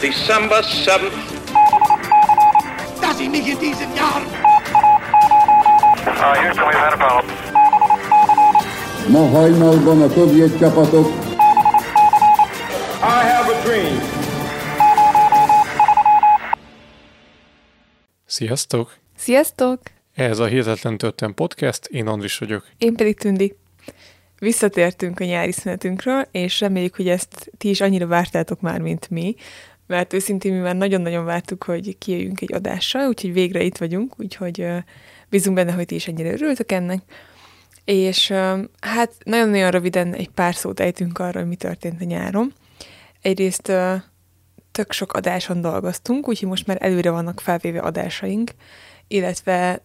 December 7th. dass ich mich in diesen Jahren Uh, Houston, we've had a problem. Ma hajnalban a szovjet csapatok I have a dream. Sziasztok! Sziasztok! Ez a Hihetetlen Történet Podcast, én Andris vagyok. Én pedig Tündi. Visszatértünk a nyári szünetünkről, és reméljük, hogy ezt ti is annyira vártátok már, mint mi, mert őszintén mi már nagyon-nagyon vártuk, hogy kijöjjünk egy adással, úgyhogy végre itt vagyunk, úgyhogy bízunk benne, hogy ti is ennyire örültök ennek. És hát nagyon-nagyon röviden egy pár szót ejtünk arról, mi történt a nyáron. Egyrészt tök sok adáson dolgoztunk, úgyhogy most már előre vannak felvéve adásaink, illetve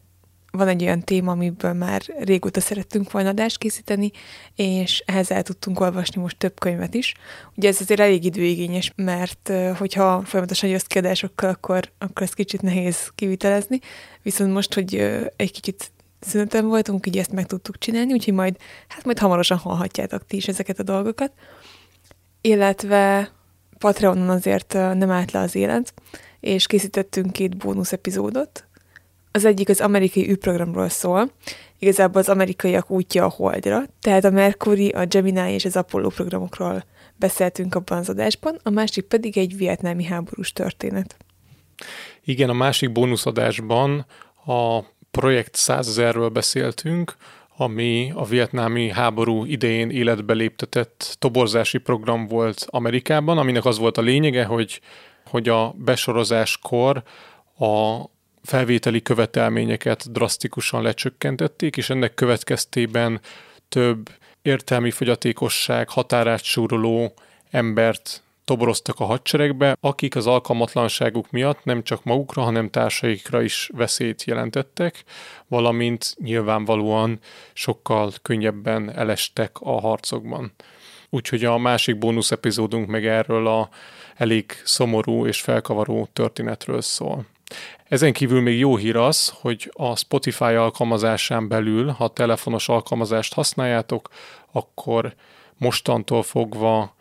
van egy olyan téma, amiből már régóta szerettünk volna adást készíteni, és ehhez el tudtunk olvasni most több könyvet is. Ugye ez azért elég időigényes, mert hogyha folyamatosan jössz ki adásokkal, akkor, akkor ez kicsit nehéz kivitelezni, viszont most, hogy egy kicsit szüneten voltunk, így ezt meg tudtuk csinálni, úgyhogy majd, hát majd hamarosan hallhatjátok ti is ezeket a dolgokat. Illetve Patreonon azért nem állt le az élet, és készítettünk két bónusz epizódot, az egyik az amerikai űrprogramról szól, igazából az amerikaiak útja a Holdra, tehát a Mercury, a Gemini és az Apollo programokról beszéltünk abban az adásban, a másik pedig egy vietnámi háborús történet. Igen, a másik bónuszadásban a projekt 100 ezerről beszéltünk, ami a vietnámi háború idején életbe léptetett toborzási program volt Amerikában, aminek az volt a lényege, hogy, hogy a besorozáskor a felvételi követelményeket drasztikusan lecsökkentették, és ennek következtében több értelmi fogyatékosság, határát súroló embert toboroztak a hadseregbe, akik az alkalmatlanságuk miatt nem csak magukra, hanem társaikra is veszélyt jelentettek, valamint nyilvánvalóan sokkal könnyebben elestek a harcokban. Úgyhogy a másik bónusz epizódunk meg erről a elég szomorú és felkavaró történetről szól. Ezen kívül még jó hír az, hogy a Spotify alkalmazásán belül, ha telefonos alkalmazást használjátok, akkor mostantól fogva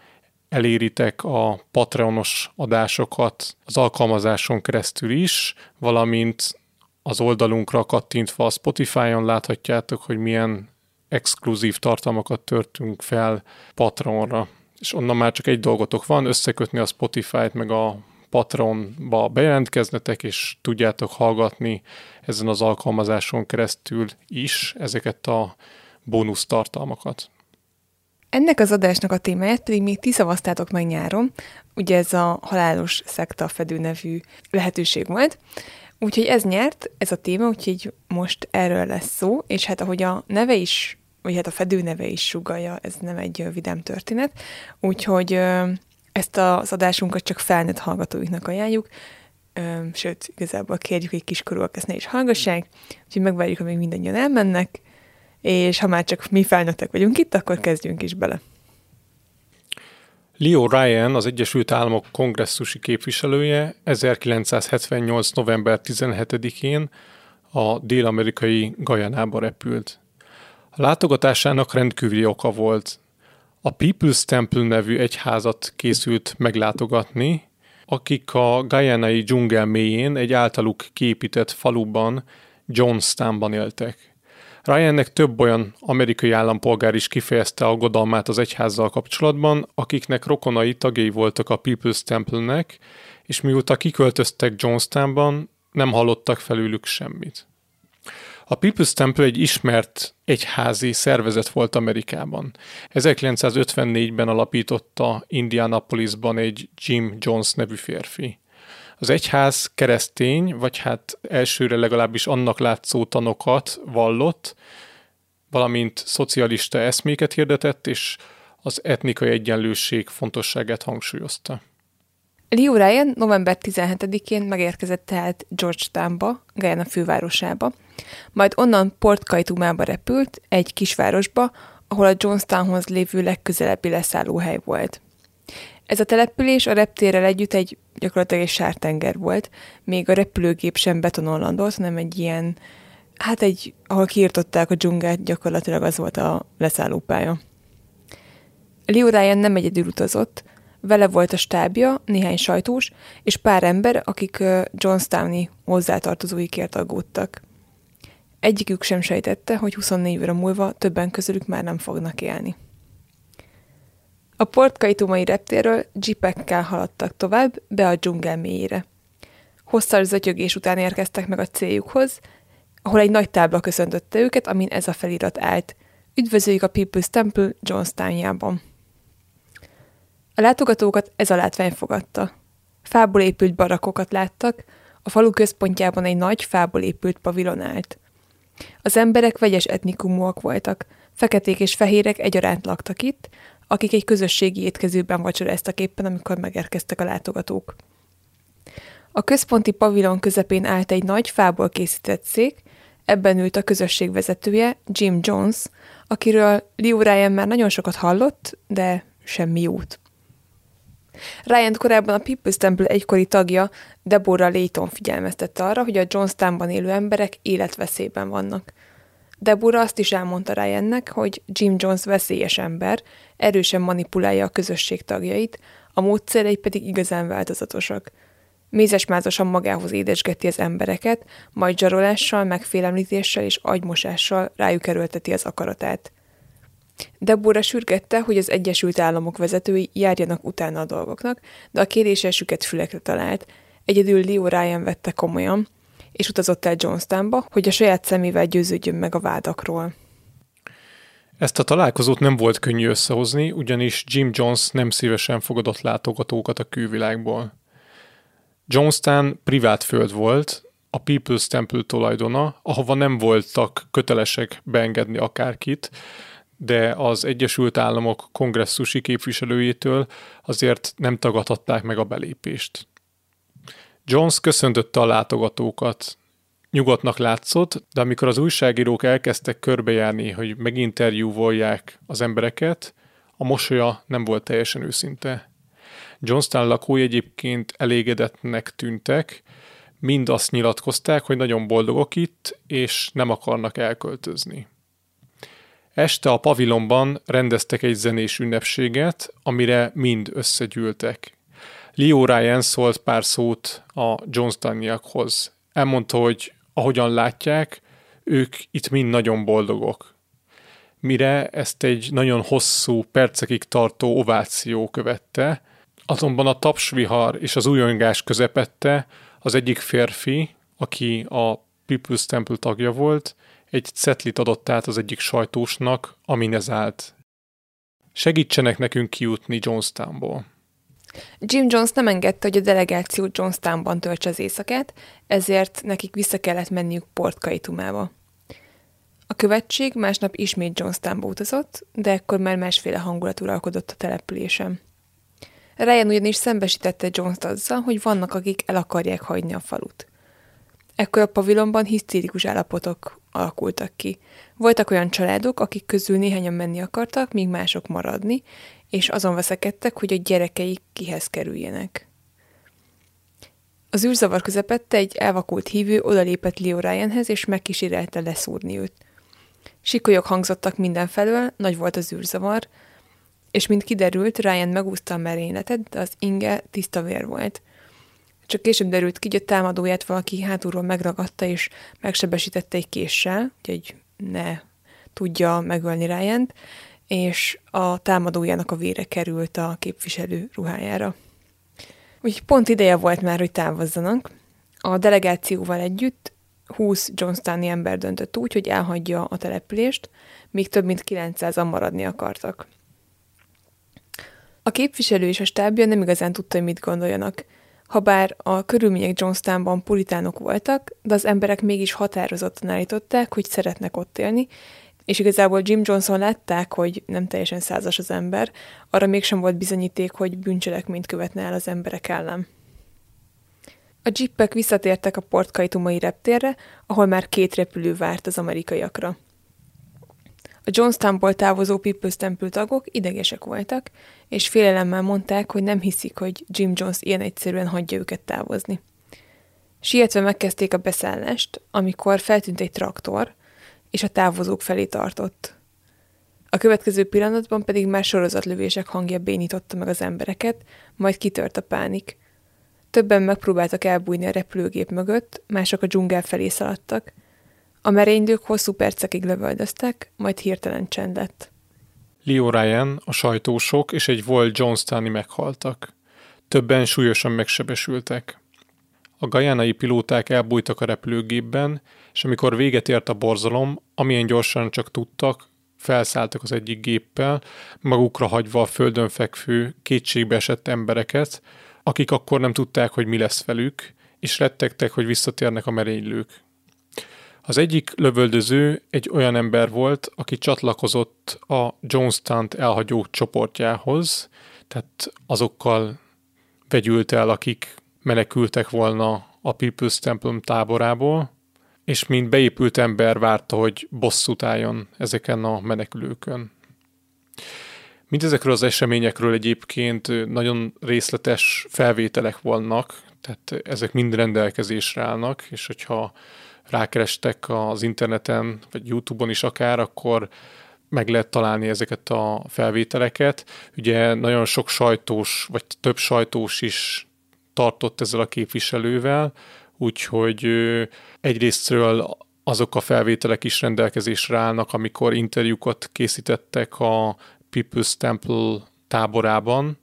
eléritek a Patreonos adásokat az alkalmazáson keresztül is, valamint az oldalunkra kattintva a Spotify-on láthatjátok, hogy milyen exkluzív tartalmakat törtünk fel Patreonra. És onnan már csak egy dolgotok van, összekötni a Spotify-t meg a Patreonba bejelentkeznetek, és tudjátok hallgatni ezen az alkalmazáson keresztül is ezeket a bónusz tartalmakat. Ennek az adásnak a témáját pedig még ti szavaztátok meg nyáron, ugye ez a halálos szekta fedő nevű lehetőség volt, úgyhogy ez nyert, ez a téma, úgyhogy most erről lesz szó, és hát ahogy a neve is, vagy hát a fedő neve is sugalja, ez nem egy vidám történet, úgyhogy ezt az adásunkat csak felnőtt hallgatóiknak ajánljuk, sőt, igazából kérjük, hogy kiskorúak ezt ne is hallgassák, úgyhogy megvárjuk, amíg mindannyian elmennek, és ha már csak mi felnőttek vagyunk itt, akkor kezdjünk is bele. Leo Ryan, az Egyesült Államok kongresszusi képviselője 1978. november 17-én a dél-amerikai Gajanába repült. A látogatásának rendkívüli oka volt. A People's Temple nevű egyházat készült meglátogatni, akik a Gajanai dzsungel mélyén egy általuk képített faluban, Johnstownban éltek. Ryannek több olyan amerikai állampolgár is kifejezte aggodalmát az egyházzal kapcsolatban, akiknek rokonai tagjai voltak a People's Temple-nek, és mióta kiköltöztek Johnstownban, nem hallottak felülük semmit. A People's Temple egy ismert egyházi szervezet volt Amerikában. 1954-ben alapította Indianapolisban egy Jim Jones nevű férfi. Az egyház keresztény, vagy hát elsőre legalábbis annak látszó tanokat vallott, valamint szocialista eszméket hirdetett, és az etnikai egyenlőség fontosságát hangsúlyozta. Leo Ryan november 17-én megérkezett tehát Georgetownba, Guyana fővárosába, majd onnan Port Kaitumába repült, egy kisvárosba, ahol a Johnstownhoz lévő legközelebbi leszállóhely volt. Ez a település a reptérrel együtt egy gyakorlatilag egy sártenger volt, még a repülőgép sem betonon landolt, hanem egy ilyen, hát egy, ahol kiirtották a dzsungát, gyakorlatilag az volt a leszállópálya. Liu Ryan nem egyedül utazott, Vele volt a stábja, néhány sajtós, és pár ember, akik Johnstowni hozzátartozóikért aggódtak. Egyikük sem sejtette, hogy 24 óra múlva többen közülük már nem fognak élni. A portkaitumai reptérről jeepekkel haladtak tovább, be a dzsungel mélyére. Hosszas zötyögés után érkeztek meg a céljukhoz, ahol egy nagy tábla köszöntötte őket, amin ez a felirat állt. Üdvözöljük a People's Temple Johnstownjában. A látogatókat ez a látvány fogadta. Fából épült barakokat láttak, a falu központjában egy nagy fából épült pavilon állt. Az emberek vegyes etnikumúak voltak, feketék és fehérek egyaránt laktak itt, akik egy közösségi étkezőben vacsoráztak éppen, amikor megérkeztek a látogatók. A központi pavilon közepén állt egy nagy fából készített szék, ebben ült a közösség vezetője, Jim Jones, akiről Liu Ryan már nagyon sokat hallott, de semmi jót. Ryan korábban a People's Temple egykori tagja, Deborah Layton figyelmeztette arra, hogy a Johnstownban élő emberek életveszélyben vannak. Deborah azt is elmondta Ryannek, hogy Jim Jones veszélyes ember, erősen manipulálja a közösség tagjait, a módszerei pedig igazán változatosak. Mézesmázosan magához édesgeti az embereket, majd zsarolással, megfélemlítéssel és agymosással rájuk erőlteti az akaratát. Deborah sürgette, hogy az Egyesült Államok vezetői járjanak utána a dolgoknak, de a kérésesüket fülekre talált. Egyedül Leo Ryan vette komolyan, és utazott el Johnstownba, hogy a saját szemével győződjön meg a vádakról. Ezt a találkozót nem volt könnyű összehozni, ugyanis Jim Jones nem szívesen fogadott látogatókat a külvilágból. Johnstown privát föld volt, a People's Temple tulajdona, ahova nem voltak kötelesek beengedni akárkit, de az Egyesült Államok kongresszusi képviselőjétől azért nem tagadhatták meg a belépést. Jones köszöntötte a látogatókat. Nyugodtnak látszott, de amikor az újságírók elkezdtek körbejárni, hogy meginterjúvolják az embereket, a mosolya nem volt teljesen őszinte. Johnstown lakói egyébként elégedettnek tűntek, mind azt nyilatkozták, hogy nagyon boldogok itt, és nem akarnak elköltözni. Este a pavilonban rendeztek egy zenés ünnepséget, amire mind összegyűltek. Leo Ryan szólt pár szót a Johnstoniakhoz. Elmondta, hogy ahogyan látják, ők itt mind nagyon boldogok. Mire ezt egy nagyon hosszú, percekig tartó ováció követte, azonban a tapsvihar és az újongás közepette az egyik férfi, aki a People's Temple tagja volt, egy cetlit adott át az egyik sajtósnak, amin ez állt. Segítsenek nekünk kijutni Johnstownból. Jim Jones nem engedte, hogy a delegáció Johnstownban töltse az éjszakát, ezért nekik vissza kellett menniük Port Kaitumába. A követség másnap ismét Johnstownba utazott, de ekkor már másféle hangulat uralkodott a településen. Ryan ugyanis szembesítette Jones-t azzal, hogy vannak, akik el akarják hagyni a falut. Ekkor a pavilonban hisztérikus állapotok alakultak ki. Voltak olyan családok, akik közül néhányan menni akartak, míg mások maradni, és azon veszekedtek, hogy a gyerekeik kihez kerüljenek. Az űrzavar közepette egy elvakult hívő odalépett Leo Ryanhez, és megkísérelte leszúrni őt. Sikolyok hangzottak mindenfelől, nagy volt az űrzavar, és mint kiderült, Ryan megúszta a merényletet, de az inge tiszta vér volt – csak később derült ki, hogy a támadóját valaki hátulról megragadta és megsebesítette egy késsel, hogy ne tudja megölni ryan és a támadójának a vére került a képviselő ruhájára. Úgy pont ideje volt már, hogy távozzanak. A delegációval együtt 20 Johnstoni ember döntött úgy, hogy elhagyja a települést, míg több mint 900-an maradni akartak. A képviselő és a stábja nem igazán tudta, hogy mit gondoljanak – Habár a körülmények Johnstownban puritánok voltak, de az emberek mégis határozottan állították, hogy szeretnek ott élni, és igazából Jim Johnson látták, hogy nem teljesen százas az ember, arra mégsem volt bizonyíték, hogy bűncselekményt követne el az emberek ellen. A jeepek visszatértek a portkaitumai reptérre, ahol már két repülő várt az amerikaiakra. A Johnstownból távozó People's Temple tagok idegesek voltak, és félelemmel mondták, hogy nem hiszik, hogy Jim Jones ilyen egyszerűen hagyja őket távozni. Sietve megkezdték a beszállást, amikor feltűnt egy traktor, és a távozók felé tartott. A következő pillanatban pedig már sorozatlövések hangja bénította meg az embereket, majd kitört a pánik. Többen megpróbáltak elbújni a repülőgép mögött, mások a dzsungel felé szaladtak. A merénylők hosszú percekig lövöldöztek, majd hirtelen csend lett. Leo Ryan, a sajtósok és egy volt Johnstoni meghaltak. Többen súlyosan megsebesültek. A gajánai pilóták elbújtak a repülőgépben, és amikor véget ért a borzalom, amilyen gyorsan csak tudtak, felszálltak az egyik géppel, magukra hagyva a földön fekvő, kétségbe esett embereket, akik akkor nem tudták, hogy mi lesz velük, és rettegtek, hogy visszatérnek a merénylők. Az egyik lövöldöző egy olyan ember volt, aki csatlakozott a Jonestown elhagyó csoportjához, tehát azokkal vegyült el, akik menekültek volna a People's Temple táborából, és mint beépült ember várta, hogy bosszút álljon ezeken a menekülőkön. Mindezekről az eseményekről egyébként nagyon részletes felvételek vannak, tehát ezek mind rendelkezésre állnak, és hogyha rákerestek az interneten, vagy YouTube-on is akár, akkor meg lehet találni ezeket a felvételeket. Ugye nagyon sok sajtós, vagy több sajtós is tartott ezzel a képviselővel, úgyhogy egyrésztről azok a felvételek is rendelkezésre állnak, amikor interjúkat készítettek a People's Temple táborában.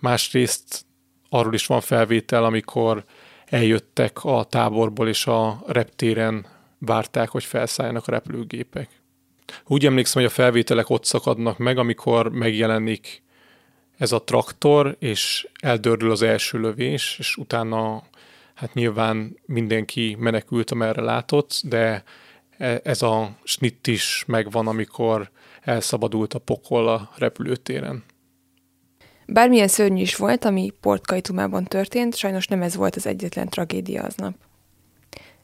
Másrészt arról is van felvétel, amikor eljöttek a táborból, és a reptéren várták, hogy felszálljanak a repülőgépek. Úgy emlékszem, hogy a felvételek ott szakadnak meg, amikor megjelenik ez a traktor, és eldördül az első lövés, és utána hát nyilván mindenki menekült, amerre látott, de e, ez a snitt is megvan, amikor elszabadult a pokol a repülőtéren. Bármilyen szörnyű is volt, ami Port Kaitumában történt, sajnos nem ez volt az egyetlen tragédia aznap.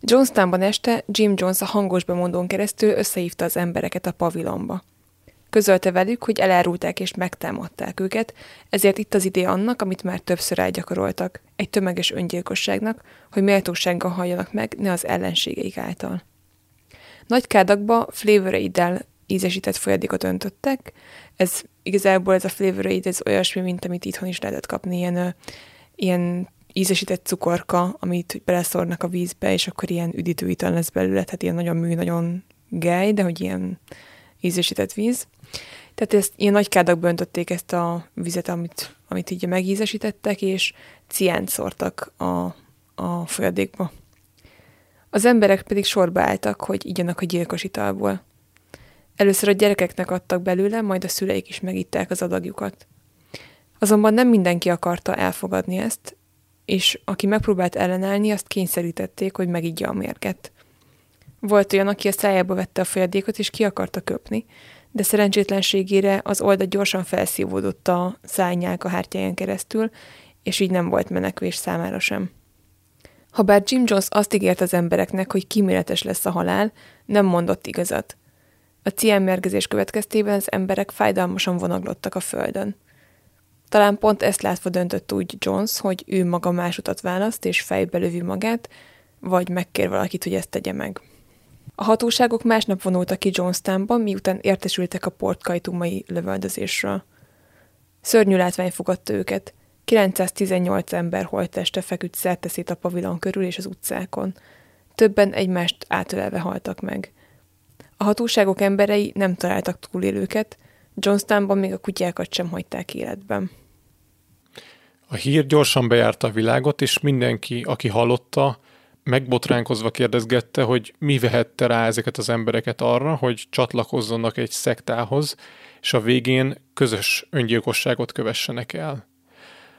Jonestownban este Jim Jones a hangos bemondón keresztül összehívta az embereket a pavilonba. Közölte velük, hogy elárulták és megtámadták őket, ezért itt az ideje annak, amit már többször elgyakoroltak, egy tömeges öngyilkosságnak, hogy méltósággal halljanak meg, ne az ellenségeik által. Nagy kádakba flavoreiddel ízesített folyadékot öntöttek, ez igazából ez a flavoreid, ez olyasmi, mint amit itthon is lehetett kapni, ilyen, ilyen ízesített cukorka, amit beleszornak a vízbe, és akkor ilyen üdítő ital lesz belőle, tehát ilyen nagyon mű, nagyon gáj, de hogy ilyen ízesített víz. Tehát ezt ilyen nagy kádakba öntötték ezt a vizet, amit, amit így megízesítettek, és ciánt szórtak a, a folyadékba. Az emberek pedig sorba álltak, hogy igyanak a gyilkos italból. Először a gyerekeknek adtak belőle, majd a szüleik is megitták az adagjukat. Azonban nem mindenki akarta elfogadni ezt, és aki megpróbált ellenállni, azt kényszerítették, hogy megigya a mérget. Volt olyan, aki a szájába vette a folyadékot, és ki akarta köpni, de szerencsétlenségére az oldat gyorsan felszívódott a szájnyák a hártyáján keresztül, és így nem volt menekvés számára sem. Habár Jim Jones azt ígért az embereknek, hogy kíméletes lesz a halál, nem mondott igazat. A ciánmérgezés következtében az emberek fájdalmasan vonaglottak a földön. Talán pont ezt látva döntött úgy Jones, hogy ő maga más utat választ és fejbe lövi magát, vagy megkér valakit, hogy ezt tegye meg. A hatóságok másnap vonultak ki Jonestownban, miután értesültek a portkajtumai lövöldözésről. Szörnyű látvány fogadta őket. 918 ember holtteste feküdt szerteszét a pavilon körül és az utcákon. Többen egymást átölelve haltak meg. A hatóságok emberei nem találtak túlélőket, Johnstownban még a kutyákat sem hagyták életben. A hír gyorsan bejárta a világot, és mindenki, aki hallotta, megbotránkozva kérdezgette, hogy mi vehette rá ezeket az embereket arra, hogy csatlakozzanak egy szektához, és a végén közös öngyilkosságot kövessenek el.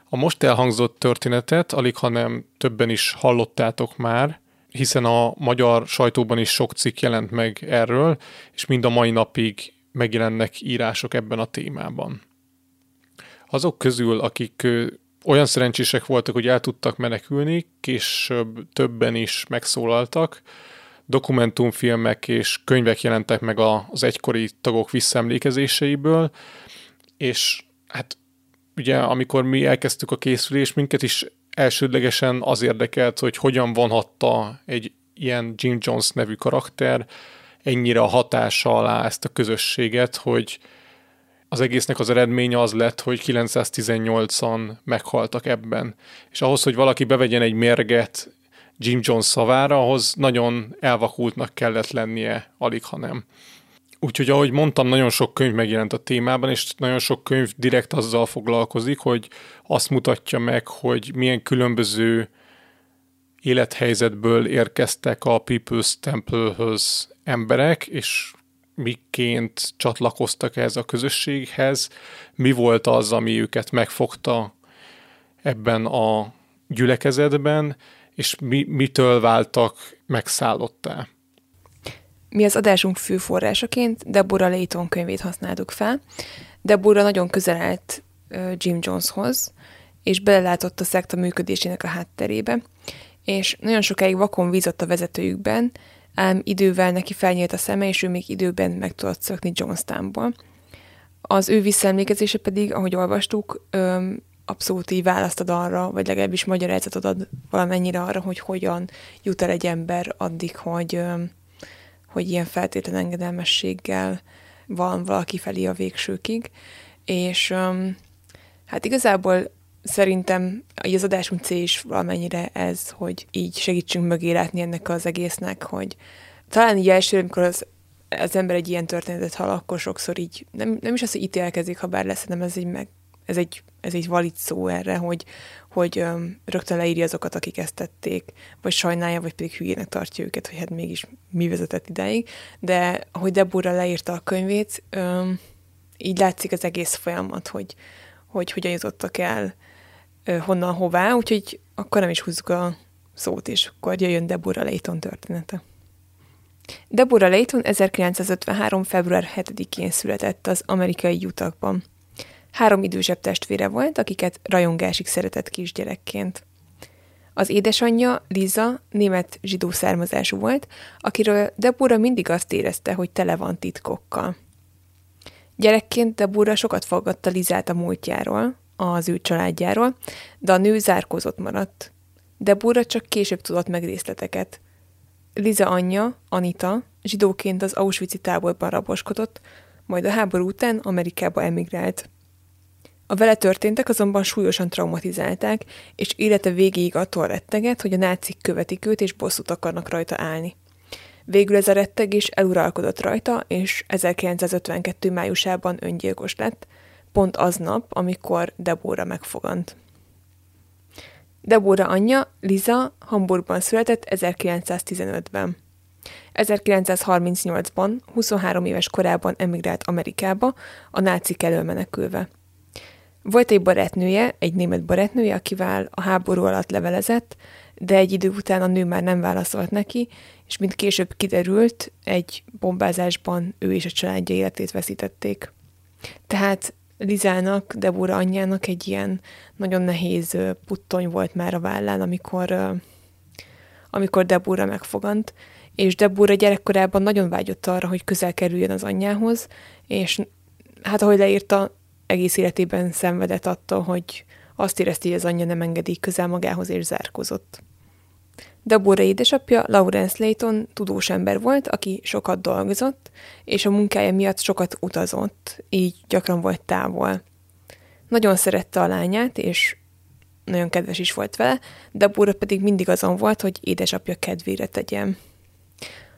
A most elhangzott történetet alig, hanem többen is hallottátok már, hiszen a magyar sajtóban is sok cikk jelent meg erről, és mind a mai napig megjelennek írások ebben a témában. Azok közül, akik olyan szerencsések voltak, hogy el tudtak menekülni, később többen is megszólaltak, dokumentumfilmek és könyvek jelentek meg az egykori tagok visszaemlékezéseiből, és hát ugye amikor mi elkezdtük a készülést, minket is elsődlegesen az érdekelt, hogy hogyan vonhatta egy ilyen Jim Jones nevű karakter ennyire a hatása alá ezt a közösséget, hogy az egésznek az eredménye az lett, hogy 918-an meghaltak ebben. És ahhoz, hogy valaki bevegyen egy mérget Jim Jones szavára, ahhoz nagyon elvakultnak kellett lennie, alig ha nem. Úgyhogy ahogy mondtam, nagyon sok könyv megjelent a témában, és nagyon sok könyv direkt azzal foglalkozik, hogy azt mutatja meg, hogy milyen különböző élethelyzetből érkeztek a People's Temple-höz emberek, és miként csatlakoztak ehhez a közösséghez, mi volt az, ami őket megfogta ebben a gyülekezetben, és mi, mitől váltak megszállottá. Mi az adásunk fő forrásaként Deborah Layton könyvét használtuk fel. Deborah nagyon közel állt Jim Joneshoz, és belelátott a szekta működésének a hátterébe, és nagyon sokáig vakon vízott a vezetőjükben, ám idővel neki felnyílt a szeme, és ő még időben meg tudott szökni Johnstownból. Az ő visszaemlékezése pedig, ahogy olvastuk, öm, abszolút így választ ad arra, vagy legalábbis magyarázatot ad valamennyire arra, hogy hogyan jut el egy ember addig, hogy, öm, hogy ilyen feltétlen engedelmességgel van valaki felé a végsőkig. És öm, hát igazából szerintem az adásunk cél is valamennyire ez, hogy így segítsünk mögé látni ennek az egésznek, hogy talán így elsőre, amikor az, az ember egy ilyen történetet hall, akkor sokszor így nem, nem is az, hogy ítélkezik, ha bár lesz, hanem ez egy, meg, ez egy, ez egy valid szó erre, hogy, hogy rögtön leírja azokat, akik ezt tették, vagy sajnálja, vagy pedig hülyének tartja őket, hogy hát mégis mi vezetett idáig. De ahogy Deborah leírta a könyvét, így látszik az egész folyamat, hogy, hogy hogyan jutottak el honnan hová, úgyhogy akkor nem is húzzuk a szót, és akkor jöjjön Deborah Layton története. Deborah Layton 1953. február 7-én született az amerikai utakban. Három idősebb testvére volt, akiket rajongásig szeretett kisgyerekként. Az édesanyja, Liza, német zsidó származású volt, akiről Deborah mindig azt érezte, hogy tele van titkokkal. Gyerekként Deborah sokat fogadta Lizát a múltjáról, az ő családjáról, de a nő zárkózott maradt. Deborah csak később tudott meg részleteket. Liza anyja, Anita, zsidóként az Auschwitz-i táborban raboskodott, majd a háború után Amerikába emigrált. A vele történtek azonban súlyosan traumatizálták, és élete végéig attól retteget, hogy a nácik követik őt és bosszút akarnak rajta állni. Végül ez a rettegés eluralkodott rajta, és 1952. májusában öngyilkos lett, pont aznap, amikor Debora megfogant. Debora anyja, Liza, Hamburgban született 1915-ben. 1938-ban, 23 éves korában emigrált Amerikába, a nácik elől menekülve. Volt egy barátnője, egy német barátnője, akivel a háború alatt levelezett, de egy idő után a nő már nem válaszolt neki, és mint később kiderült, egy bombázásban ő és a családja életét veszítették. Tehát Lizának, Debora anyjának egy ilyen nagyon nehéz puttony volt már a vállán, amikor, amikor Debora megfogant, és Debora gyerekkorában nagyon vágyott arra, hogy közel kerüljön az anyjához, és hát ahogy leírta, egész életében szenvedett attól, hogy azt érezte, hogy az anyja nem engedi közel magához, és zárkozott. Deborah édesapja, Lawrence Layton tudós ember volt, aki sokat dolgozott, és a munkája miatt sokat utazott, így gyakran volt távol. Nagyon szerette a lányát, és nagyon kedves is volt vele, Deborah pedig mindig azon volt, hogy édesapja kedvére tegyen.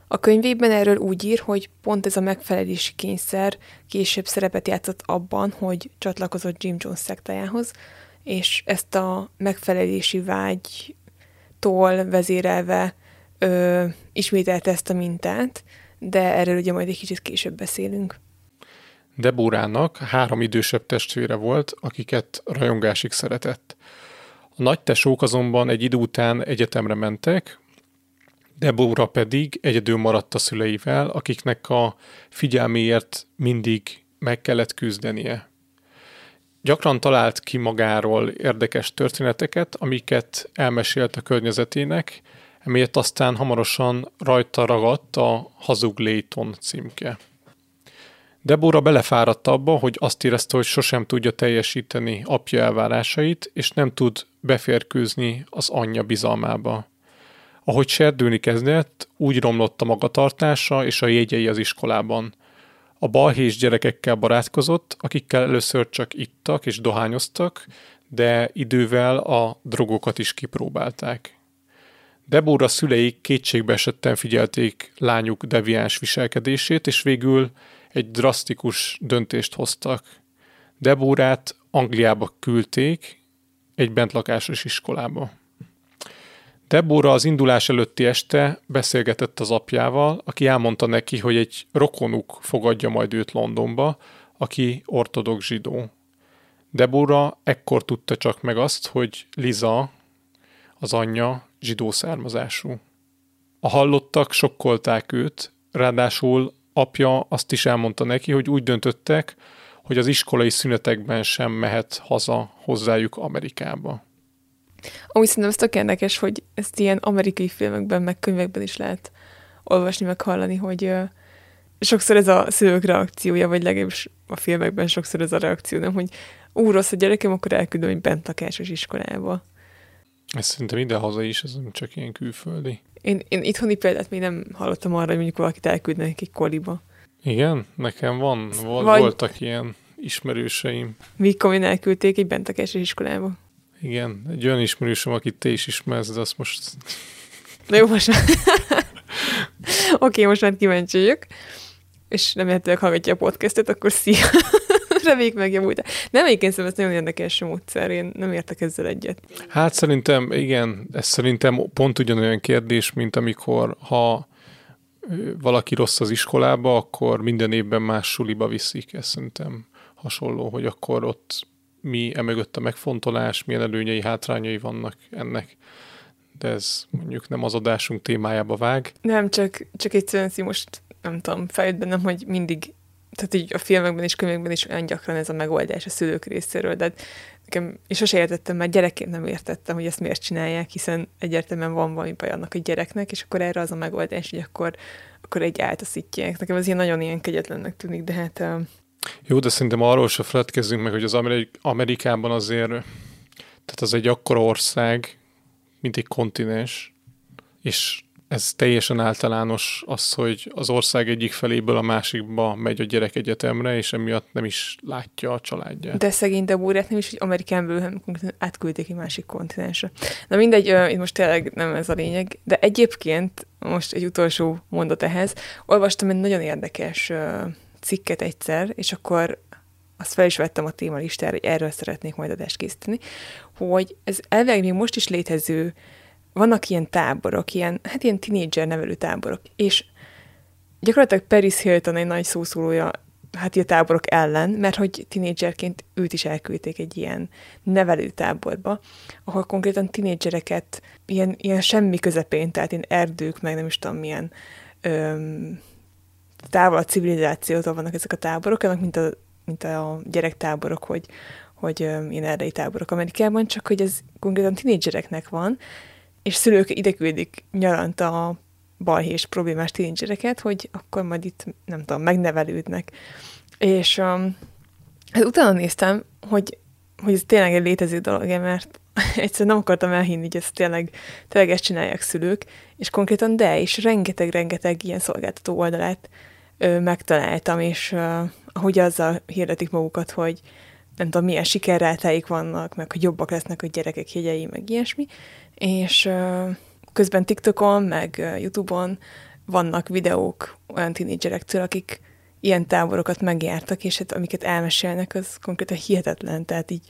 A könyvében erről úgy ír, hogy pont ez a megfelelési kényszer később szerepet játszott abban, hogy csatlakozott Jim Jones szektájához, és ezt a megfelelési vágy tól vezérelve ö, ismételte ezt a mintát, de erről ugye majd egy kicsit később beszélünk. Debórának három idősebb testvére volt, akiket rajongásig szeretett. A nagy tesók azonban egy idő után egyetemre mentek, Debóra pedig egyedül maradt a szüleivel, akiknek a figyelméért mindig meg kellett küzdenie. Gyakran talált ki magáról érdekes történeteket, amiket elmesélt a környezetének, emiatt aztán hamarosan rajta ragadt a Hazug Layton címke. Debora belefáradt abba, hogy azt érezte, hogy sosem tudja teljesíteni apja elvárásait, és nem tud beférkőzni az anyja bizalmába. Ahogy serdülni kezdett, úgy romlott a magatartása és a jegyei az iskolában. A balhés gyerekekkel barátkozott, akikkel először csak ittak és dohányoztak, de idővel a drogokat is kipróbálták. Debora szüleik kétségbe esetten figyelték lányuk deviáns viselkedését, és végül egy drasztikus döntést hoztak. Deborát Angliába küldték, egy bentlakásos iskolába. Debora az indulás előtti este beszélgetett az apjával, aki elmondta neki, hogy egy rokonuk fogadja majd őt Londonba, aki ortodox zsidó. Debora ekkor tudta csak meg azt, hogy Liza, az anyja, zsidó származású. A hallottak sokkolták őt, ráadásul apja azt is elmondta neki, hogy úgy döntöttek, hogy az iskolai szünetekben sem mehet haza hozzájuk Amerikába. Amúgy szerintem ez tök érdekes, hogy ezt ilyen amerikai filmekben, meg könyvekben is lehet olvasni, meg hallani, hogy uh, sokszor ez a szülők reakciója, vagy legalábbis a filmekben sokszor ez a reakció, nem, hogy ú, rossz a gyerekem, akkor elküldöm egy bent lakásos iskolába. Ez szerintem idehaza is, ez nem csak ilyen külföldi. Én, én itthoni példát még nem hallottam arra, hogy mondjuk valakit elküldnek egy koliba. Igen? Nekem van, vol- Vagy... voltak ilyen ismerőseim. Mikor elküldték egy bent lakásos iskolába. Igen, egy olyan ismerősöm, akit te is ismersz, de azt most... Na jó, most. Oké, okay, most már kíváncsi vagyok. És remélhetőleg hallgatja a podcastet, akkor szia! Reméljük megjavult. Nem, egyébként szerintem ez nagyon érdekes módszer, én nem értek ezzel egyet. Hát szerintem, igen, ez szerintem pont ugyanolyan kérdés, mint amikor ha valaki rossz az iskolába, akkor minden évben más suliba viszik. Ez szerintem hasonló, hogy akkor ott mi emögött a megfontolás, milyen előnyei, hátrányai vannak ennek. De ez mondjuk nem az adásunk témájába vág. Nem, csak, csak egyszerűen most nem tudom, fejed bennem, hogy mindig tehát így a filmekben és könyvekben is olyan gyakran ez a megoldás a szülők részéről, de hát nekem, és sose értettem, mert gyerekként nem értettem, hogy ezt miért csinálják, hiszen egyértelműen van valami baj annak a gyereknek, és akkor erre az a megoldás, hogy akkor, akkor egy áltaszítják. Nekem ez ilyen nagyon ilyen kegyetlennek tűnik, de hát... Jó, de szerintem arról se feledkezzünk meg, hogy az Amerik- Amerikában azért, tehát az egy akkora ország, mint egy kontinens, és ez teljesen általános az, hogy az ország egyik feléből a másikba megy a gyerek egyetemre, és emiatt nem is látja a családját. De szegény Debórát nem is, hogy Amerikánból, hanem átküldték egy másik kontinensre. Na mindegy, itt most tényleg nem ez a lényeg, de egyébként most egy utolsó mondat ehhez. Olvastam egy nagyon érdekes cikket egyszer, és akkor azt fel is vettem a témalistára, hogy erről szeretnék majd adást készíteni, hogy ez elvileg még most is létező vannak ilyen táborok, ilyen, hát ilyen tinédzser nevelő táborok, és gyakorlatilag Paris Hilton egy nagy szószólója hát a táborok ellen, mert hogy tinédzserként őt is elküldték egy ilyen nevelő táborba, ahol konkrétan tinédzsereket ilyen, ilyen semmi közepén, tehát ilyen erdők, meg nem is tudom milyen öm, távol a civilizációtól vannak ezek a táborok, annak mint a, mint a gyerektáborok, hogy, hogy ilyen erdei táborok Amerikában, csak hogy ez konkrétan tinédzsereknek van, és szülők ide küldik nyaranta a balhés problémás tínédzsereket, hogy akkor majd itt, nem tudom, megnevelődnek. És um, hát utána néztem, hogy, hogy ez tényleg egy létező dolog, mert egyszerűen nem akartam elhinni, hogy ezt tényleg, tényleg ezt csinálják szülők, és konkrétan de, és rengeteg-rengeteg ilyen szolgáltató oldalát ö, megtaláltam, és ö, ahogy azzal hirdetik magukat, hogy nem tudom, milyen sikerrátáik vannak, meg hogy jobbak lesznek a gyerekek jegyei, meg ilyesmi, és közben TikTokon, meg YouTube-on vannak videók olyan tinédzserektől, akik ilyen táborokat megjártak, és hát amiket elmesélnek, az konkrétan hihetetlen, tehát így,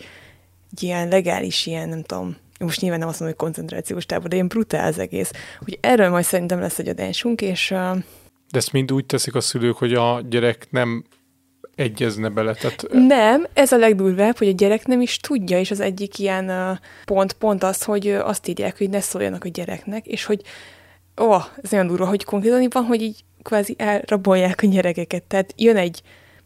így ilyen legális, ilyen nem tudom, most nyilván nem azt mondom, hogy koncentrációs tábor, de ilyen brutál az egész. Úgy erről majd szerintem lesz egy adásunk, és... Uh... De ezt mind úgy teszik a szülők, hogy a gyerek nem egyezne bele. Tehát... Nem, ez a legdurvább, hogy a gyerek nem is tudja, és az egyik ilyen pont, pont az, hogy azt írják, hogy ne szóljanak a gyereknek, és hogy ó, oh, ez nagyon durva, hogy konkrétan van, hogy így kvázi elrabolják a gyerekeket. Tehát jön egy,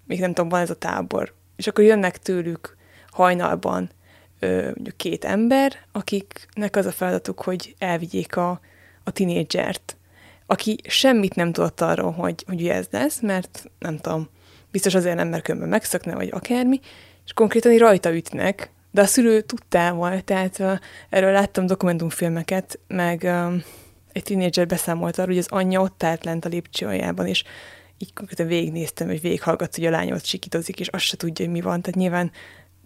még nem tudom, van ez a tábor, és akkor jönnek tőlük hajnalban ö, mondjuk két ember, akiknek az a feladatuk, hogy elvigyék a, a tinédzsert, aki semmit nem tudott arról, hogy, hogy ez lesz, mert nem tudom, biztos azért nem, mert különben megszökne, vagy akármi, és konkrétan rajta ütnek, de a szülő tudtával, tehát uh, erről láttam dokumentumfilmeket, meg uh, egy tínédzser beszámolt arról, hogy az anyja ott állt lent a lépcsőjában, és így konkrétan végignéztem, hogy végighallgatsz, hogy a lány ott sikítozik, és azt se tudja, hogy mi van. Tehát nyilván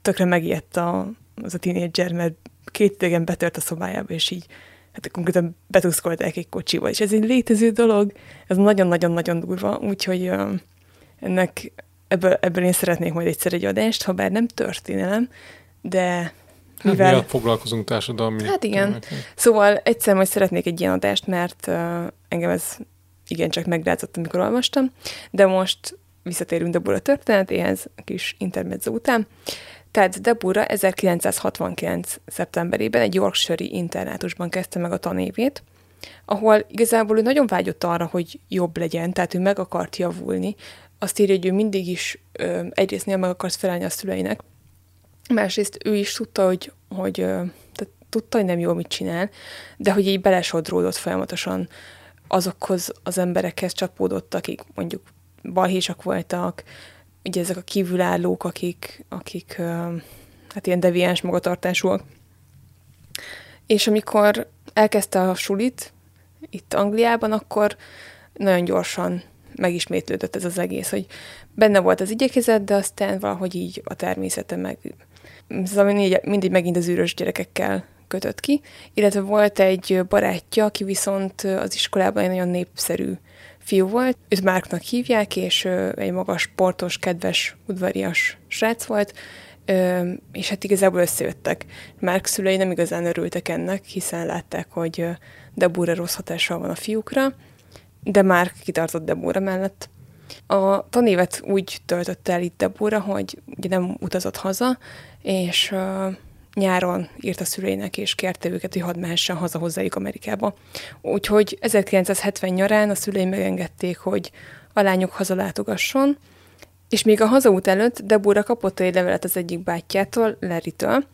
tökre megijedt a, az a tínédzser, mert két betört a szobájába, és így hát konkrétan betuszkolták egy kocsival. És ez egy létező dolog, ez nagyon-nagyon-nagyon durva, úgyhogy uh, ennek ebből, ebből én szeretnék majd egyszer egy adást, ha bár nem történelem, de mivel... Hát foglalkozunk társadalmi... Hát igen. Tényleg. Szóval egyszer majd szeretnék egy ilyen adást, mert uh, engem ez igencsak megrázott, amikor olvastam, de most visszatérünk Debura történetéhez, a kis intermezzo után. Tehát Debura 1969. szeptemberében egy Yorkshire internátusban kezdte meg a tanévét, ahol igazából ő nagyon vágyott arra, hogy jobb legyen, tehát ő meg akart javulni. Azt írja, hogy ő mindig is ö, egyrészt meg akart felelni a szüleinek, másrészt ő is tudta, hogy, hogy ö, tehát tudta, hogy nem jól mit csinál, de hogy így belesodródott folyamatosan azokhoz az emberekhez csapódott, akik mondjuk balhésak voltak, ugye ezek a kívülállók, akik, akik hát ilyen deviáns magatartásúak. És amikor elkezdte a sulit itt Angliában, akkor nagyon gyorsan megismétlődött ez az egész, hogy benne volt az igyekezet, de aztán valahogy így a természete meg... Szóval mindig, mindig megint az űrös gyerekekkel kötött ki, illetve volt egy barátja, aki viszont az iskolában egy nagyon népszerű fiú volt. Őt Márknak hívják, és egy magas, sportos, kedves, udvarias srác volt, és hát igazából összejöttek. Márk szülei nem igazán örültek ennek, hiszen látták, hogy Debúra rossz hatással van a fiúkra, de Márk kitartott Debúra mellett. A tanévet úgy töltötte el itt Debúra, hogy ugye nem utazott haza, és nyáron írt a szüleinek, és kérte őket, hogy hadd mehessen haza hozzájuk Amerikába. Úgyhogy 1970 nyarán a szüleim megengedték, hogy a lányok hazalátogasson, és még a hazaút előtt Debora kapott egy levelet az egyik bátyjától, Larry-től.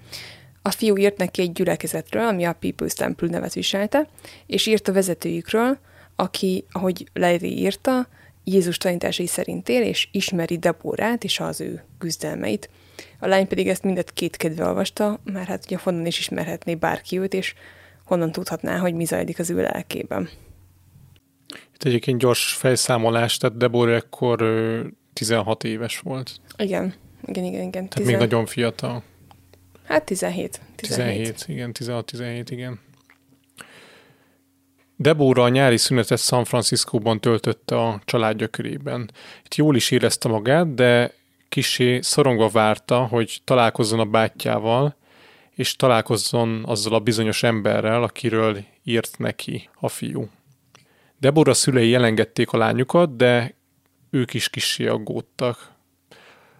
A fiú írt neki egy gyülekezetről, ami a People's Temple nevet viselte, és írt a vezetőjükről, aki, ahogy Larry írta, Jézus tanításai szerint él, és ismeri Deborát és az ő küzdelmeit. A lány pedig ezt mindet két kedve olvasta, mert hát ugye honnan is ismerhetné bárki őt, és honnan tudhatná, hogy mi zajlik az ő lelkében. Itt egyébként gyors felszámolás, tehát Deborah ekkor 16 éves volt. Igen, igen, igen. igen. Tehát Tizen... még nagyon fiatal. Hát 17. 17, 17 igen, 16-17, igen. Deborah a nyári szünetet San Franciscóban töltötte a családja körében. Itt jól is érezte magát, de kisé szorongva várta, hogy találkozzon a bátyjával, és találkozzon azzal a bizonyos emberrel, akiről írt neki a fiú. Deborah szülei elengedték a lányukat, de ők is kissé aggódtak.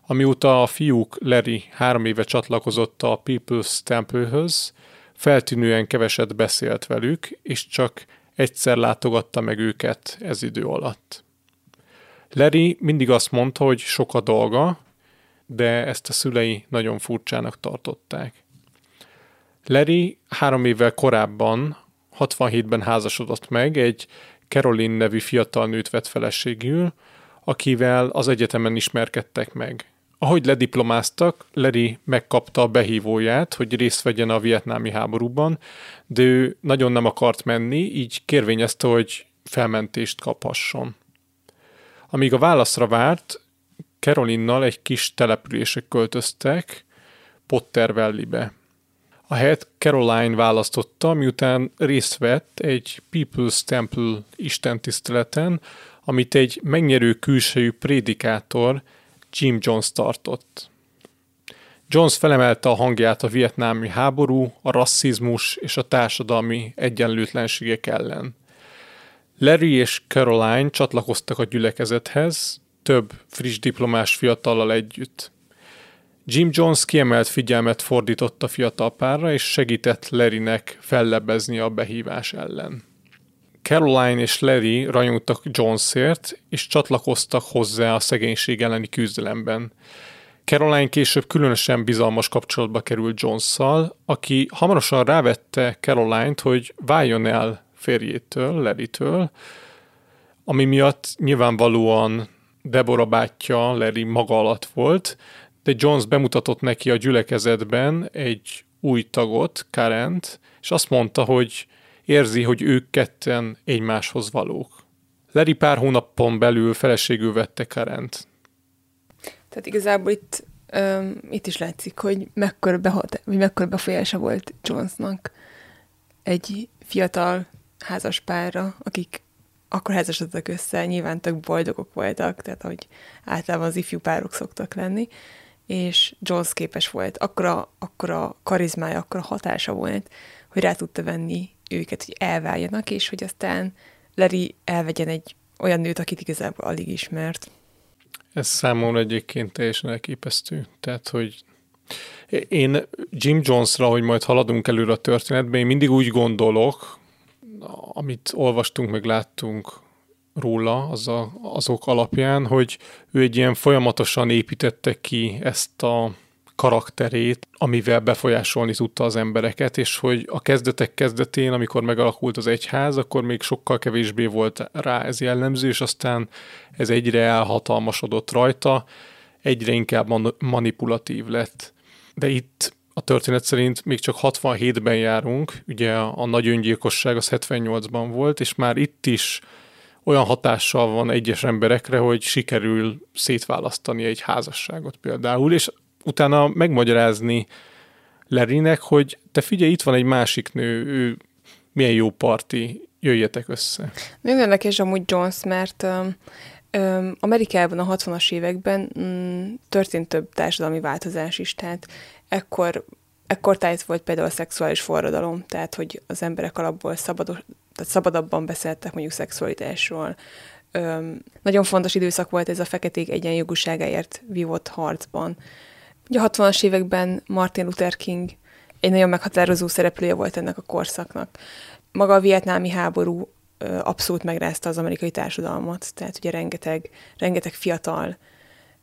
Amióta a fiúk Larry három éve csatlakozott a People's Temple-höz, feltűnően keveset beszélt velük, és csak egyszer látogatta meg őket ez idő alatt. Larry mindig azt mondta, hogy sok a dolga, de ezt a szülei nagyon furcsának tartották. Larry három évvel korábban, 67-ben házasodott meg, egy Caroline nevű fiatal nőt vett feleségül, akivel az egyetemen ismerkedtek meg. Ahogy lediplomáztak, Larry megkapta a behívóját, hogy részt vegyen a vietnámi háborúban, de ő nagyon nem akart menni, így kérvényezte, hogy felmentést kaphasson. Amíg a válaszra várt, Carolinnal egy kis településre költöztek, Potter Valley-be. A helyet Caroline választotta, miután részt vett egy People's Temple istentiszteleten, amit egy megnyerő külsejű prédikátor Jim Jones tartott. Jones felemelte a hangját a vietnámi háború, a rasszizmus és a társadalmi egyenlőtlenségek ellen. Larry és Caroline csatlakoztak a gyülekezethez, több friss diplomás fiatallal együtt. Jim Jones kiemelt figyelmet fordított a fiatal párra, és segített Larrynek fellebbezni a behívás ellen. Caroline és Larry rajongtak Jonesért, és csatlakoztak hozzá a szegénység elleni küzdelemben. Caroline később különösen bizalmas kapcsolatba került Jonesszal, aki hamarosan rávette Caroline-t, hogy váljon el férjétől, Larry-től, ami miatt nyilvánvalóan Deborah bátyja Larry maga alatt volt, de Jones bemutatott neki a gyülekezetben egy új tagot, Karent, és azt mondta, hogy érzi, hogy ők ketten egymáshoz valók. Larry pár hónapon belül feleségül vette Karent. Tehát igazából itt, um, itt is látszik, hogy mekkora, behat, vagy mekkora befolyása volt Jonesnak egy fiatal házas párra, akik akkor házasodtak össze, nyilván tök boldogok voltak, tehát hogy általában az ifjú párok szoktak lenni, és Jones képes volt, akkora, akkora karizmája, akkora hatása volt, hogy rá tudta venni őket, hogy elváljanak, és hogy aztán Larry elvegyen egy olyan nőt, akit igazából alig ismert. Ez számomra egyébként teljesen elképesztő. Tehát, hogy én Jim Jonesra, hogy majd haladunk előre a történetben, én mindig úgy gondolok, amit olvastunk, meg láttunk róla az a, azok alapján, hogy ő egy ilyen folyamatosan építette ki ezt a karakterét, amivel befolyásolni tudta az embereket, és hogy a kezdetek kezdetén, amikor megalakult az egyház, akkor még sokkal kevésbé volt rá ez jellemző, és aztán ez egyre elhatalmasodott rajta, egyre inkább man- manipulatív lett. De itt a történet szerint még csak 67-ben járunk, ugye a nagy öngyilkosság az 78-ban volt, és már itt is olyan hatással van egyes emberekre, hogy sikerül szétválasztani egy házasságot például, és utána megmagyarázni Lerinek, hogy te figyelj, itt van egy másik nő, ő milyen jó parti, jöjjetek össze. Nagyon érdekes amúgy Jones, mert um, Amerikában a 60-as években um, történt több társadalmi változás is, tehát ekkor, ekkor tájt volt például a szexuális forradalom, tehát hogy az emberek alapból szabados, tehát szabadabban beszéltek mondjuk szexualitásról. Um, nagyon fontos időszak volt ez a feketék egyenjogúságáért vívott harcban. Ugye a 60-as években Martin Luther King egy nagyon meghatározó szereplője volt ennek a korszaknak. Maga a vietnámi háború abszolút megrázta az amerikai társadalmat, tehát ugye rengeteg, rengeteg fiatal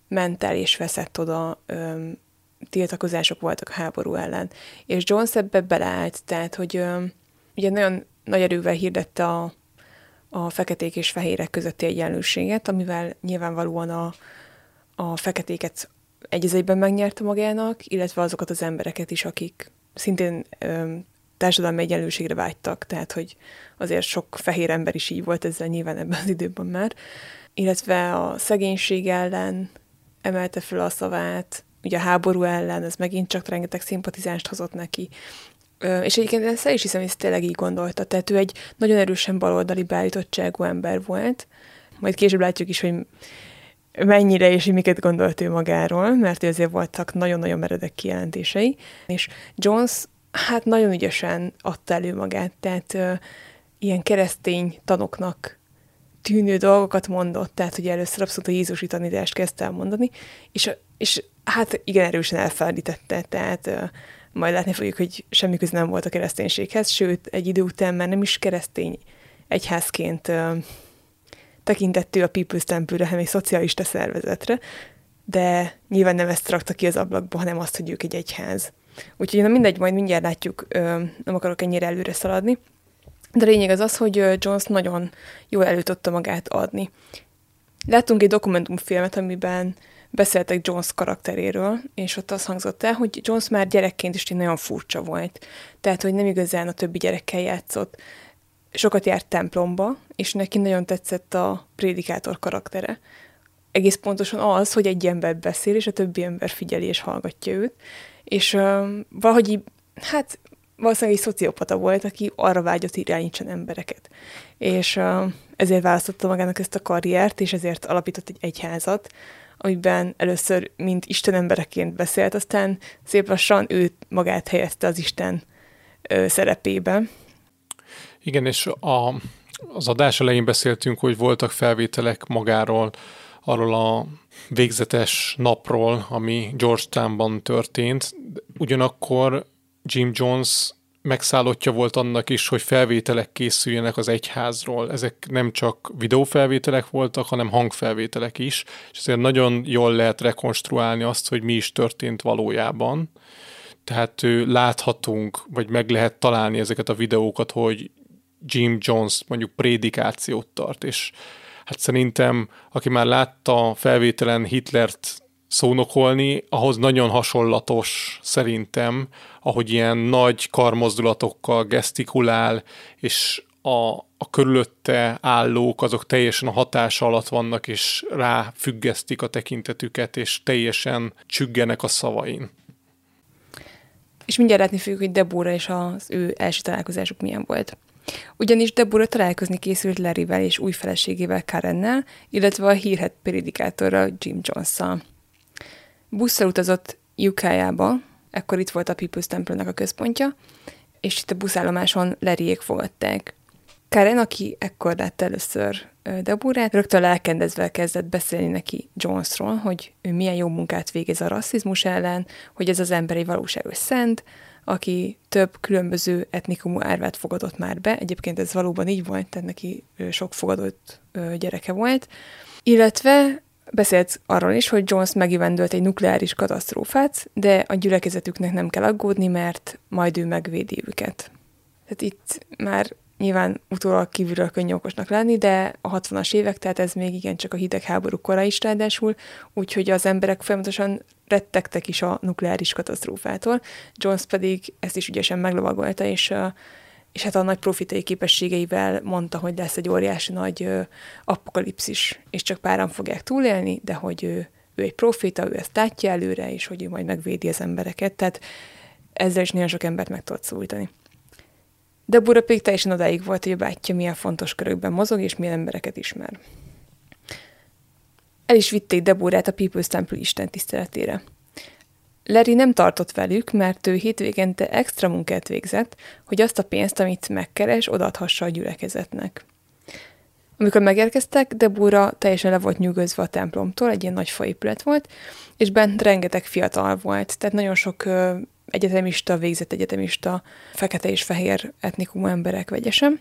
ment el és veszett oda, öm, tiltakozások voltak a háború ellen. És Jones ebbe beleállt, tehát hogy ugye nagyon nagy erővel hirdette a, a feketék és fehérek közötti egyenlőséget, amivel nyilvánvalóan a, a feketéket egy megnyerte magának, illetve azokat az embereket is, akik szintén ö, társadalmi egyenlőségre vágytak, tehát hogy azért sok fehér ember is így volt ezzel nyilván ebben az időben már, illetve a szegénység ellen emelte fel a szavát, ugye a háború ellen, ez megint csak rengeteg szimpatizást hozott neki. És egyébként ezt el is hiszem, hogy ezt tényleg így gondolta. Tehát ő egy nagyon erősen baloldali beállítottságú ember volt. Majd később látjuk is, hogy mennyire és miket gondolt ő magáról, mert azért voltak nagyon-nagyon meredek kijelentései, és Jones hát nagyon ügyesen adta elő magát, tehát ö, ilyen keresztény tanoknak tűnő dolgokat mondott, tehát hogy először abszolút a Jézusi tanítást kezdte el mondani, és, és hát igen erősen elfeledítette, tehát majd látni fogjuk, hogy semmi köze nem volt a kereszténységhez, sőt, egy idő után már nem is keresztény egyházként tekintettő a People's Temple-re, hanem egy szocialista szervezetre, de nyilván nem ezt rakta ki az ablakba, hanem azt, hogy ők egy egyház. Úgyhogy na mindegy, majd mindjárt látjuk, nem akarok ennyire előre szaladni. De a lényeg az az, hogy Jones nagyon jól elő magát adni. Láttunk egy dokumentumfilmet, amiben beszéltek Jones karakteréről, és ott az hangzott el, hogy Jones már gyerekként is nagyon furcsa volt. Tehát, hogy nem igazán a többi gyerekkel játszott sokat járt templomba, és neki nagyon tetszett a prédikátor karaktere. Egész pontosan az, hogy egy ember beszél, és a többi ember figyeli és hallgatja őt. És uh, valahogy hát valószínűleg egy szociopata volt, aki arra vágyott irányítson embereket. És uh, ezért választotta magának ezt a karriert, és ezért alapított egy egyházat, amiben először mint Isten embereként beszélt, aztán szép lassan ő magát helyezte az Isten ö, szerepébe, igen, és a, az adás elején beszéltünk, hogy voltak felvételek magáról, arról a végzetes napról, ami Georgetownban történt. Ugyanakkor Jim Jones megszállottja volt annak is, hogy felvételek készüljenek az egyházról. Ezek nem csak videófelvételek voltak, hanem hangfelvételek is, és ezért nagyon jól lehet rekonstruálni azt, hogy mi is történt valójában. Tehát láthatunk, vagy meg lehet találni ezeket a videókat, hogy Jim Jones mondjuk prédikációt tart, és hát szerintem, aki már látta felvételen Hitlert szónokolni, ahhoz nagyon hasonlatos szerintem, ahogy ilyen nagy karmozdulatokkal gesztikulál, és a, a körülötte állók azok teljesen a hatása alatt vannak, és ráfüggesztik a tekintetüket, és teljesen csüggenek a szavain. És mindjárt látni fogjuk, hogy Debora és az ő első találkozásuk milyen volt. Ugyanis Deborah találkozni készült Larryvel és új feleségével Karennel, illetve a hírhet prédikátorral Jim Jones-szal. Busszal utazott Jukájába, ekkor itt volt a People's temple a központja, és itt a buszállomáson Larryék fogadták. Karen, aki ekkor látta először Deborát, rögtön lelkendezve kezdett beszélni neki Jonesról, hogy ő milyen jó munkát végez a rasszizmus ellen, hogy ez az emberi valóságos szent, aki több különböző etnikumú árvát fogadott már be. Egyébként ez valóban így volt, tehát neki sok fogadott gyereke volt. Illetve beszélt arról is, hogy Jones megivendőlt egy nukleáris katasztrófát, de a gyülekezetüknek nem kell aggódni, mert majd ő megvédi őket. Tehát itt már nyilván utólag kívülről könnyű okosnak lenni, de a 60-as évek, tehát ez még igencsak a hidegháború kora is ráadásul, úgyhogy az emberek folyamatosan rettegtek is a nukleáris katasztrófától. Jones pedig ezt is ügyesen meglovagolta, és, és hát a nagy profitai képességeivel mondta, hogy lesz egy óriási nagy apokalipszis, és csak páran fogják túlélni, de hogy ő, ő egy profita, ő ezt látja előre, és hogy ő majd megvédi az embereket, tehát ezzel is nagyon sok embert meg tudott szólítani. De Bura pedig teljesen odáig volt, hogy a bátyja milyen fontos körökben mozog, és milyen embereket ismer. El is vitték Deborát a People's Temple Isten tiszteletére. Larry nem tartott velük, mert ő hétvégente extra munkát végzett, hogy azt a pénzt, amit megkeres, odaadhassa a gyülekezetnek. Amikor megérkeztek, Debora teljesen le volt nyugodva a templomtól, egy ilyen nagy faépület volt, és bent rengeteg fiatal volt, tehát nagyon sok egyetemista, végzett egyetemista, fekete és fehér etnikumú emberek vegyesen.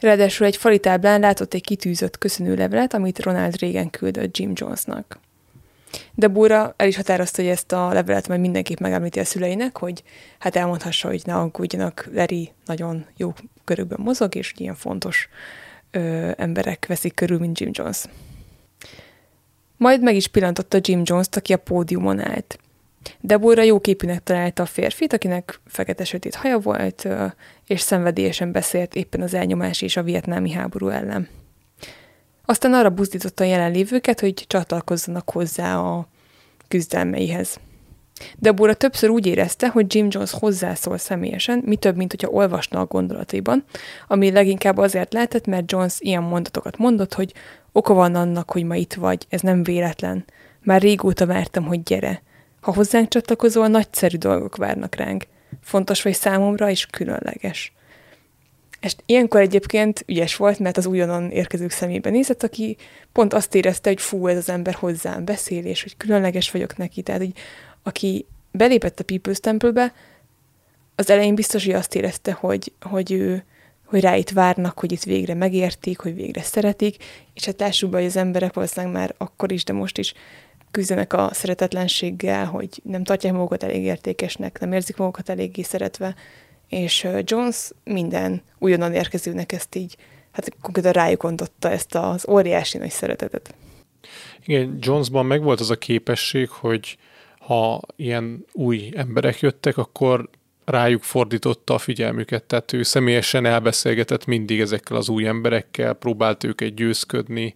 Ráadásul egy fali táblán látott egy kitűzött köszönőlevelet, amit Ronald Reagan küldött Jim Jonesnak. De Búra el is határozta, hogy ezt a levelet majd mindenképp megemlíti a szüleinek, hogy hát elmondhassa, hogy ne aggódjanak, Larry nagyon jó körülben mozog, és ilyen fontos ö, emberek veszik körül, mint Jim Jones. Majd meg is pillantotta Jim Jones-t, aki a pódiumon állt. Deborah jó képűnek találta a férfit, akinek fekete-sötét haja volt, és szenvedélyesen beszélt éppen az elnyomás és a vietnámi háború ellen. Aztán arra buzdította a jelenlévőket, hogy csatlakozzanak hozzá a küzdelmeihez. Deborah többször úgy érezte, hogy Jim Jones hozzászól személyesen, mi több, mint hogyha olvasna a gondolataiban, ami leginkább azért lehetett, mert Jones ilyen mondatokat mondott, hogy oka van annak, hogy ma itt vagy, ez nem véletlen. Már régóta vártam, hogy gyere. Ha hozzánk csatlakozol, nagyszerű dolgok várnak ránk. Fontos vagy számomra, és különleges. És ilyenkor egyébként ügyes volt, mert az újonnan érkezők szemébe nézett, aki pont azt érezte, hogy fú, ez az ember hozzám beszél, és hogy különleges vagyok neki. Tehát, hogy aki belépett a People's Temple-be, az elején biztos, hogy azt érezte, hogy, hogy ő, hogy rá itt várnak, hogy itt végre megértik, hogy végre szeretik, és hát lássuk be, hogy az emberek valószínűleg már akkor is, de most is küzdenek a szeretetlenséggel, hogy nem tartják magukat elég értékesnek, nem érzik magukat eléggé szeretve, és Jones minden újonnan érkezőnek ezt így, hát konkrétan rájuk ontotta ezt az óriási nagy szeretetet. Igen, Jonesban megvolt az a képesség, hogy ha ilyen új emberek jöttek, akkor rájuk fordította a figyelmüket, tehát ő személyesen elbeszélgetett mindig ezekkel az új emberekkel, próbált őket győzködni,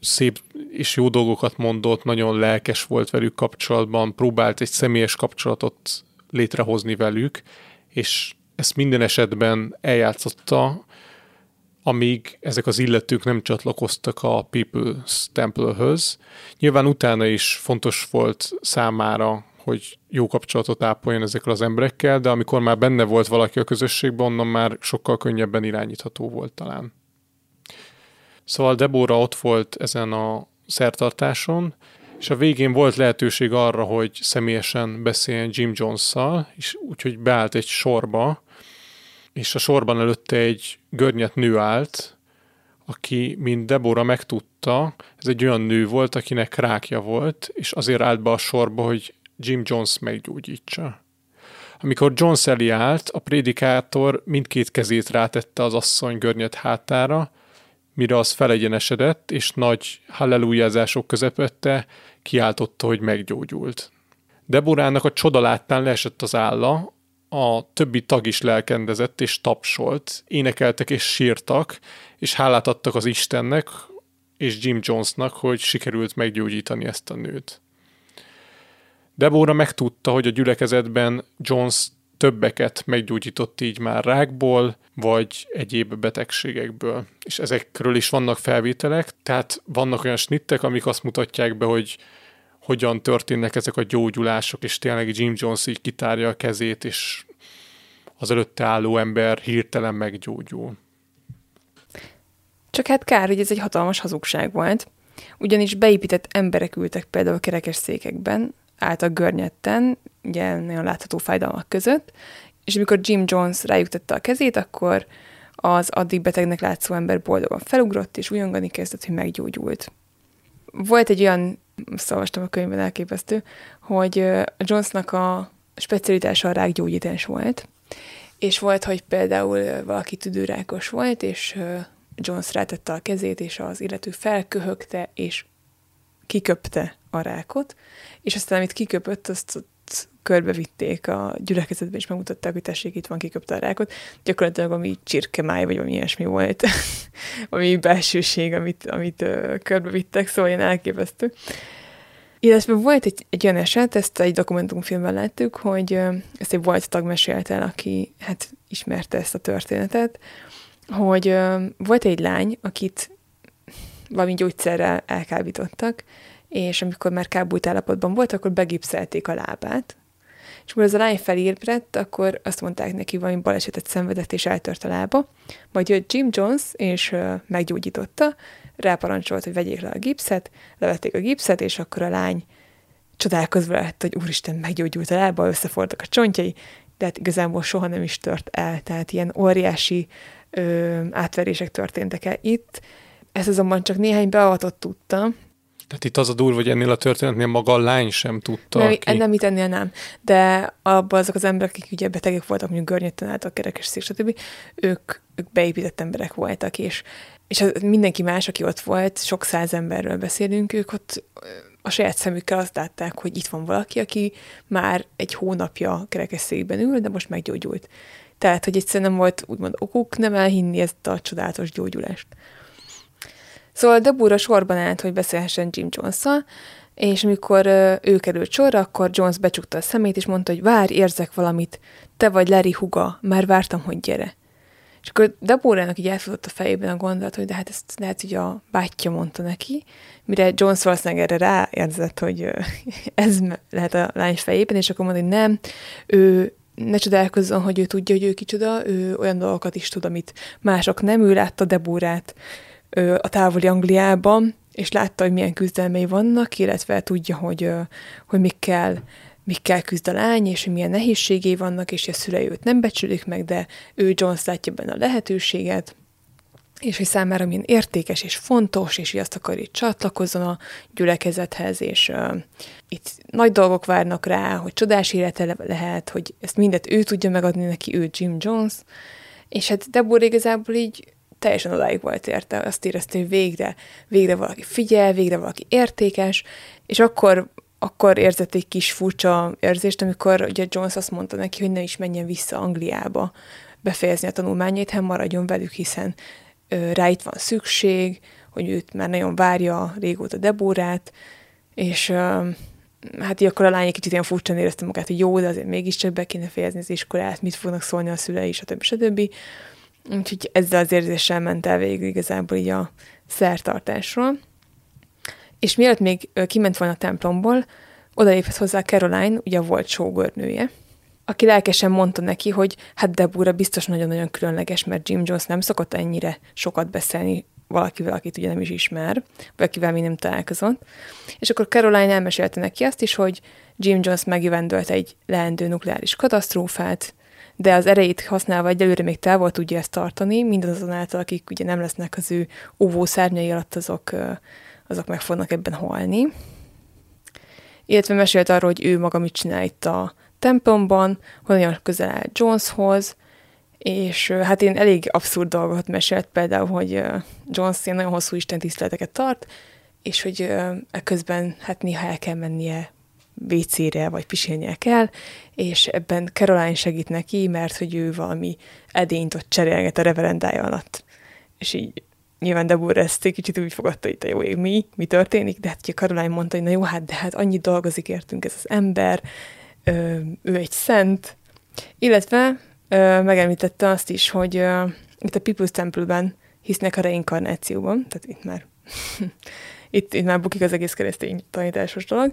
szép és jó dolgokat mondott, nagyon lelkes volt velük kapcsolatban, próbált egy személyes kapcsolatot létrehozni velük, és ezt minden esetben eljátszotta, amíg ezek az illetők nem csatlakoztak a People's Temple-höz. Nyilván utána is fontos volt számára, hogy jó kapcsolatot ápoljon ezekkel az emberekkel, de amikor már benne volt valaki a közösségben, onnan már sokkal könnyebben irányítható volt talán. Szóval Debora ott volt ezen a szertartáson, és a végén volt lehetőség arra, hogy személyesen beszéljen Jim Jones-szal, és úgyhogy beállt egy sorba, és a sorban előtte egy görnyet nő állt, aki, mint Debora megtudta, ez egy olyan nő volt, akinek rákja volt, és azért állt be a sorba, hogy Jim Jones meggyógyítsa. Amikor Jones elé állt, a prédikátor mindkét kezét rátette az asszony görnyet hátára, mire az felegyenesedett, és nagy hallelujázások közepette kiáltotta, hogy meggyógyult. Deborának a csoda láttán leesett az álla, a többi tag is lelkendezett és tapsolt, énekeltek és sírtak, és hálát adtak az Istennek és Jim Jonesnak, hogy sikerült meggyógyítani ezt a nőt. Deborah megtudta, hogy a gyülekezetben Jones többeket meggyógyított így már rákból, vagy egyéb betegségekből. És ezekről is vannak felvételek, tehát vannak olyan snittek, amik azt mutatják be, hogy hogyan történnek ezek a gyógyulások, és tényleg Jim Jones így kitárja a kezét, és az előtte álló ember hirtelen meggyógyul. Csak hát kár, hogy ez egy hatalmas hazugság volt, ugyanis beépített emberek ültek például kerekes székekben, álltak görnyetten, ugye nagyon látható fájdalmak között, és amikor Jim Jones rájuk tette a kezét, akkor az addig betegnek látszó ember boldogan felugrott, és újongani kezdett, hogy meggyógyult. Volt egy olyan, azt olvastam a könyvben elképesztő, hogy Jonesnak a specialitása a rákgyógyítás volt, és volt, hogy például valaki tüdőrákos volt, és Jones rátette a kezét, és az illető felköhögte, és kiköpte a rákot, és aztán amit kiköpött, azt körbevitték a gyülekezetben, és megmutatták, hogy tessék, itt van, kiköpte a rákot. Gyakorlatilag valami csirkemáj, vagy valami ilyesmi volt, valami belsőség, amit, amit körbevittek, szóval ilyen elképesztő. Illetve volt egy, egy olyan eset, ezt egy dokumentumfilmben láttuk, hogy ezt egy volt tag mesélt el, aki hát ismerte ezt a történetet, hogy volt egy lány, akit valami gyógyszerrel elkábítottak, és amikor már kábult állapotban volt, akkor begipszelték a lábát, és amikor az a lány felébredt, akkor azt mondták neki, valami balesetet szenvedett, és eltört a lába. Majd jött Jim Jones, és uh, meggyógyította, ráparancsolt, hogy vegyék le a gipszet, levették a gipszet, és akkor a lány csodálkozva lett, hogy úristen, meggyógyult a lába, összefordultak a csontjai, de hát igazából soha nem is tört el, tehát ilyen óriási ö, átverések történtek el itt. Ez azonban csak néhány beavatott tudta, tehát itt az a durva, hogy ennél a történetnél maga a lány sem tudta. Nem, ki. nem itt ennél nem. De abban azok az emberek, akik ugye betegek voltak, mondjuk görnyetten álltak, kerekes stb., ők, ők beépített emberek voltak, és, és mindenki más, aki ott volt, sok száz emberről beszélünk, ők ott a saját szemükkel azt látták, hogy itt van valaki, aki már egy hónapja kerekesszékben ül, de most meggyógyult. Tehát, hogy egyszerűen nem volt úgymond okuk nem elhinni ezt a csodálatos gyógyulást. Szóval Debura sorban állt, hogy beszélhessen Jim jones és amikor ő került sorra, akkor Jones becsukta a szemét, és mondta, hogy várj, érzek valamit, te vagy Larry huga, már vártam, hogy gyere. És akkor Deborah-nak így elfutott a fejében a gondolat, hogy de hát ezt lehet, hogy a bátyja mondta neki, mire Jones valószínűleg erre ráérzett, hogy ez lehet a lány fejében, és akkor mondta, hogy nem, ő ne csodálkozzon, hogy ő tudja, hogy ő kicsoda, ő olyan dolgokat is tud, amit mások nem, ő látta Deborát, a távoli Angliában, és látta, hogy milyen küzdelmei vannak, illetve tudja, hogy, hogy mikkel, mikkel küzd a lány, és milyen nehézségei vannak, és a szülei őt nem becsülik meg, de ő Jones látja benne a lehetőséget, és hogy számára milyen értékes és fontos, és hogy azt akar, hogy csatlakozzon a gyülekezethez, és uh, itt nagy dolgok várnak rá, hogy csodás élete lehet, hogy ezt mindet ő tudja megadni neki, ő Jim Jones, és hát Deborah igazából így teljesen odáig volt érte, azt érezte, hogy végre, végre valaki figyel, végre valaki értékes, és akkor, akkor érzett egy kis furcsa érzést, amikor ugye Jones azt mondta neki, hogy ne is menjen vissza Angliába befejezni a tanulmányait, hanem maradjon velük, hiszen ö, rá itt van szükség, hogy őt már nagyon várja régóta Debórát, és ö, hát így akkor a lány egy kicsit ilyen furcsán érezte magát, hogy jó, de azért mégiscsak be kéne fejezni az iskolát, mit fognak szólni a szülei, stb. stb. stb. Úgyhogy ezzel az érzéssel ment el végig igazából így a szertartásról. És mielőtt még kiment volna a templomból, odalépett hozzá Caroline, ugye volt sógornője, aki lelkesen mondta neki, hogy hát Debura biztos nagyon-nagyon különleges, mert Jim Jones nem szokott ennyire sokat beszélni valakivel, akit ugye nem is ismer, vagy akivel még nem találkozott. És akkor Caroline elmesélte neki azt is, hogy Jim Jones megjövendölt egy leendő nukleáris katasztrófát, de az erejét használva egyelőre még távol tudja ezt tartani, mindazonáltal, akik ugye nem lesznek az ő óvó szárnyai alatt, azok, azok meg fognak ebben halni. Illetve mesélt arról, hogy ő maga mit csinál itt a templomban, hogy nagyon közel áll Joneshoz, és hát én elég abszurd dolgokat mesélt, például, hogy Jones ilyen nagyon hosszú istentiszteleteket tart, és hogy ekközben hát néha el kell mennie WC-re, vagy pisilnie kell, és ebben Caroline segít neki, mert hogy ő valami edényt ott cserélget a reverendája alatt. És így nyilván Debor ezt kicsit úgy fogadta, hogy te jó ég, mi, mi történik, de hát ugye Caroline mondta, hogy na jó, hát de hát annyit dolgozik értünk ez az ember, ö, ő egy szent, illetve ö, megemlítette azt is, hogy ö, itt a People's Temple-ben hisznek a reinkarnációban, tehát itt már itt, itt már bukik az egész keresztény tanításos dolog,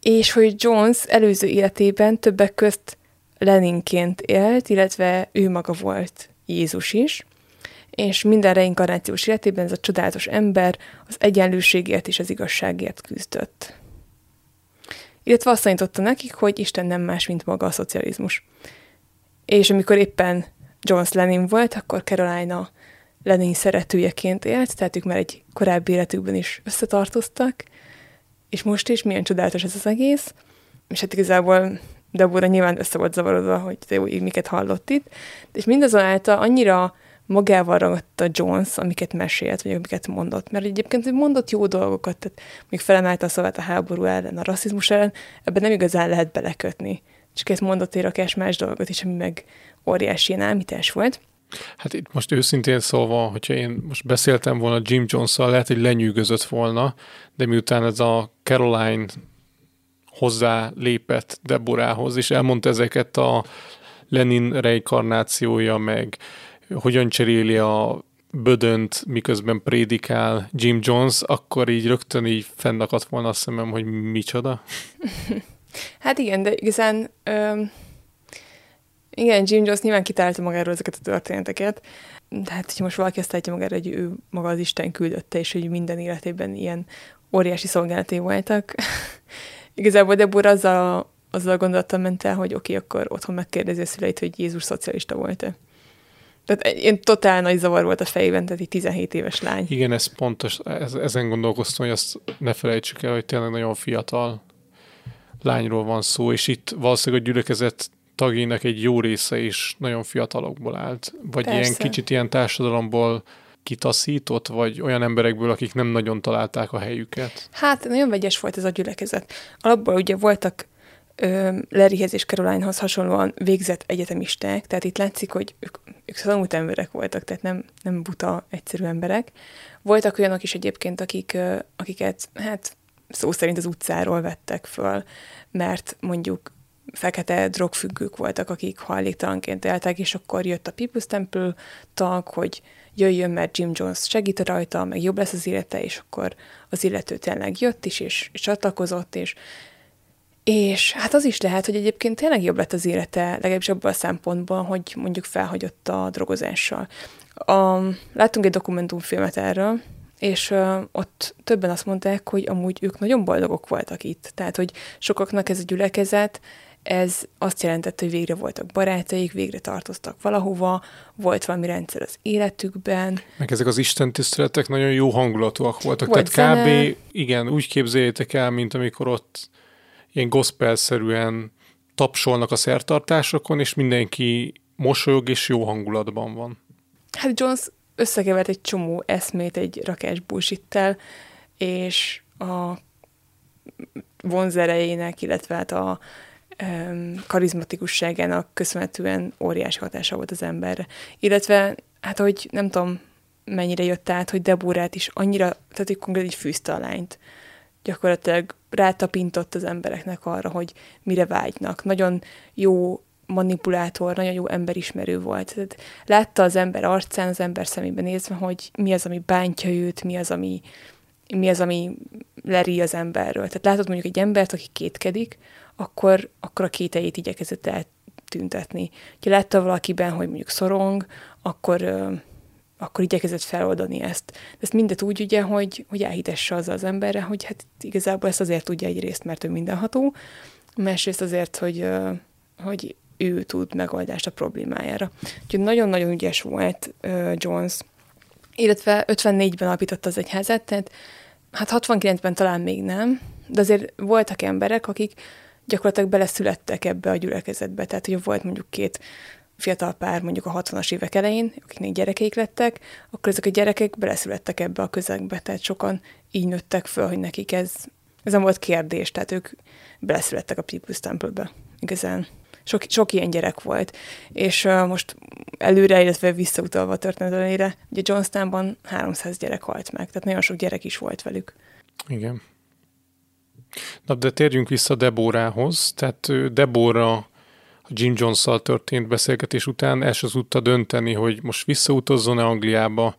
és hogy Jones előző életében többek közt Leninként élt, illetve ő maga volt Jézus is, és minden reinkarnációs életében ez a csodálatos ember az egyenlőségért és az igazságért küzdött. Illetve azt tanította nekik, hogy Isten nem más, mint maga a szocializmus. És amikor éppen Jones Lenin volt, akkor Carolina Lenin szeretőjeként élt, tehát ők már egy korábbi életükben is összetartoztak, és most is milyen csodálatos ez az egész, és hát igazából Deborah nyilván össze volt zavarodva, hogy jó, miket hallott itt, és mindazonáltal annyira magával ragadta Jones, amiket mesélt, vagy amiket mondott. Mert egyébként mondott jó dolgokat, tehát még felemelte a szavát a háború ellen, a rasszizmus ellen, ebben nem igazán lehet belekötni. Csak ezt mondott egy rakás más dolgot is, ami meg óriási ilyen volt. Hát itt most őszintén szólva, hogyha én most beszéltem volna Jim Jones-szal, lehet, hogy lenyűgözött volna, de miután ez a Caroline hozzá lépett Deborához, és elmondta ezeket a Lenin reinkarnációja, meg hogyan cseréli a bödönt, miközben prédikál Jim Jones, akkor így rögtön így fennakadt volna a szemem, hogy micsoda. hát igen, de igazán ö, igen, Jim Jones nyilván kitálta magáról ezeket a történeteket, de hát, hogy most valaki azt látja magára, hogy ő maga az Isten küldötte, és hogy minden életében ilyen óriási szolgálaté voltak. Igazából Deborah azzal, azzal gondolattal ment el, hogy oké, okay, akkor otthon megkérdezi a szüleit, hogy Jézus szocialista volt-e. Tehát én totál nagy zavar volt a fejében, tehát egy 17 éves lány. Igen, ez pontos, ez, ezen gondolkoztam, hogy azt ne felejtsük el, hogy tényleg nagyon fiatal lányról van szó, és itt valószínűleg a gyülekezet tagjainak egy jó része is nagyon fiatalokból állt, vagy Persze. ilyen kicsit ilyen társadalomból kitaszított, vagy olyan emberekből, akik nem nagyon találták a helyüket? Hát nagyon vegyes volt ez a gyülekezet. Alapból ugye voltak Larryhez és Carolinehoz hasonlóan végzett egyetemisták, tehát itt látszik, hogy ők, ők tanult emberek voltak, tehát nem, nem buta, egyszerű emberek. Voltak olyanok is egyébként, akik, akiket hát szó szerint az utcáról vettek föl, mert mondjuk fekete drogfüggők voltak, akik hajléktalanként éltek, és akkor jött a People's Temple tag, hogy jöjjön, mert Jim Jones segít rajta, meg jobb lesz az élete, és akkor az illető tényleg jött is, és, és csatlakozott, és és hát az is lehet, hogy egyébként tényleg jobb lett az élete, legalábbis abban a szempontból, hogy mondjuk felhagyott a drogozással. A, láttunk egy dokumentumfilmet erről, és uh, ott többen azt mondták, hogy amúgy ők nagyon boldogok voltak itt. Tehát, hogy sokaknak ez a gyülekezet, ez azt jelentette, hogy végre voltak barátaik, végre tartoztak valahova, volt valami rendszer az életükben. Meg ezek az Isten tiszteletek nagyon jó hangulatúak voltak. Volt Tehát zene. kb. igen, úgy képzeljétek el, mint amikor ott ilyen gospel-szerűen tapsolnak a szertartásokon, és mindenki mosolyog és jó hangulatban van. Hát Jones összekevert egy csomó eszmét egy rakás bullshit és a vonzerejének, illetve hát a karizmatikusságának köszönhetően óriási hatása volt az emberre. Illetve, hát hogy nem tudom, mennyire jött át, hogy Deborát is annyira, tehát hogy konkrét így fűzte a lányt. Gyakorlatilag rátapintott az embereknek arra, hogy mire vágynak. Nagyon jó manipulátor, nagyon jó emberismerő volt. Tehát látta az ember arcán, az ember szemében nézve, hogy mi az, ami bántja őt, mi az, ami, mi az, ami leri az emberről. Tehát látod mondjuk egy embert, aki kétkedik, akkor, akkor a kételjét igyekezett eltüntetni. Ha látta valakiben, hogy mondjuk szorong, akkor, akkor igyekezett feloldani ezt. Ezt mindet úgy ugye, hogy, hogy elhitesse azzal az emberre, hogy hát igazából ezt azért tudja egyrészt, mert ő mindenható, másrészt azért, hogy, hogy ő tud megoldást a problémájára. Úgyhogy nagyon-nagyon ügyes volt Jones, illetve 54-ben alapította az egyházat, tehát hát 69-ben talán még nem, de azért voltak emberek, akik gyakorlatilag beleszülettek ebbe a gyülekezetbe. Tehát, hogy volt mondjuk két fiatal pár mondjuk a 60-as évek elején, akiknek gyerekeik lettek, akkor ezek a gyerekek beleszülettek ebbe a közegbe, tehát sokan így nőttek föl, hogy nekik ez, ez nem volt kérdés, tehát ők beleszülettek a People's Temple-be. Igazán sok, sok ilyen gyerek volt. És uh, most előre, illetve visszautalva a történet elére, ugye Johnstownban 300 gyerek halt meg, tehát nagyon sok gyerek is volt velük. Igen. Na, de térjünk vissza Debórához. Tehát Debora a Jim jones történt beszélgetés után el az tudta dönteni, hogy most visszautazzon-e Angliába,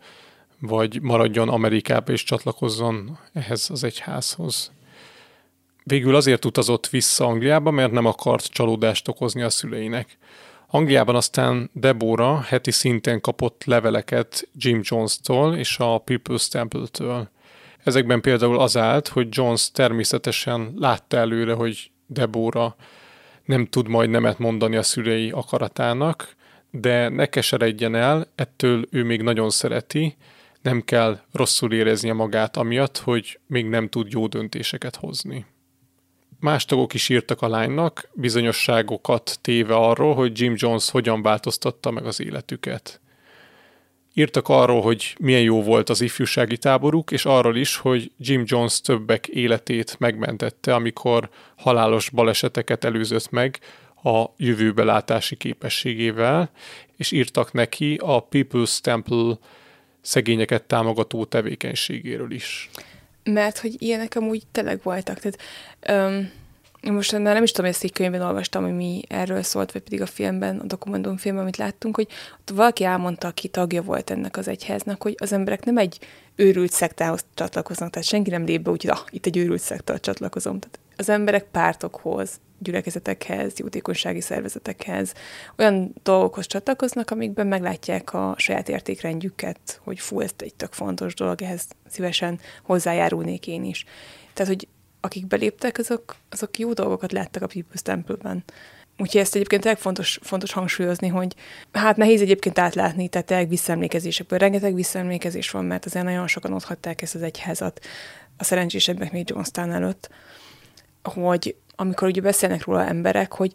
vagy maradjon Amerikába és csatlakozzon ehhez az egyházhoz. Végül azért utazott vissza Angliába, mert nem akart csalódást okozni a szüleinek. Angliában aztán Debora heti szinten kapott leveleket Jim Jones-tól és a People's Temple-től. Ezekben például az állt, hogy Jones természetesen látta előre, hogy Debora nem tud majd nemet mondani a szülei akaratának, de ne keseredjen el, ettől ő még nagyon szereti, nem kell rosszul éreznie magát amiatt, hogy még nem tud jó döntéseket hozni. Más tagok is írtak a lánynak, bizonyosságokat téve arról, hogy Jim Jones hogyan változtatta meg az életüket. Írtak arról, hogy milyen jó volt az ifjúsági táboruk, és arról is, hogy Jim Jones többek életét megmentette, amikor halálos baleseteket előzött meg a jövőbelátási képességével, és írtak neki a People's Temple szegényeket támogató tevékenységéről is. Mert hogy ilyenek amúgy tényleg voltak. Tehát, um, most már nem is tudom, hogy ezt egy könyvben olvastam, hogy mi erről szólt, vagy pedig a filmben, a dokumentumfilmben, amit láttunk, hogy ott valaki elmondta, aki tagja volt ennek az egyháznak, hogy az emberek nem egy őrült szektához csatlakoznak, tehát senki nem lép be úgy, hogy ah, itt egy őrült szektához csatlakozom. Tehát az emberek pártokhoz, gyülekezetekhez, jótékonysági szervezetekhez, olyan dolgokhoz csatlakoznak, amikben meglátják a saját értékrendjüket, hogy fú, ez egy tök fontos dolog, ehhez szívesen hozzájárulnék én is. Tehát, hogy akik beléptek, azok, azok jó dolgokat láttak a People's Temple-ben. Úgyhogy ezt egyébként tényleg fontos, fontos hangsúlyozni, hogy hát nehéz egyébként átlátni, tehát tényleg visszaemlékezésekből rengeteg visszaemlékezés van, mert azért nagyon sokan ott hagyták ezt az egyházat, a szerencsésebbek még Johnstown előtt, hogy amikor ugye beszélnek róla emberek, hogy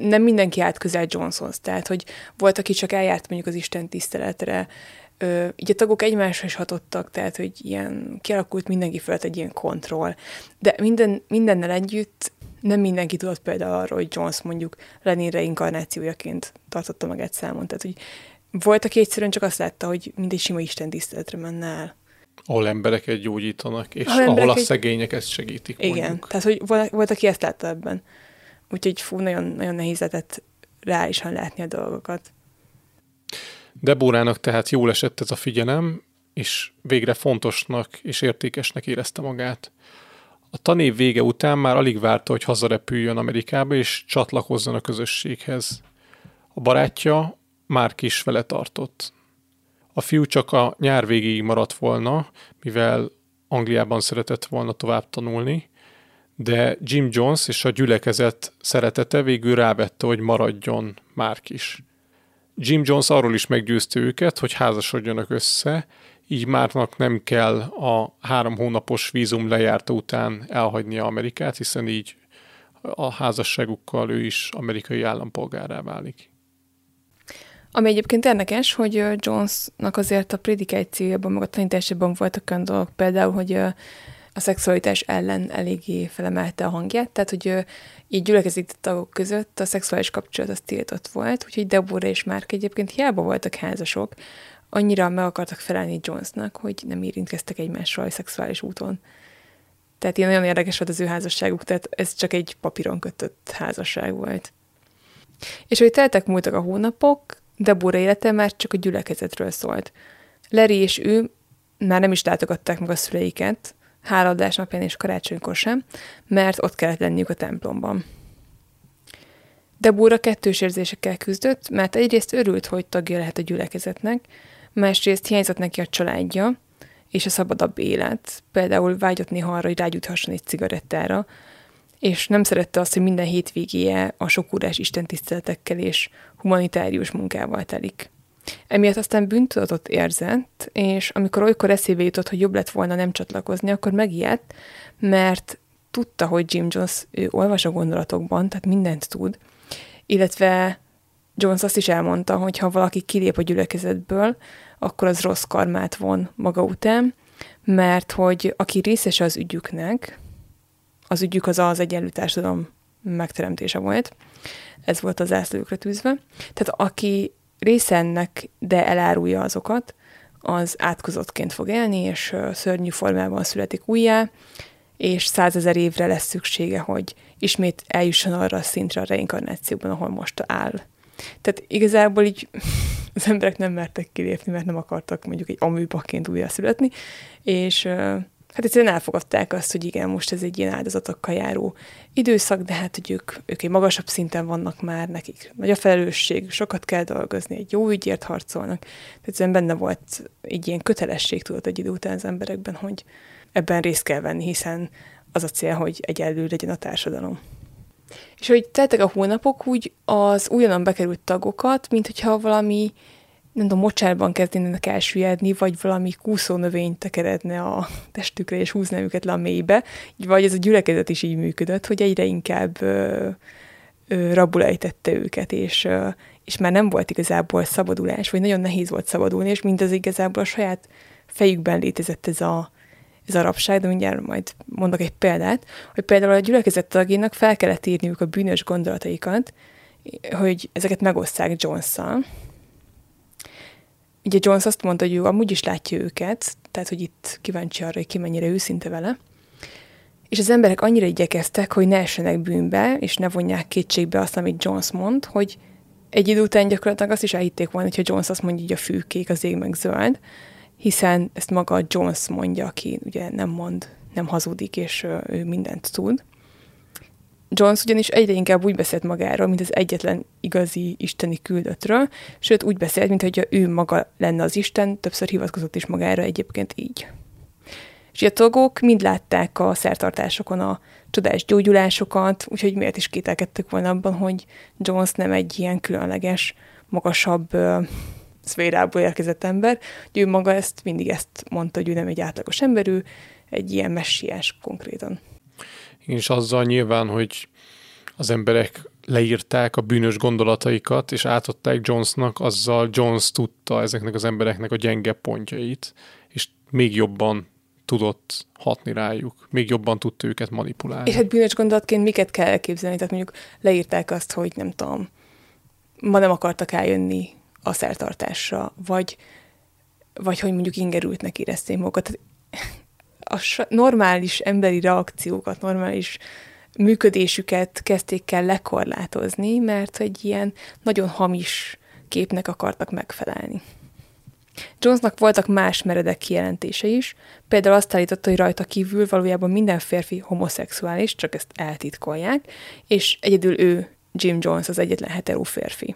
nem mindenki állt közel Johnsonhoz, tehát hogy volt, aki csak eljárt mondjuk az Isten tiszteletre, Ö, így a tagok egymásra is hatottak, tehát hogy ilyen kialakult mindenki felett egy ilyen kontroll. De minden, mindennel együtt nem mindenki tudott például arról, hogy Jones mondjuk Lenin reinkarnációjaként tartotta magát számon. Tehát, hogy volt, aki egyszerűen csak azt látta, hogy mindegy sima Isten tiszteletre menne el. Ahol embereket gyógyítanak, és ahol, ahol a egy... szegények ezt segítik. Igen, mondjuk. tehát hogy volt, volt, aki ezt látta ebben. Úgyhogy fú, nagyon, nagyon nehéz lehetett reálisan látni a dolgokat. Debórának tehát jól esett ez a figyelem, és végre fontosnak és értékesnek érezte magát. A tanév vége után már alig várta, hogy hazarepüljön Amerikába és csatlakozzon a közösséghez. A barátja már kis vele tartott. A fiú csak a nyár végéig maradt volna, mivel Angliában szeretett volna tovább tanulni, de Jim Jones és a gyülekezet szeretete végül rávette, hogy maradjon már is. Jim Jones arról is meggyőzte őket, hogy házasodjanak össze, így Márknak nem kell a három hónapos vízum lejárta után elhagynia Amerikát, hiszen így a házasságukkal ő is amerikai állampolgárá válik. Ami egyébként érdekes, hogy Jonesnak azért a prédikációjában, meg a tanításában voltak olyan dolgok, például, hogy a szexualitás ellen eléggé felemelte a hangját, tehát hogy így gyülekezik tagok között a szexuális kapcsolat az tiltott volt, úgyhogy Deborah és Mark egyébként hiába voltak házasok, annyira meg akartak felelni Jonesnak, hogy nem érintkeztek egymással szexuális úton. Tehát ilyen nagyon érdekes volt az ő házasságuk, tehát ez csak egy papíron kötött házasság volt. És hogy teltek múltak a hónapok, Deborah élete már csak a gyülekezetről szólt. Larry és ő már nem is látogatták meg a szüleiket, háladás napján és karácsonykor sem, mert ott kellett lenniük a templomban. Debúra kettős érzésekkel küzdött, mert egyrészt örült, hogy tagja lehet a gyülekezetnek, másrészt hiányzott neki a családja, és a szabadabb élet. Például vágyott néha arra, hogy rágyújthasson egy cigarettára, és nem szerette azt, hogy minden hétvégéje a sok órás istentiszteletekkel és humanitárius munkával telik. Emiatt aztán bűntudatot érzett, és amikor olykor eszébe jutott, hogy jobb lett volna nem csatlakozni, akkor megijedt, mert tudta, hogy Jim Jones ő olvas a gondolatokban, tehát mindent tud, illetve Jones azt is elmondta, hogy ha valaki kilép a gyülekezetből, akkor az rossz karmát von maga után, mert hogy aki részese az ügyüknek, az ügyük az az egyenlő társadalom megteremtése volt. Ez volt az zászlójukra tűzve. Tehát aki része ennek, de elárulja azokat, az átkozottként fog élni, és szörnyű formában születik újjá, és százezer évre lesz szüksége, hogy ismét eljusson arra a szintre a reinkarnációban, ahol most áll. Tehát igazából így az emberek nem mertek kilépni, mert nem akartak mondjuk egy aműpaként újra születni, és hát egyszerűen elfogadták azt, hogy igen, most ez egy ilyen áldozatokkal járó időszak, de hát, hogy ők, ők egy magasabb szinten vannak már, nekik nagy a felelősség, sokat kell dolgozni, egy jó ügyért harcolnak. Tehát egyszerűen benne volt egy ilyen kötelesség, tudott egy idő után az emberekben, hogy ebben részt kell venni, hiszen az a cél, hogy egyenlő legyen a társadalom. És hogy teltek a hónapok, úgy az újonnan bekerült tagokat, mint hogyha valami nem tudom, mocsárban kezdenének elsüllyedni, vagy valami növényt tekeredne a testükre, és húzna őket le a mélybe, vagy ez a gyülekezet is így működött, hogy egyre inkább ö, ö, rabul ejtette őket, és, ö, és már nem volt igazából szabadulás, vagy nagyon nehéz volt szabadulni, és mindez igazából a saját fejükben létezett ez a, ez a rabság, de mindjárt majd mondok egy példát, hogy például a gyülekezet tagjának fel kellett írniuk a bűnös gondolataikat, hogy ezeket megosszák Jones-szal, Ugye Jones azt mondta, hogy ő amúgy is látja őket, tehát hogy itt kíváncsi arra, hogy ki mennyire őszinte vele. És az emberek annyira igyekeztek, hogy ne essenek bűnbe, és ne vonják kétségbe azt, amit Jones mond, hogy egy idő után gyakorlatilag azt is elhitték volna, hogyha Jones azt mondja, hogy a fű kék, az ég meg zöld, hiszen ezt maga Jones mondja, aki ugye nem mond, nem hazudik, és ő mindent tud. Jones ugyanis egyre inkább úgy beszélt magáról, mint az egyetlen igazi isteni küldöttről, sőt úgy beszélt, mintha ő maga lenne az Isten, többször hivatkozott is magára egyébként így. És a tagok mind látták a szertartásokon a csodás gyógyulásokat, úgyhogy miért is kételkedtek volna abban, hogy Jones nem egy ilyen különleges, magasabb uh, szférából érkezett ember, hogy ő maga ezt mindig ezt mondta, hogy ő nem egy átlagos ember, ő egy ilyen messiás konkrétan és azzal nyilván, hogy az emberek leírták a bűnös gondolataikat, és átadták Jonesnak, azzal Jones tudta ezeknek az embereknek a gyenge pontjait, és még jobban tudott hatni rájuk, még jobban tudta őket manipulálni. És hát bűnös gondolatként miket kell elképzelni? Tehát mondjuk leírták azt, hogy nem tudom, ma nem akartak eljönni a szertartásra, vagy, vagy hogy mondjuk ingerültnek érezték magukat a normális emberi reakciókat, normális működésüket kezdték el lekorlátozni, mert egy ilyen nagyon hamis képnek akartak megfelelni. Jonesnak voltak más meredek kijelentése is, például azt állította, hogy rajta kívül valójában minden férfi homoszexuális, csak ezt eltitkolják, és egyedül ő, Jim Jones, az egyetlen hetero férfi.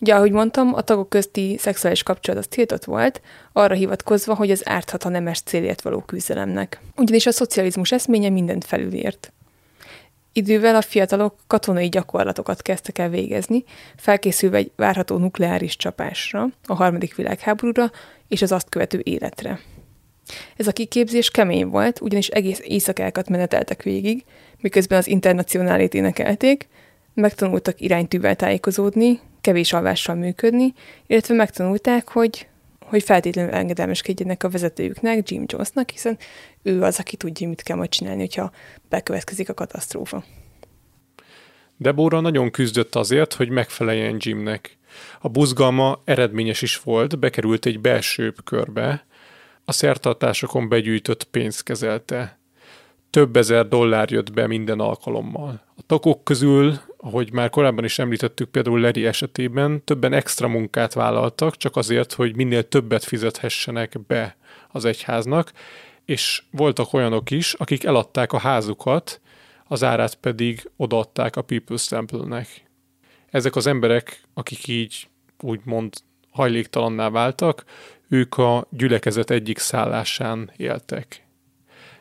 Ugye, ahogy mondtam, a tagok közti szexuális kapcsolat az tiltott volt, arra hivatkozva, hogy az árthat a nemes célért való küzdelemnek. Ugyanis a szocializmus eszménye mindent felülírt. Idővel a fiatalok katonai gyakorlatokat kezdtek el végezni, felkészülve egy várható nukleáris csapásra, a harmadik világháborúra és az azt követő életre. Ez a kiképzés kemény volt, ugyanis egész éjszakákat meneteltek végig, miközben az internacionálét énekelték, megtanultak iránytűvel tájékozódni, kevés alvással működni, illetve megtanulták, hogy, hogy feltétlenül engedelmeskedjenek a vezetőjüknek, Jim Jonesnak, hiszen ő az, aki tudja, mit kell majd csinálni, hogyha bekövetkezik a katasztrófa. Deborah nagyon küzdött azért, hogy megfeleljen Jimnek. A buzgalma eredményes is volt, bekerült egy belső körbe, a szertartásokon begyűjtött pénzt kezelte. Több ezer dollár jött be minden alkalommal. A tagok közül ahogy már korábban is említettük, például Leri esetében többen extra munkát vállaltak, csak azért, hogy minél többet fizethessenek be az egyháznak, és voltak olyanok is, akik eladták a házukat, az árát pedig odaadták a People's Temple-nek. Ezek az emberek, akik így úgymond hajléktalanná váltak, ők a gyülekezet egyik szállásán éltek.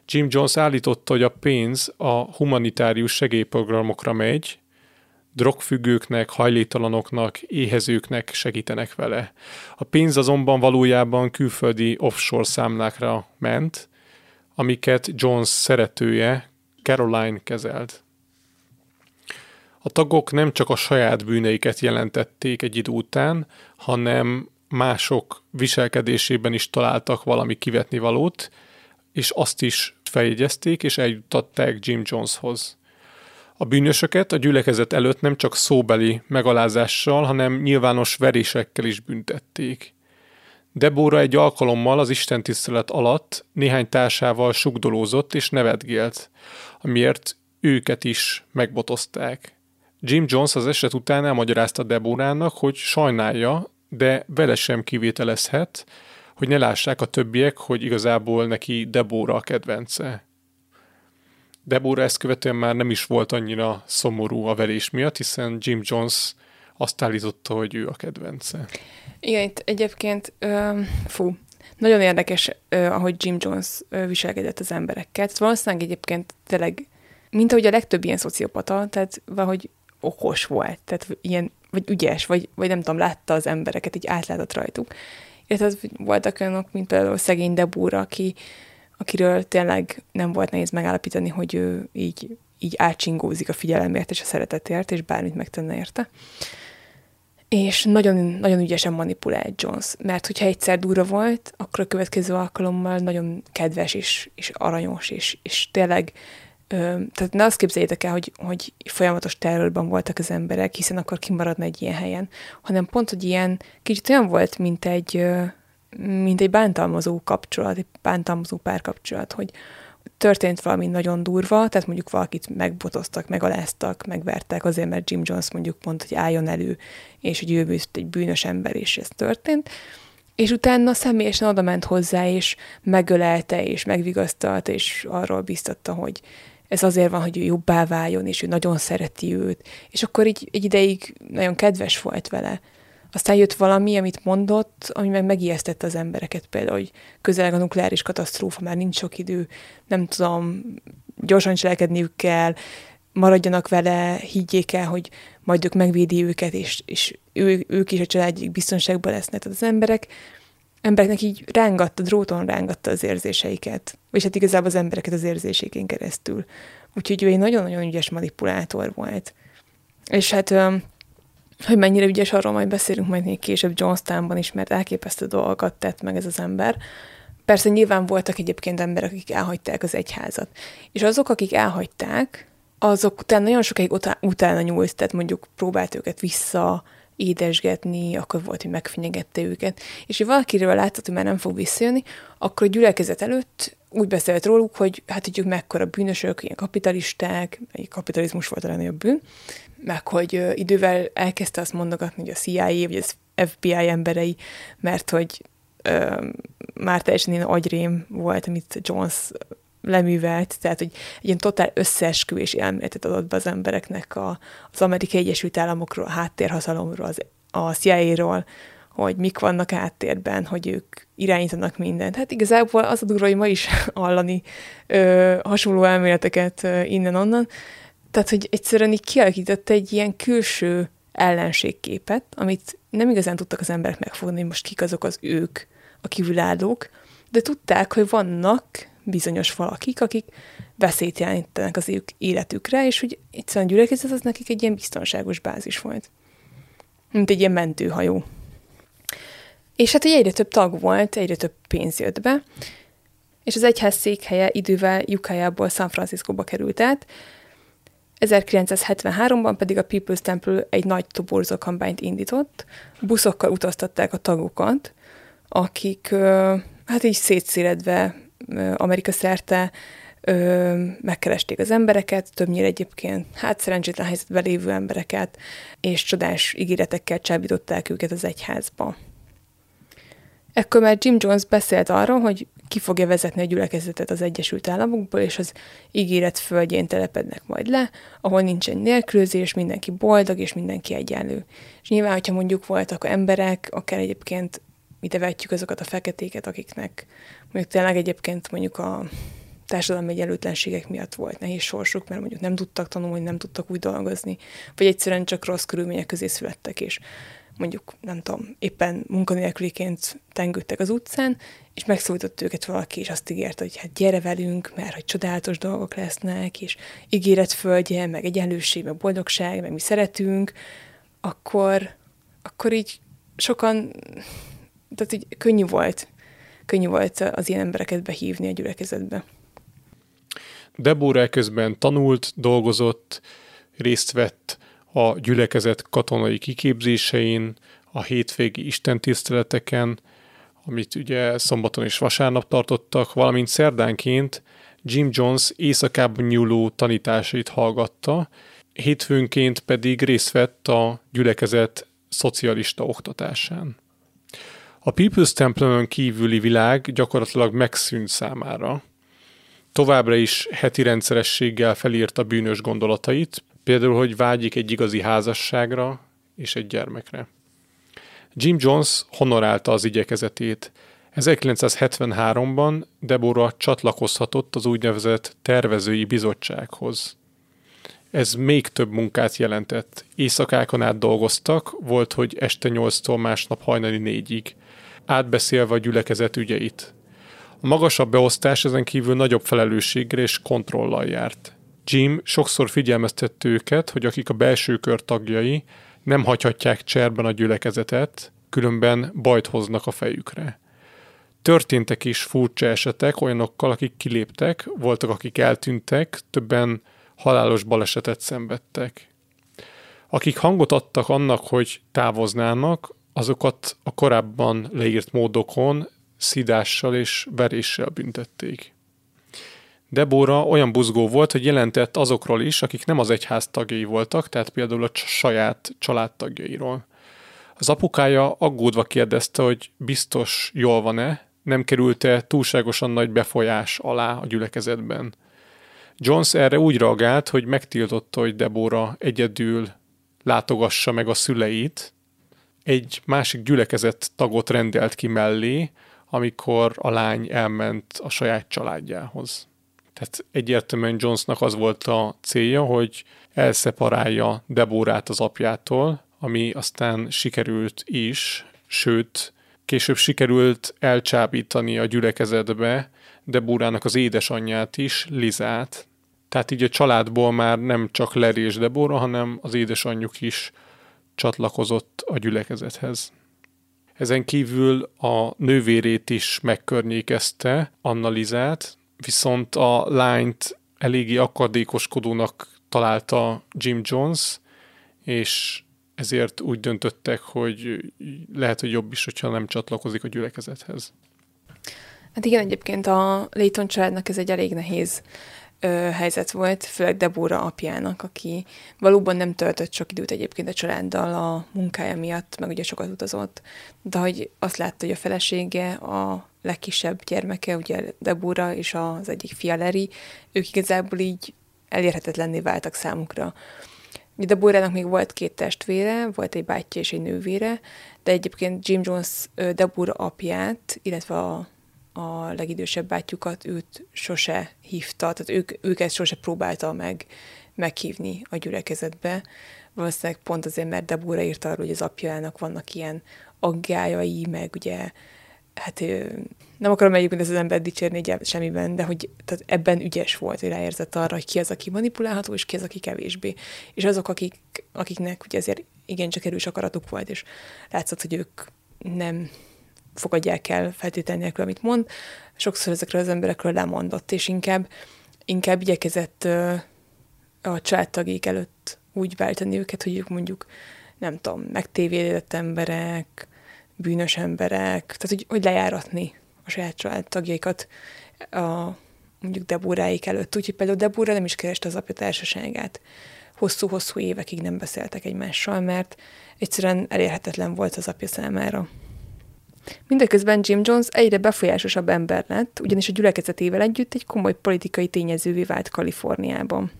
Jim Jones állította, hogy a pénz a humanitárius segélyprogramokra megy, drogfüggőknek, hajléktalanoknak, éhezőknek segítenek vele. A pénz azonban valójában külföldi offshore számlákra ment, amiket Jones szeretője Caroline kezelt. A tagok nem csak a saját bűneiket jelentették egy idő után, hanem mások viselkedésében is találtak valami kivetni valót, és azt is feljegyezték és eljuttatták Jim Joneshoz. A bűnösöket a gyülekezet előtt nem csak szóbeli megalázással, hanem nyilvános verésekkel is büntették. Debóra egy alkalommal az Isten tisztelet alatt néhány társával sugdolózott és nevetgélt, amiért őket is megbotozták. Jim Jones az eset után elmagyarázta Debórának, hogy sajnálja, de vele sem kivételezhet, hogy ne lássák a többiek, hogy igazából neki Debóra a kedvence. Debóra ezt követően már nem is volt annyira szomorú a verés miatt, hiszen Jim Jones azt állította, hogy ő a kedvence. Igen, itt egyébként, ö, fú, nagyon érdekes, ö, ahogy Jim Jones ö, viselkedett az emberekkel. Tehát valószínűleg egyébként tényleg, mint ahogy a legtöbb ilyen szociopata, tehát valahogy okos volt, tehát ilyen, vagy ügyes, vagy, vagy nem tudom, látta az embereket, így átlátott rajtuk. Illetve voltak olyanok, mint például szegény Debúra, aki, akiről tényleg nem volt nehéz megállapítani, hogy ő így, így átsingózik a figyelemért és a szeretetért, és bármit megtenne érte. És nagyon, nagyon ügyesen manipulált Jones, mert hogyha egyszer durva volt, akkor a következő alkalommal nagyon kedves és, és aranyos, és, és tényleg tehát ne azt képzeljétek el, hogy, hogy folyamatos terrorban voltak az emberek, hiszen akkor kimaradna egy ilyen helyen, hanem pont, hogy ilyen kicsit olyan volt, mint egy, mint egy bántalmazó kapcsolat, egy bántalmazó párkapcsolat, hogy történt valami nagyon durva, tehát mondjuk valakit megbotoztak, megaláztak, megvertek azért, mert Jim Jones mondjuk mondta, hogy álljon elő, és hogy ő egy bűnös ember, és ez történt, és utána személyesen oda ment hozzá, és megölelte, és megvigasztalta, és arról biztatta, hogy ez azért van, hogy ő jobbá váljon, és ő nagyon szereti őt, és akkor így egy ideig nagyon kedves volt vele. Aztán jött valami, amit mondott, ami meg megijesztette az embereket, például, hogy közeleg a nukleáris katasztrófa, már nincs sok idő, nem tudom, gyorsan cselekedniük kell, maradjanak vele, higgyék el, hogy majd ők megvédi őket, és, és ő, ők is a családjuk biztonságban lesznek. Tehát az emberek, embereknek így rángatta, dróton rángatta az érzéseiket. Vagy hát igazából az embereket az érzésékén keresztül. Úgyhogy ő egy nagyon-nagyon ügyes manipulátor volt. És hát hogy mennyire ügyes, arról majd beszélünk majd még később Johnstownban is, mert elképesztő dolgokat tett meg ez az ember. Persze nyilván voltak egyébként emberek, akik elhagyták az egyházat. És azok, akik elhagyták, azok utána nagyon sokáig utána nyúlt, tehát mondjuk próbált őket vissza édesgetni, akkor volt, hogy megfenyegette őket. És ha valakiről láttad, hogy már nem fog visszajönni, akkor a gyülekezet előtt úgy beszélt róluk, hogy hát tudjuk mekkora bűnösök, ilyen kapitalisták, egy kapitalizmus volt a legnagyobb bűn, meg hogy idővel elkezdte azt mondogatni, hogy a CIA vagy az FBI emberei, mert hogy ö, már teljesen ilyen agyrém volt, amit Jones leművelt, tehát hogy egy ilyen totál összeesküvés elméletet adott be az embereknek a, az Amerikai Egyesült Államokról, a háttérhatalomról, az, a CIA-ról, hogy mik vannak áttérben, hogy ők irányítanak mindent. Hát igazából az a durva, hogy ma is hallani ö, hasonló elméleteket innen-onnan, tehát, hogy egyszerűen így kialakított egy ilyen külső ellenségképet, amit nem igazán tudtak az emberek megfogni, hogy most kik azok az ők, a kívülállók, de tudták, hogy vannak bizonyos valakik, akik veszélyt jelentenek az ők életükre, és hogy egyszerűen gyülekezet az nekik egy ilyen biztonságos bázis volt. Mint egy ilyen mentőhajó. És hát egyre több tag volt, egyre több pénz jött be, és az egyház székhelye idővel Jukájából San Franciscóba került át, 1973-ban pedig a People's Temple egy nagy toborzó kampányt indított, buszokkal utaztatták a tagokat, akik hát így szétszéledve Amerika szerte megkeresték az embereket, többnyire egyébként hát szerencsétlen helyzetben lévő embereket, és csodás ígéretekkel csábították őket az egyházba. Ekkor már Jim Jones beszélt arról, hogy ki fogja vezetni a gyülekezetet az Egyesült Államokból, és az ígéret földjén telepednek majd le, ahol nincsen nélkülözés, mindenki boldog, és mindenki egyenlő. És nyilván, hogyha mondjuk voltak emberek, akár egyébként ide vetjük azokat a feketéket, akiknek mondjuk tényleg egyébként mondjuk a társadalmi egyenlőtlenségek miatt volt nehéz sorsuk, mert mondjuk nem tudtak tanulni, nem tudtak úgy dolgozni, vagy egyszerűen csak rossz körülmények közé születtek, és mondjuk, nem tudom, éppen munkanélküliként tengődtek az utcán, és megszólított őket valaki, és azt ígérte, hogy hát gyere velünk, mert hogy csodálatos dolgok lesznek, és ígéret földje, meg egyenlőség, meg boldogság, meg mi szeretünk, akkor, akkor így sokan, tehát így könnyű volt, könnyű volt az ilyen embereket behívni a gyülekezetbe. Deborah közben tanult, dolgozott, részt vett a gyülekezet katonai kiképzésein, a hétvégi istentiszteleteken, amit ugye szombaton és vasárnap tartottak, valamint szerdánként Jim Jones éjszakában nyúló tanításait hallgatta, hétfőnként pedig részt vett a gyülekezet szocialista oktatásán. A People's Temple-ön kívüli világ gyakorlatilag megszűnt számára. Továbbra is heti rendszerességgel felírta bűnös gondolatait, például, hogy vágyik egy igazi házasságra és egy gyermekre. Jim Jones honorálta az igyekezetét. 1973-ban Deborah csatlakozhatott az úgynevezett tervezői bizottsághoz. Ez még több munkát jelentett. Éjszakákon át dolgoztak, volt, hogy este 8-tól másnap hajnali négyig, átbeszélve a gyülekezet ügyeit. A magasabb beosztás ezen kívül nagyobb felelősségre és kontrollal járt. Jim sokszor figyelmeztette őket, hogy akik a belső kör tagjai, nem hagyhatják cserben a gyülekezetet, különben bajt hoznak a fejükre. Történtek is furcsa esetek olyanokkal, akik kiléptek, voltak, akik eltűntek, többen halálos balesetet szenvedtek. Akik hangot adtak annak, hogy távoznának, azokat a korábban leírt módokon szidással és veréssel büntették. Debóra olyan buzgó volt, hogy jelentett azokról is, akik nem az egyház tagjai voltak, tehát például a saját családtagjairól. Az apukája aggódva kérdezte, hogy biztos jól van-e, nem került-e túlságosan nagy befolyás alá a gyülekezetben. Jones erre úgy reagált, hogy megtiltotta, hogy Debora egyedül látogassa meg a szüleit, egy másik gyülekezet tagot rendelt ki mellé, amikor a lány elment a saját családjához. Tehát egyértelműen Jonesnak az volt a célja, hogy elszeparálja Deborát az apjától, ami aztán sikerült is, sőt, később sikerült elcsábítani a gyülekezetbe Debórának az édesanyját is, Lizát. Tehát így a családból már nem csak Larry és Debora, hanem az édesanyjuk is csatlakozott a gyülekezethez. Ezen kívül a nővérét is megkörnyékezte, Anna Lizát, viszont a lányt eléggé akadékoskodónak találta Jim Jones, és ezért úgy döntöttek, hogy lehet, hogy jobb is, hogyha nem csatlakozik a gyülekezethez. Hát igen, egyébként a Layton családnak ez egy elég nehéz ö, helyzet volt, főleg Debora apjának, aki valóban nem töltött sok időt egyébként a családdal a munkája miatt, meg ugye sokat utazott, de hogy azt látta, hogy a felesége, a legkisebb gyermeke, ugye Debora és az egyik fia Larry, ők igazából így elérhetetlenné váltak számukra. Deborának még volt két testvére, volt egy bátyja és egy nővére, de egyébként Jim Jones Debora apját, illetve a a legidősebb bátyjukat, őt sose hívta, tehát ők, őket sose próbálta meg meghívni a gyülekezetbe. Valószínűleg pont azért, mert Debora írta arról, hogy az apjának vannak ilyen aggájai, meg ugye, hát nem akarom egyébként ezt az ember dicsérni egy semmiben, de hogy tehát ebben ügyes volt, hogy ráérzett arra, hogy ki az, aki manipulálható, és ki az, aki kevésbé. És azok, akik, akiknek ugye azért igencsak erős akaratuk volt, és látszott, hogy ők nem fogadják el feltétel nélkül, amit mond. Sokszor ezekről az emberekről lemondott, és inkább, inkább igyekezett a családtagék előtt úgy váltani őket, hogy ők mondjuk, nem tudom, megtévédett emberek, bűnös emberek, tehát hogy, hogy lejáratni a saját családtagjaikat a mondjuk Debóráik előtt. Úgyhogy például Debóra nem is kereste az apja társaságát. Hosszú-hosszú évekig nem beszéltek egymással, mert egyszerűen elérhetetlen volt az apja számára. Mindeközben Jim Jones egyre befolyásosabb ember lett, ugyanis a gyülekezetével együtt egy komoly politikai tényezővé vált Kaliforniában.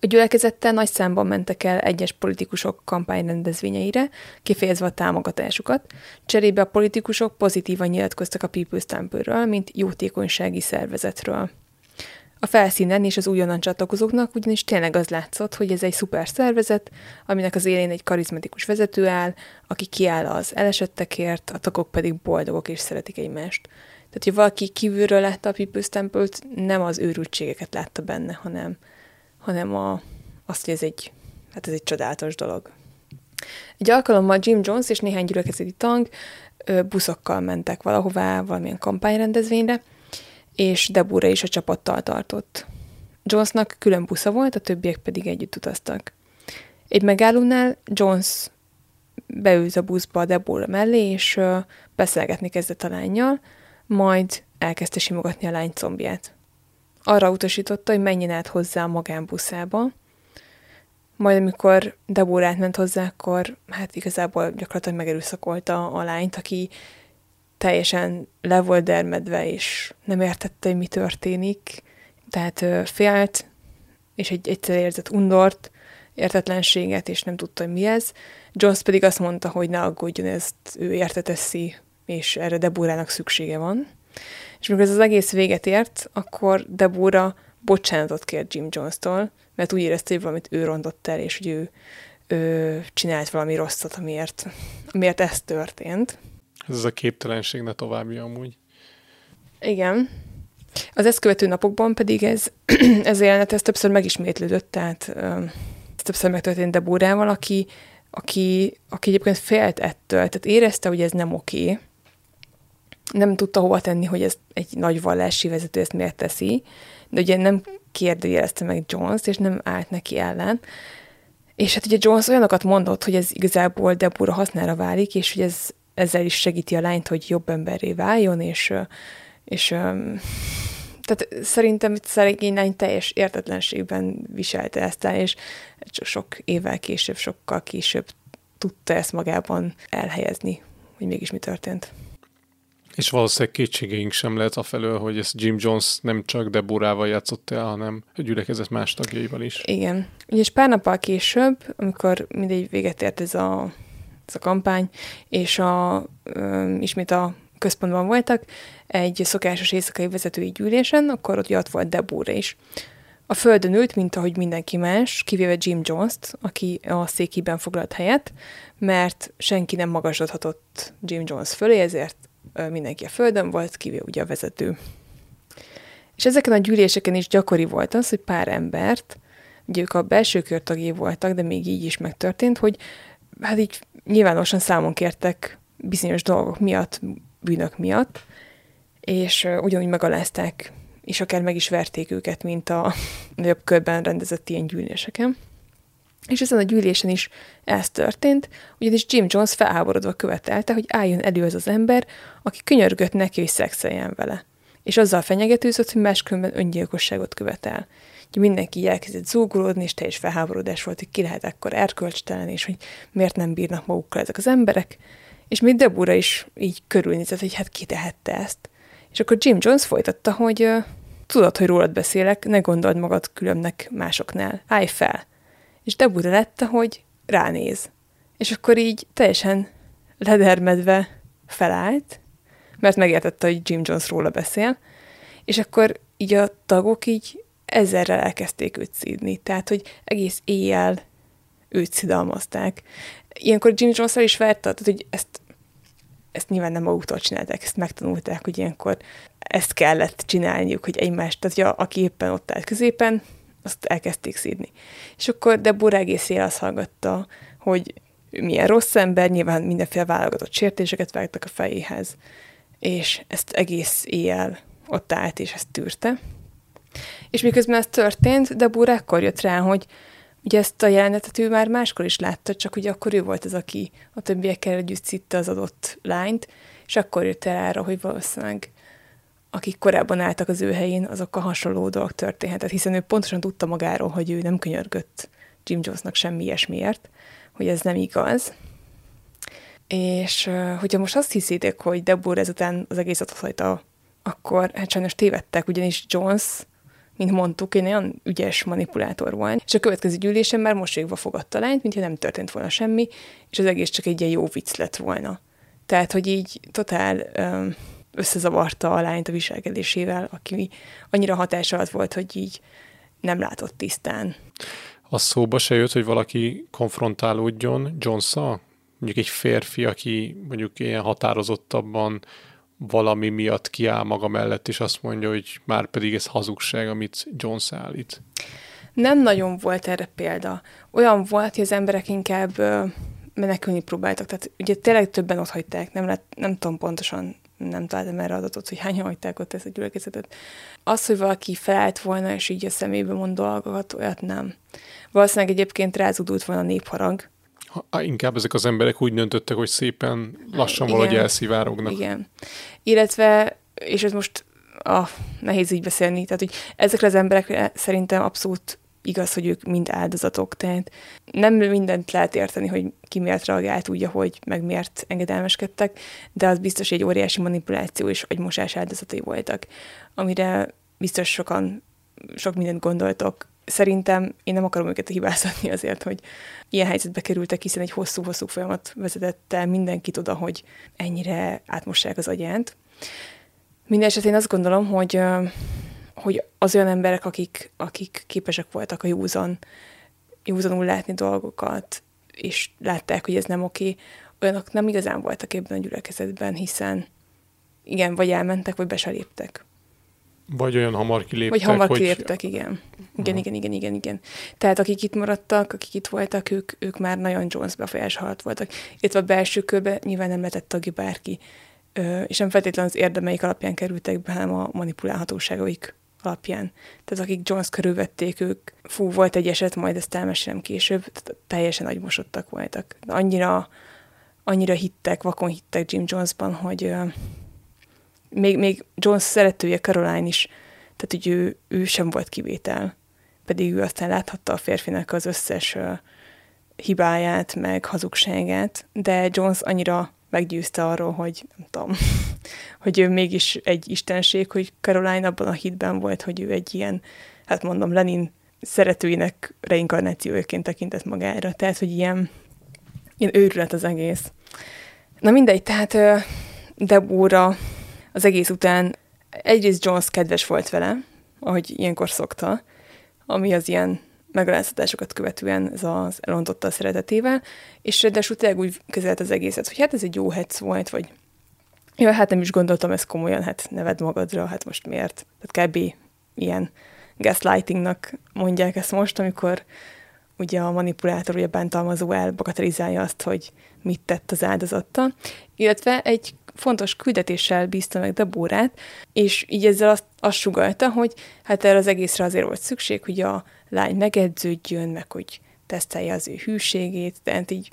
A gyülekezettel nagy számban mentek el egyes politikusok kampányrendezvényeire, kifejezve a támogatásukat. Cserébe a politikusok pozitívan nyilatkoztak a People's Temple-ről, mint jótékonysági szervezetről. A felszínen és az újonnan csatlakozóknak ugyanis tényleg az látszott, hogy ez egy szuper szervezet, aminek az élén egy karizmatikus vezető áll, aki kiáll az elesettekért, a tagok pedig boldogok és szeretik egymást. Tehát, hogy valaki kívülről látta a People's temple nem az őrültségeket látta benne, hanem, hanem a, azt, hogy ez egy, hát ez egy csodálatos dolog. Egy alkalommal Jim Jones és néhány gyülekezeti tang buszokkal mentek valahová, valamilyen kampányrendezvényre, és Debura is a csapattal tartott. Jonesnak külön busza volt, a többiek pedig együtt utaztak. Egy megállónál Jones beült a buszba a Deborah mellé, és beszélgetni kezdett a lányjal, majd elkezdte simogatni a lány combját. Arra utasította, hogy menjen át hozzá a magánbuszába, majd amikor Deborah ment hozzá, akkor hát igazából gyakorlatilag megerőszakolta a lányt, aki teljesen le volt dermedve, és nem értette, hogy mi történik. Tehát félt, és egy egyszer érzett undort, értetlenséget, és nem tudta, hogy mi ez. Jones pedig azt mondta, hogy ne aggódjon, ezt ő érte teszi, és erre Debúrának szüksége van. És mikor ez az egész véget ért, akkor Debúra bocsánatot kért Jim Jones-tól, mert úgy érezte, hogy valamit ő rontott el, és hogy ő, ő csinált valami rosszat, amiért, amiért ez történt. Ez a képtelenség ne további amúgy. Igen. Az ezt követő napokban pedig ez, ez a jelenet ez többször megismétlődött, tehát ez többször megtörtént Debórával, aki, aki, aki egyébként félt ettől, tehát érezte, hogy ez nem oké, nem tudta hova tenni, hogy ez egy nagy vallási vezető ezt miért teszi, de ugye nem kérdőjelezte meg Jones, és nem állt neki ellen. És hát ugye Jones olyanokat mondott, hogy ez igazából Deborah hasznára válik, és hogy ez ezzel is segíti a lányt, hogy jobb emberré váljon, és, és tehát szerintem itt szeregény lány teljes értetlenségben viselte ezt el, és csak sok évvel később, sokkal később tudta ezt magában elhelyezni, hogy mégis mi történt. És valószínűleg kétségeink sem lehet afelől, hogy ez Jim Jones nem csak Deborával játszott el, hanem a gyülekezet más tagjaival is. Igen. És pár nappal később, amikor mindegy véget ért ez a, ez a kampány, és a, ismét a központban voltak, egy szokásos éjszakai vezetői gyűlésen, akkor ott, ott volt Deborah is. A földön ült, mint ahogy mindenki más, kivéve Jim Jones-t, aki a székiben foglalt helyet, mert senki nem magasodhatott Jim Jones fölé, ezért mindenki a földön volt, kivéve ugye a vezető. És ezeken a gyűléseken is gyakori volt az, hogy pár embert, ugye ők a belső kör tagjai voltak, de még így is megtörtént, hogy hát így nyilvánosan számon kértek bizonyos dolgok miatt, bűnök miatt, és ugyanúgy megalázták, és akár meg is verték őket, mint a nagyobb körben rendezett ilyen gyűléseken. És ezen a gyűlésen is ez történt, ugyanis Jim Jones felháborodva követelte, hogy álljon elő az az ember, aki könyörgött neki, hogy szexeljen vele. És azzal fenyegetőzött, hogy máskülönben öngyilkosságot követel. Úgyhogy mindenki elkezdett zúgolódni, és teljes felháborodás volt, hogy ki lehet akkor erkölcstelen, és hogy miért nem bírnak magukkal ezek az emberek. És még Debura is így körülnézett, hogy hát ki tehette ezt. És akkor Jim Jones folytatta, hogy tudod, hogy rólad beszélek, ne gondold magad különbnek másoknál. Állj fel! és Debuda lette, hogy ránéz. És akkor így teljesen ledermedve felállt, mert megértette, hogy Jim Jones róla beszél, és akkor így a tagok így ezerrel elkezdték őt szídni, tehát, hogy egész éjjel őt szidalmazták. Ilyenkor Jim jones is verte, hogy ezt, ezt nyilván nem maguktól csinálták, ezt megtanulták, hogy ilyenkor ezt kellett csinálniuk, hogy egymást, tehát hogy aki éppen ott állt középen, azt elkezdték szídni. És akkor Deborah egész él azt hallgatta, hogy milyen rossz ember, nyilván mindenféle válogatott sértéseket vágtak a fejéhez, és ezt egész éjjel ott állt, és ezt tűrte. És miközben ez történt, Deborah akkor jött rá, hogy ugye ezt a jelenetet ő már máskor is látta, csak ugye akkor ő volt az, aki a többiekkel együtt szitte az adott lányt, és akkor jött el arra, hogy valószínűleg akik korábban álltak az ő helyén, azokkal hasonló dolog történhetett, hiszen ő pontosan tudta magáról, hogy ő nem könyörgött Jim Jonesnak semmi ilyesmiért, hogy ez nem igaz. És hogyha most azt hiszitek, hogy Deborah ezután az egészet hagyta, akkor hát sajnos tévedtek, ugyanis Jones, mint mondtuk, egy olyan ügyes manipulátor volt, és a következő gyűlésen már mosolyogva fogadta a lányt, mintha nem történt volna semmi, és az egész csak egy ilyen jó vicc lett volna. Tehát, hogy így totál összezavarta a lányt a viselkedésével, aki annyira hatás alatt volt, hogy így nem látott tisztán. A szóba se jött, hogy valaki konfrontálódjon jones Mondjuk egy férfi, aki mondjuk ilyen határozottabban valami miatt kiáll maga mellett, és azt mondja, hogy már pedig ez hazugság, amit Jones állít. Nem nagyon volt erre példa. Olyan volt, hogy az emberek inkább menekülni próbáltak. Tehát ugye tényleg többen ott hagyták, nem, lett, nem tudom pontosan nem találtam erre adatot, hogy hányan hagyták ott ezt a gyülekezetet. Az, hogy valaki felállt volna, és így a szemébe mond dolgokat, olyat nem. Valószínűleg egyébként rázudult volna a népharag. Inkább ezek az emberek úgy döntöttek, hogy szépen lassan Igen. valahogy elszivárognak. Igen. Illetve, és ez most ah, nehéz így beszélni, tehát hogy ezekre az emberekre szerintem abszolút igaz, hogy ők mind áldozatok, tehát nem mindent lehet érteni, hogy ki miért reagált úgy, ahogy, meg miért engedelmeskedtek, de az biztos egy óriási manipuláció és agymosás áldozatai voltak, amire biztos sokan, sok mindent gondoltok. Szerintem én nem akarom őket hibázatni azért, hogy ilyen helyzetbe kerültek, hiszen egy hosszú-hosszú folyamat vezetett el mindenkit oda, hogy ennyire átmossák az agyánt. Mindenesetre én azt gondolom, hogy hogy az olyan emberek, akik, akik képesek voltak a józan, józanul látni dolgokat, és látták, hogy ez nem oké, olyanok nem igazán voltak ebben a gyülekezetben, hiszen igen, vagy elmentek, vagy be. Vagy olyan hamar kiléptek. Vagy hamar hogy... kiléptek, igen. Igen, igen, igen, igen, igen. Tehát akik itt maradtak, akik itt voltak, ők, ők már nagyon Jones befolyás alatt voltak. Illetve a belső körbe nyilván nem lehetett tagja bárki, és nem feltétlenül az érdemeik alapján kerültek be, hanem a manipulálhatóságaik alapján. Tehát akik Jones körülvették, ők, fú, volt egy eset, majd ezt elmesélem később, teljesen agymosodtak voltak. Annyira, annyira hittek, vakon hittek Jim Jonesban, hogy még, még Jones szeretője Caroline is, tehát hogy ő, ő sem volt kivétel. Pedig ő aztán láthatta a férfinak az összes uh, hibáját, meg hazugságát, de Jones annyira meggyőzte arról, hogy nem tudom, hogy ő mégis egy istenség, hogy Caroline abban a hitben volt, hogy ő egy ilyen, hát mondom, Lenin szeretőinek reinkarnációjaként tekintett magára. Tehát, hogy ilyen, ilyen őrület az egész. Na mindegy, tehát Debóra az egész után egyrészt Jones kedves volt vele, ahogy ilyenkor szokta, ami az ilyen megaláztatásokat követően ez az elontotta a szeretetével, és ráadásul tényleg úgy kezelt az egészet, hogy hát ez egy jó hetsz volt, vagy ja, hát nem is gondoltam ezt komolyan, hát neved magadra, hát most miért? Tehát kb. ilyen gaslightingnak mondják ezt most, amikor ugye a manipulátor, ugye a bántalmazó elbagatelizálja azt, hogy mit tett az áldozattal, illetve egy fontos küldetéssel bízta meg Debórát, és így ezzel azt, azt sugalta, hogy hát erre az egészre azért volt szükség, hogy a lány megedződjön, meg hogy tesztelje az ő hűségét, tehát így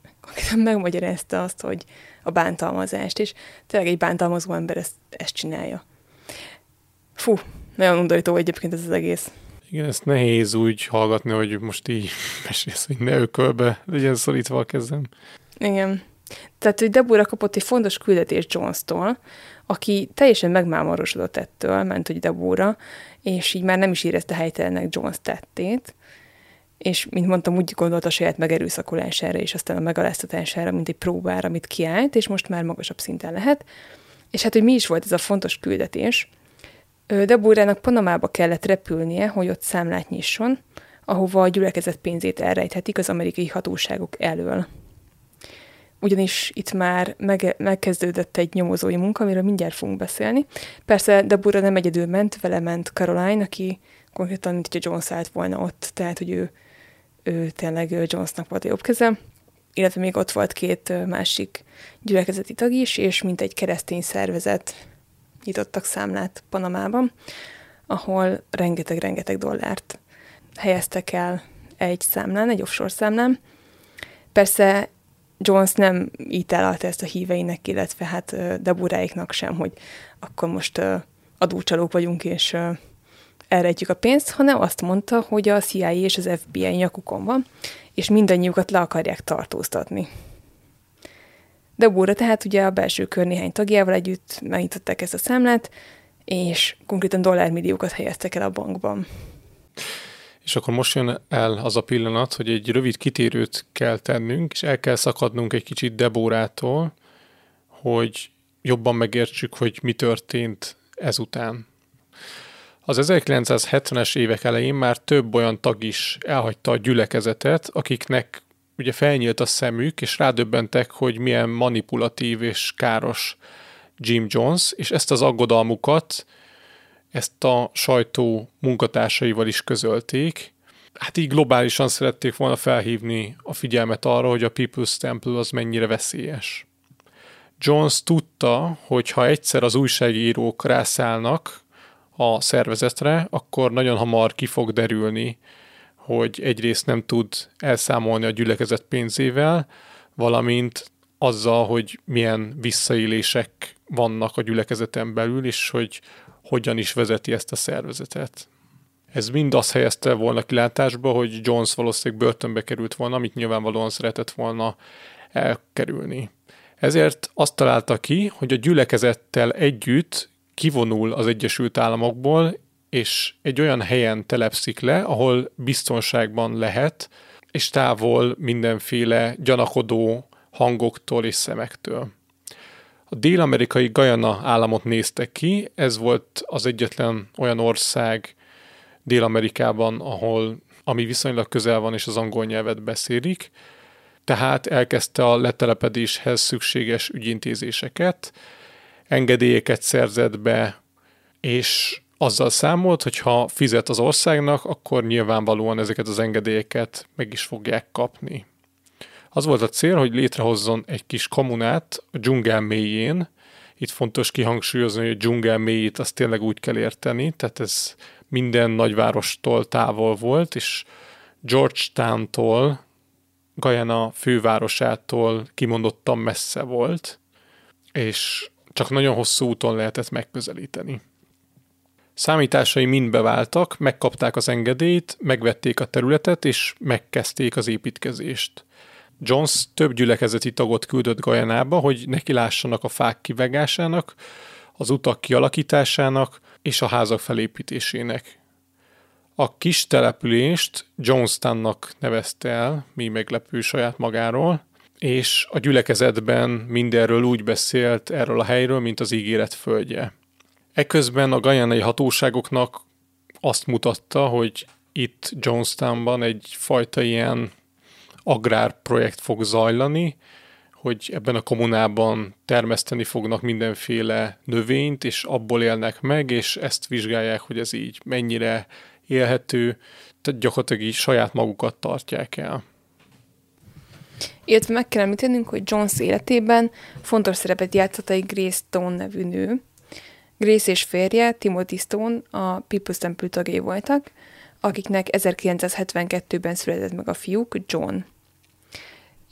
megmagyarázta azt, hogy a bántalmazást, és tényleg egy bántalmazó ember ezt, ezt csinálja. Fú, nagyon undorító egyébként ez az egész. Igen, ezt nehéz úgy hallgatni, hogy most így mesélsz, hogy ne ökölbe legyen szorítva a kezem. Igen. Tehát, hogy Deborah kapott egy fontos küldetés Jones-tól, aki teljesen megmámorosodott ettől, ment, hogy Deborah, és így már nem is érezte helytelennek Jones tettét, és mint mondtam, úgy gondolta a saját megerőszakolására és aztán a megaláztatására, mint egy próbára, amit kiállt, és most már magasabb szinten lehet. És hát, hogy mi is volt ez a fontos küldetés, Deborahnak Panamába kellett repülnie, hogy ott számlát nyisson, ahova a gyülekezet pénzét elrejthetik az amerikai hatóságok elől ugyanis itt már meg, megkezdődött egy nyomozói munka, amiről mindjárt fogunk beszélni. Persze Deborah nem egyedül ment, vele ment Caroline, aki konkrétan, mint hogyha Jones állt volna ott, tehát, hogy ő, ő tényleg Jonesnak volt a jobb keze, illetve még ott volt két másik gyülekezeti tag is, és mint egy keresztény szervezet nyitottak számlát Panamában, ahol rengeteg-rengeteg dollárt helyeztek el egy számlán, egy offshore számlán. Persze Jones nem ítéllte ezt a híveinek, illetve hát Deburáiknak sem, hogy akkor most adócsalók vagyunk, és elrejtjük a pénzt, hanem azt mondta, hogy a CIA és az FBI nyakukon van, és mindannyiukat le akarják tartóztatni. Debura tehát ugye a belső kör néhány tagjával együtt megnyitották ezt a számlát, és konkrétan dollármilliókat helyeztek el a bankban. És akkor most jön el az a pillanat, hogy egy rövid kitérőt kell tennünk, és el kell szakadnunk egy kicsit Debórától, hogy jobban megértsük, hogy mi történt ezután. Az 1970-es évek elején már több olyan tag is elhagyta a gyülekezetet, akiknek ugye felnyílt a szemük, és rádöbbentek, hogy milyen manipulatív és káros Jim Jones, és ezt az aggodalmukat ezt a sajtó munkatársaival is közölték. Hát így globálisan szerették volna felhívni a figyelmet arra, hogy a People's Temple az mennyire veszélyes. Jones tudta, hogy ha egyszer az újságírók rászállnak a szervezetre, akkor nagyon hamar ki fog derülni, hogy egyrészt nem tud elszámolni a gyülekezet pénzével, valamint azzal, hogy milyen visszaélések vannak a gyülekezeten belül, és hogy hogyan is vezeti ezt a szervezetet. Ez mind azt helyezte volna kilátásba, hogy Jones valószínűleg börtönbe került volna, amit nyilvánvalóan szeretett volna elkerülni. Ezért azt találta ki, hogy a gyülekezettel együtt kivonul az Egyesült Államokból, és egy olyan helyen telepszik le, ahol biztonságban lehet, és távol mindenféle gyanakodó hangoktól és szemektől. A dél-amerikai Guyana államot néztek ki, ez volt az egyetlen olyan ország Dél-Amerikában, ahol ami viszonylag közel van és az angol nyelvet beszélik, tehát elkezdte a letelepedéshez szükséges ügyintézéseket, engedélyeket szerzett be, és azzal számolt, hogy ha fizet az országnak, akkor nyilvánvalóan ezeket az engedélyeket meg is fogják kapni. Az volt a cél, hogy létrehozzon egy kis kommunát a dzsungel mélyén. Itt fontos kihangsúlyozni, hogy a dzsungel mélyét azt tényleg úgy kell érteni, tehát ez minden nagyvárostól távol volt, és Georgetown-tól, Guyana fővárosától kimondottan messze volt, és csak nagyon hosszú úton lehetett megközelíteni. Számításai mind beváltak, megkapták az engedélyt, megvették a területet, és megkezdték az építkezést. Jones több gyülekezeti tagot küldött Gajanába, hogy neki lássanak a fák kivegásának, az utak kialakításának és a házak felépítésének. A kis települést Jonestownnak nevezte el, mi meglepő saját magáról, és a gyülekezetben mindenről úgy beszélt erről a helyről, mint az ígéret földje. Eközben a gajanai hatóságoknak azt mutatta, hogy itt Jonestownban egyfajta ilyen agrárprojekt fog zajlani, hogy ebben a kommunában termeszteni fognak mindenféle növényt, és abból élnek meg, és ezt vizsgálják, hogy ez így mennyire élhető, tehát gyakorlatilag így saját magukat tartják el. Illetve meg kell említenünk, hogy Jones életében fontos szerepet játszott egy Grace Stone nevű nő. Grace és férje, Timothy Stone a People's Temple tagjai voltak, akiknek 1972-ben született meg a fiúk, John.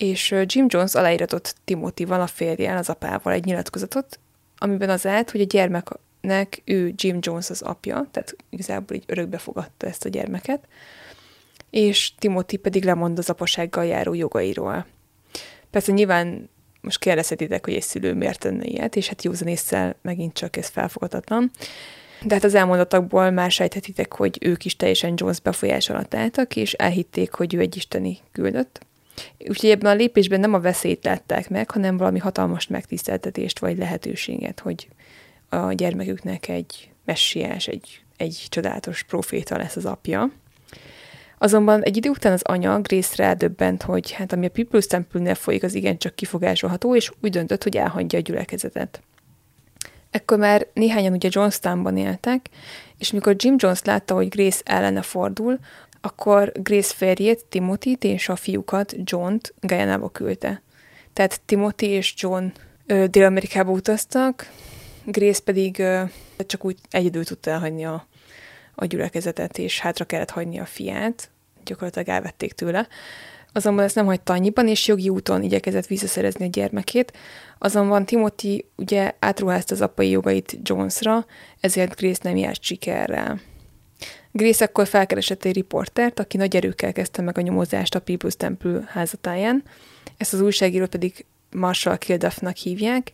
És Jim Jones aláíratott Timothy-val, a férjel, az apával egy nyilatkozatot, amiben az állt, hogy a gyermeknek ő Jim Jones az apja, tehát igazából így örökbe fogadta ezt a gyermeket, és Timothy pedig lemond az apasággal járó jogairól. Persze nyilván most kérdezhetitek, hogy egy szülő miért tenne ilyet, és hát józanésszel megint csak ez felfogadatlan. De hát az elmondatokból már sejthetitek, hogy ők is teljesen Jones befolyás alatt álltak, és elhitték, hogy ő egy isteni küldött. Úgyhogy ebben a lépésben nem a veszélyt látták meg, hanem valami hatalmas megtiszteltetést vagy lehetőséget, hogy a gyermeküknek egy messiás, egy, egy csodálatos proféta lesz az apja. Azonban egy idő után az anya Grace rádöbbent, hogy hát ami a People's Temple-nél folyik, az igencsak kifogásolható, és úgy döntött, hogy elhagyja a gyülekezetet. Ekkor már néhányan ugye Johnstownban éltek, és mikor Jim Jones látta, hogy Grace ellene fordul, akkor Grace férjét, Timothy-t és a fiúkat, John-t Gajanába küldte. Tehát Timothy és John Dél-Amerikába utaztak, Grace pedig ö, csak úgy egyedül tudta elhagyni a, a gyülekezetet, és hátra kellett hagyni a fiát, gyakorlatilag elvették tőle. Azonban ezt nem hagyta annyiban, és jogi úton igyekezett visszaszerezni a gyermekét. Azonban Timothy ugye átruházta az apai jogait Jonesra, ezért Grace nem járt sikerrel. Grace akkor felkeresett egy riportert, aki nagy erőkkel kezdte meg a nyomozást a People's Temple házatáján. Ezt az újságíró pedig Marshall Kilduffnak hívják.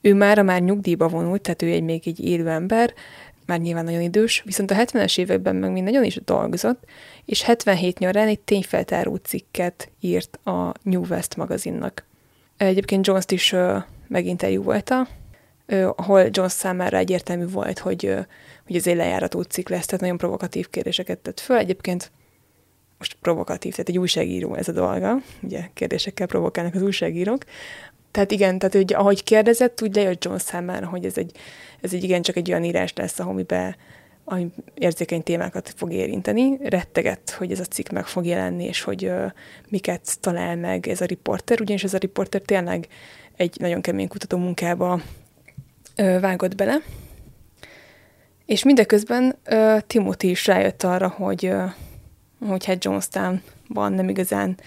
Ő már már nyugdíjba vonult, tehát ő egy még egy élő ember, már nyilván nagyon idős, viszont a 70-es években meg még nagyon is dolgozott, és 77 nyarán egy tényfeltáró cikket írt a New West magazinnak. Egyébként Jones-t is meginterjúvolta, uh, ahol Jones számára egyértelmű volt, hogy, hogy ez egy cikk lesz, tehát nagyon provokatív kérdéseket tett föl. Egyébként most provokatív, tehát egy újságíró ez a dolga, ugye kérdésekkel provokálnak az újságírók. Tehát igen, tehát hogy ahogy kérdezett, úgy lejött Jones számára, hogy ez egy, ez egy igencsak egy olyan írás lesz, amiben ami érzékeny témákat fog érinteni. Rettegett, hogy ez a cikk meg fog jelenni, és hogy ö, miket talál meg ez a riporter, ugyanis ez a riporter tényleg egy nagyon kemény kutató munkába ö, vágott bele. És mindeközben ö, Timothy is rájött arra, hogy, ö, hogy hát Jonestownban nem igazán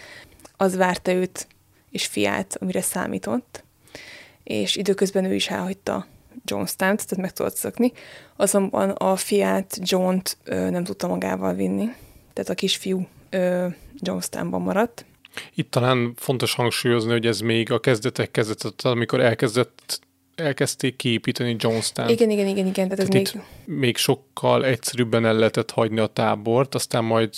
az várta őt és fiát, amire számított, és időközben ő is elhagyta Jonestown-t, tehát meg tudott szökni, azonban a fiát, John-t ö, nem tudta magával vinni, tehát a kisfiú ö, Jonestownban maradt. Itt talán fontos hangsúlyozni, hogy ez még a kezdetek kezdetet, amikor elkezdett elkezdték kiépíteni Jonestown. Igen, igen, igen, igen. Tehát, Tehát ez még... még sokkal egyszerűbben el lehetett hagyni a tábort, aztán majd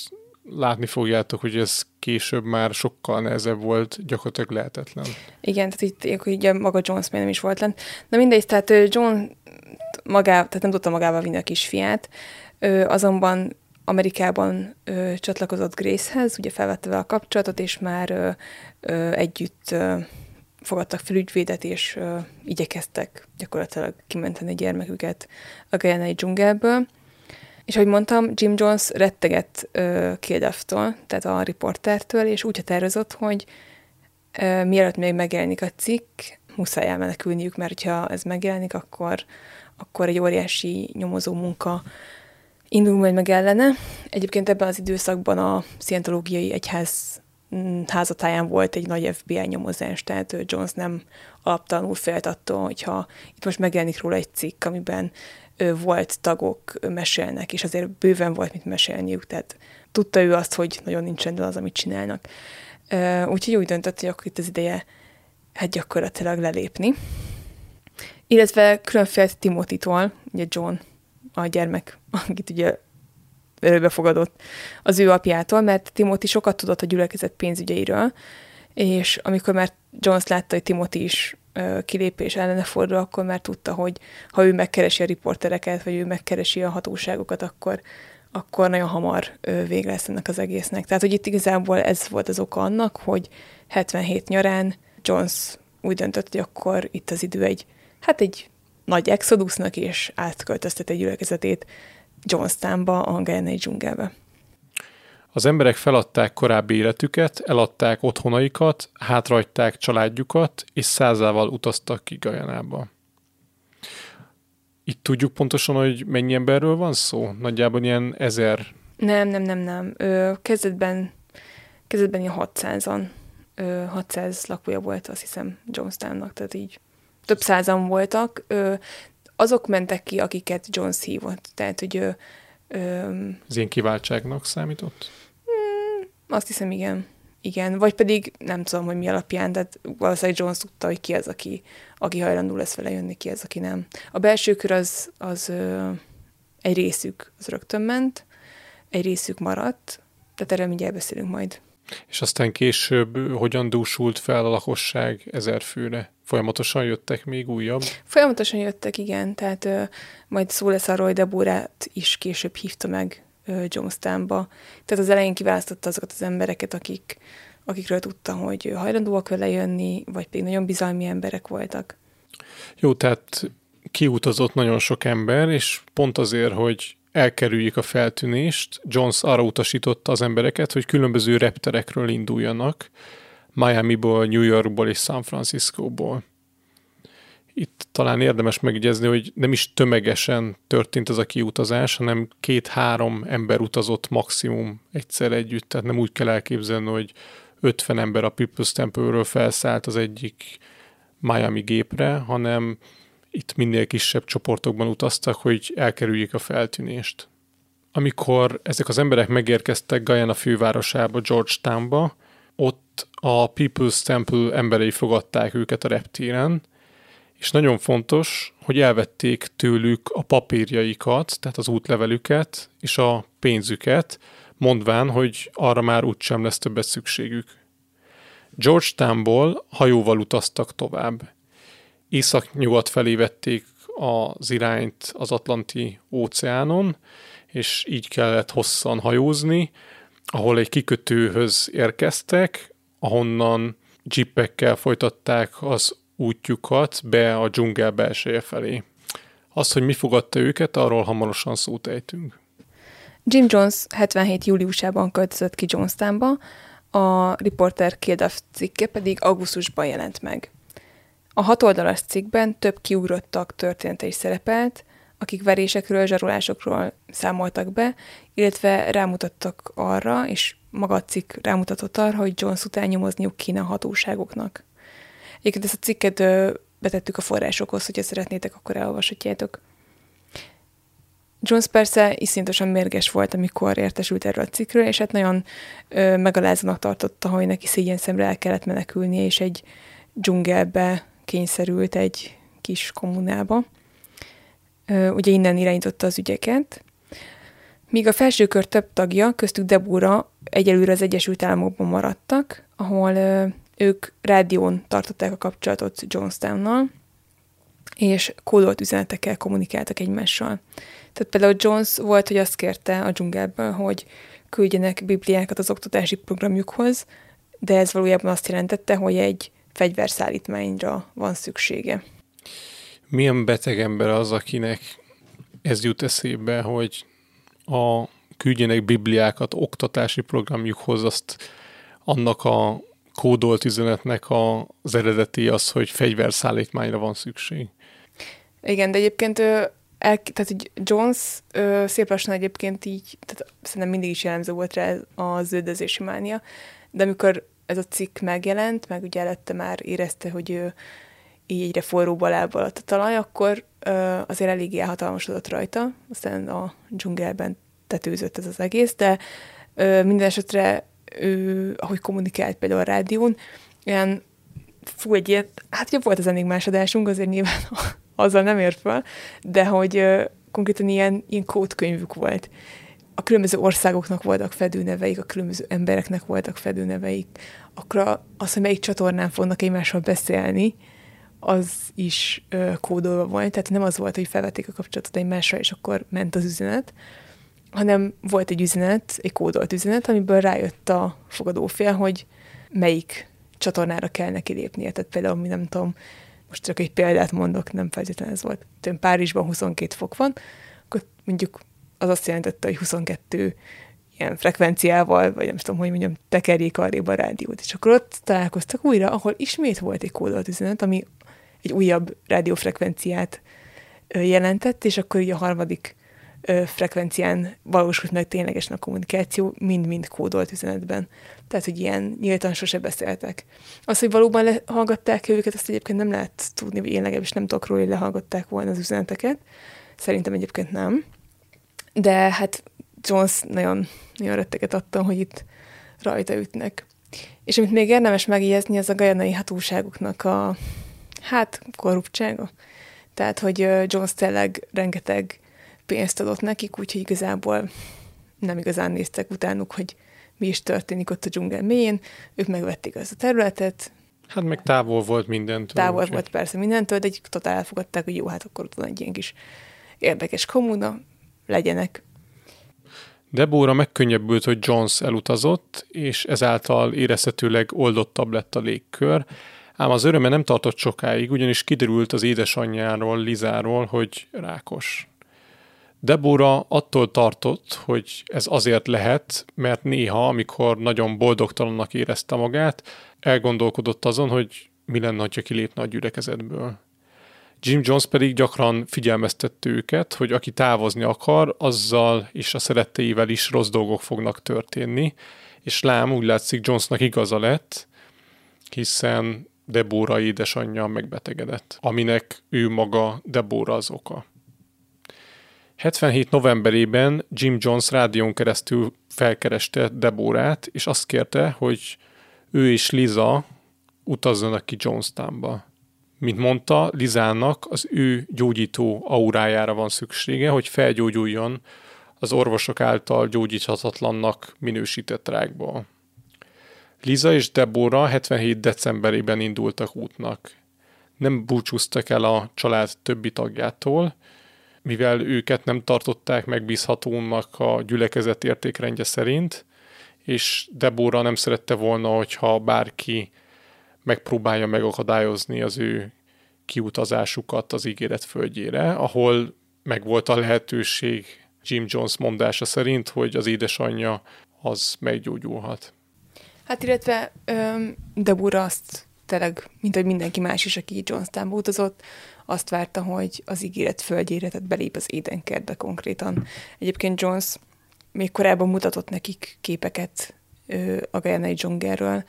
látni fogjátok, hogy ez később már sokkal nehezebb volt, gyakorlatilag lehetetlen. Igen, tehát itt így maga Jones még nem is volt lent. Na mindegy, tehát John magá, tehát nem tudta magával vinni a kisfiát, ö, azonban Amerikában ö, csatlakozott Gracehez, ugye felvette vele a kapcsolatot, és már ö, ö, együtt ö, fogadtak fel ügyvédet, és ö, igyekeztek gyakorlatilag kimenteni a gyermeküket a Guyanai dzsungelből. És ahogy mondtam, Jim Jones rettegett uh, tehát a riportertől, és úgy határozott, hogy uh, mielőtt még megjelenik a cikk, muszáj elmenekülniük, mert ha ez megjelenik, akkor, akkor egy óriási nyomozó munka indul majd meg ellene. Egyébként ebben az időszakban a szientológiai egyház házatáján volt egy nagy FBI nyomozás, tehát Jones nem alaptalanul félt attól, hogyha itt most megjelenik róla egy cikk, amiben volt tagok mesélnek, és azért bőven volt mit mesélniük, tehát tudta ő azt, hogy nagyon nincs rendben az, amit csinálnak. Úgyhogy úgy döntött, hogy akkor itt az ideje hát gyakorlatilag lelépni. Illetve külön félt Timothy-tól, ugye John, a gyermek, akit ugye örökbefogadott az ő apjától, mert Timothy sokat tudott a gyülekezet pénzügyeiről, és amikor már Jones látta, hogy Timothy is kilépés ellene fordul, akkor már tudta, hogy ha ő megkeresi a riportereket, vagy ő megkeresi a hatóságokat, akkor, akkor nagyon hamar ö, vége lesz ennek az egésznek. Tehát, hogy itt igazából ez volt az oka annak, hogy 77 nyarán Jones úgy döntött, hogy akkor itt az idő egy, hát egy nagy exodusnak, és átköltöztet egy gyülekezetét Jonestownba, a Guyanai dzsungelbe. Az emberek feladták korábbi életüket, eladták otthonaikat, hátrahagyták családjukat, és százával utaztak ki Gajanába. Itt tudjuk pontosan, hogy mennyi emberről van szó? Nagyjából ilyen ezer. Nem, nem, nem, nem. Ö, kezdetben, kezdetben ilyen 600-an, ö, 600 lakója volt, azt hiszem, Jonestownnak, tehát így több százan voltak. Ö, azok mentek ki, akiket Jones hívott. Tehát, hogy ö, ö, Ez ilyen kiváltságnak számított? azt hiszem, igen. Igen, vagy pedig nem tudom, hogy mi alapján, de valószínűleg Jones tudta, hogy ki az, aki, aki hajlandó lesz vele jönni, ki az, aki nem. A belső kör az, az ö, egy részük az rögtön ment, egy részük maradt, tehát erről mindjárt beszélünk majd. És aztán később hogyan dúsult fel a lakosság ezer főre? Folyamatosan jöttek még újabb? Folyamatosan jöttek, igen, tehát ö, majd szó lesz arról, hogy Deborát is később hívta meg ö, Jonestownba. Tehát az elején kiválasztotta azokat az embereket, akik, akikről tudta, hogy hajlandóak vele jönni, vagy pedig nagyon bizalmi emberek voltak. Jó, tehát kiutazott nagyon sok ember, és pont azért, hogy elkerüljék a feltűnést, Jones arra utasította az embereket, hogy különböző repterekről induljanak, Miami-ból, New Yorkból és San Franciscóból. Itt talán érdemes megjegyezni, hogy nem is tömegesen történt ez a kiutazás, hanem két-három ember utazott maximum egyszer együtt, tehát nem úgy kell elképzelni, hogy 50 ember a People's Temple-ről felszállt az egyik Miami gépre, hanem itt minél kisebb csoportokban utaztak, hogy elkerüljék a feltűnést. Amikor ezek az emberek megérkeztek Guyana fővárosába, Georgetownba, ott a People's Temple emberei fogadták őket a reptéren, és nagyon fontos, hogy elvették tőlük a papírjaikat, tehát az útlevelüket és a pénzüket, mondván, hogy arra már úgysem lesz többet szükségük. Georgetownból hajóval utaztak tovább. Észak-nyugat felé vették az irányt az Atlanti óceánon, és így kellett hosszan hajózni, ahol egy kikötőhöz érkeztek, ahonnan jeepekkel folytatták az útjukat be a dzsungel belseje felé. Az, hogy mi fogadta őket, arról hamarosan szót ejtünk. Jim Jones 77. júliusában költözött ki Jonestownba, a Reporter Kilduff cikke pedig augusztusban jelent meg. A hatoldalas cikkben több kiugrottak története is szerepelt, akik verésekről, zsarolásokról számoltak be, illetve rámutattak arra, és maga a cikk rámutatott arra, hogy Jones után nyomozniuk kéne a hatóságoknak. Egyébként ezt a cikket betettük a forrásokhoz, hogyha szeretnétek, akkor elolvashatjátok. Jones persze iszonyatosan mérges volt, amikor értesült erről a cikkről, és hát nagyon ö, megalázónak tartotta, hogy neki szégyen szemre el kellett menekülnie, és egy dzsungelbe kényszerült egy kis kommunába. Ugye innen irányította az ügyeket. Míg a felsőkör több tagja, köztük Debura egyelőre az Egyesült Államokban maradtak, ahol ők rádión tartották a kapcsolatot Jonestownnal, és kódolt üzenetekkel kommunikáltak egymással. Tehát például Jones volt, hogy azt kérte a dzsungelből, hogy küldjenek bibliákat az oktatási programjukhoz, de ez valójában azt jelentette, hogy egy fegyverszállítmányra van szüksége. Milyen beteg ember az, akinek ez jut eszébe, hogy a küldjenek bibliákat oktatási programjukhoz, azt annak a kódolt üzenetnek az eredeti az, hogy fegyverszállítmányra van szükség. Igen, de egyébként el, tehát Jones ö, szép lassan egyébként így, tehát szerintem mindig is jellemző volt rá a zöldözési mánia, de amikor ez a cikk megjelent, meg ugye előtte már érezte, hogy ő így egyre forróbb lábbal a talaj, akkor ö, azért eléggé elhatalmasodott rajta, aztán a dzsungelben tetőzött ez az egész, de ö, minden esetre ő, ahogy kommunikált például a rádión, olyan fú, egy ilyet, hát ugye volt az enigmás adásunk, azért nyilván azzal nem ért fel, de hogy uh, konkrétan ilyen, ilyen kódkönyvük volt. A különböző országoknak voltak fedőneveik, a különböző embereknek voltak fedőneveik, akkor az, hogy melyik csatornán fognak egymással beszélni, az is uh, kódolva volt, tehát nem az volt, hogy felvették a kapcsolatot egymásra, és akkor ment az üzenet, hanem volt egy üzenet, egy kódolt üzenet, amiből rájött a fogadófél, hogy melyik csatornára kell neki lépnie. Tehát például, mi nem tudom, most csak egy példát mondok, nem feltétlenül ez volt. Tőn Párizsban 22 fok van, akkor mondjuk az azt jelentette, hogy 22 ilyen frekvenciával, vagy nem tudom, hogy mondjam, tekerjék arrébb a rádiót. És akkor ott találkoztak újra, ahol ismét volt egy kódolt üzenet, ami egy újabb rádiófrekvenciát jelentett, és akkor ugye a harmadik frekvencián valósult meg ténylegesen a kommunikáció, mind-mind kódolt üzenetben. Tehát, hogy ilyen nyíltan sose beszéltek. Az, hogy valóban lehallgatták őket, azt egyébként nem lehet tudni, vagy én legalábbis nem tudok róla, hogy lehallgatták volna az üzeneteket. Szerintem egyébként nem. De hát Jones nagyon, nagyon retteget adta, hogy itt rajta ütnek. És amit még érdemes megjegyezni, az a gajanai hatóságoknak a, hát, korruptsága. Tehát, hogy Jones tényleg rengeteg pénzt adott nekik, úgyhogy igazából nem igazán néztek utánuk, hogy mi is történik ott a dzsungel mélyén. Ők megvették ezt a területet. Hát meg távol volt mindentől. Távol úgy. volt persze mindentől, de egy totál elfogadták, hogy jó, hát akkor ott van egy ilyen kis érdekes kommuna, legyenek. Debóra megkönnyebbült, hogy Jones elutazott, és ezáltal érezhetőleg oldottabb lett a légkör, ám az öröme nem tartott sokáig, ugyanis kiderült az édesanyjáról, Lizáról, hogy rákos. Debora attól tartott, hogy ez azért lehet, mert néha, amikor nagyon boldogtalannak érezte magát, elgondolkodott azon, hogy mi lenne, ha kilépne a gyülekezetből. Jim Jones pedig gyakran figyelmeztette őket, hogy aki távozni akar, azzal és a szeretteivel is rossz dolgok fognak történni, és lám úgy látszik Jonesnak igaza lett, hiszen Debora édesanyja megbetegedett, aminek ő maga Debora az oka. 77 novemberében Jim Jones rádión keresztül felkereste Deborát, és azt kérte, hogy ő és Liza utazzanak ki Jonestownba. Mint mondta, Lizának az ő gyógyító aurájára van szüksége, hogy felgyógyuljon az orvosok által gyógyíthatatlannak minősített rákból. Liza és Deborah 77 decemberében indultak útnak. Nem búcsúztak el a család többi tagjától, mivel őket nem tartották megbízhatónak a gyülekezet értékrendje szerint, és Debora nem szerette volna, hogyha bárki megpróbálja megakadályozni az ő kiutazásukat az ígéret földjére, ahol meg volt a lehetőség Jim Jones mondása szerint, hogy az édesanyja az meggyógyulhat. Hát illetve Debura azt tényleg, mint hogy mindenki más is, aki Jonestownba utazott, azt várta, hogy az ígéret földjére, tehát belép az édenkertbe konkrétan. Egyébként Jones még korábban mutatott nekik képeket ö, a Gajanai dzsungelről,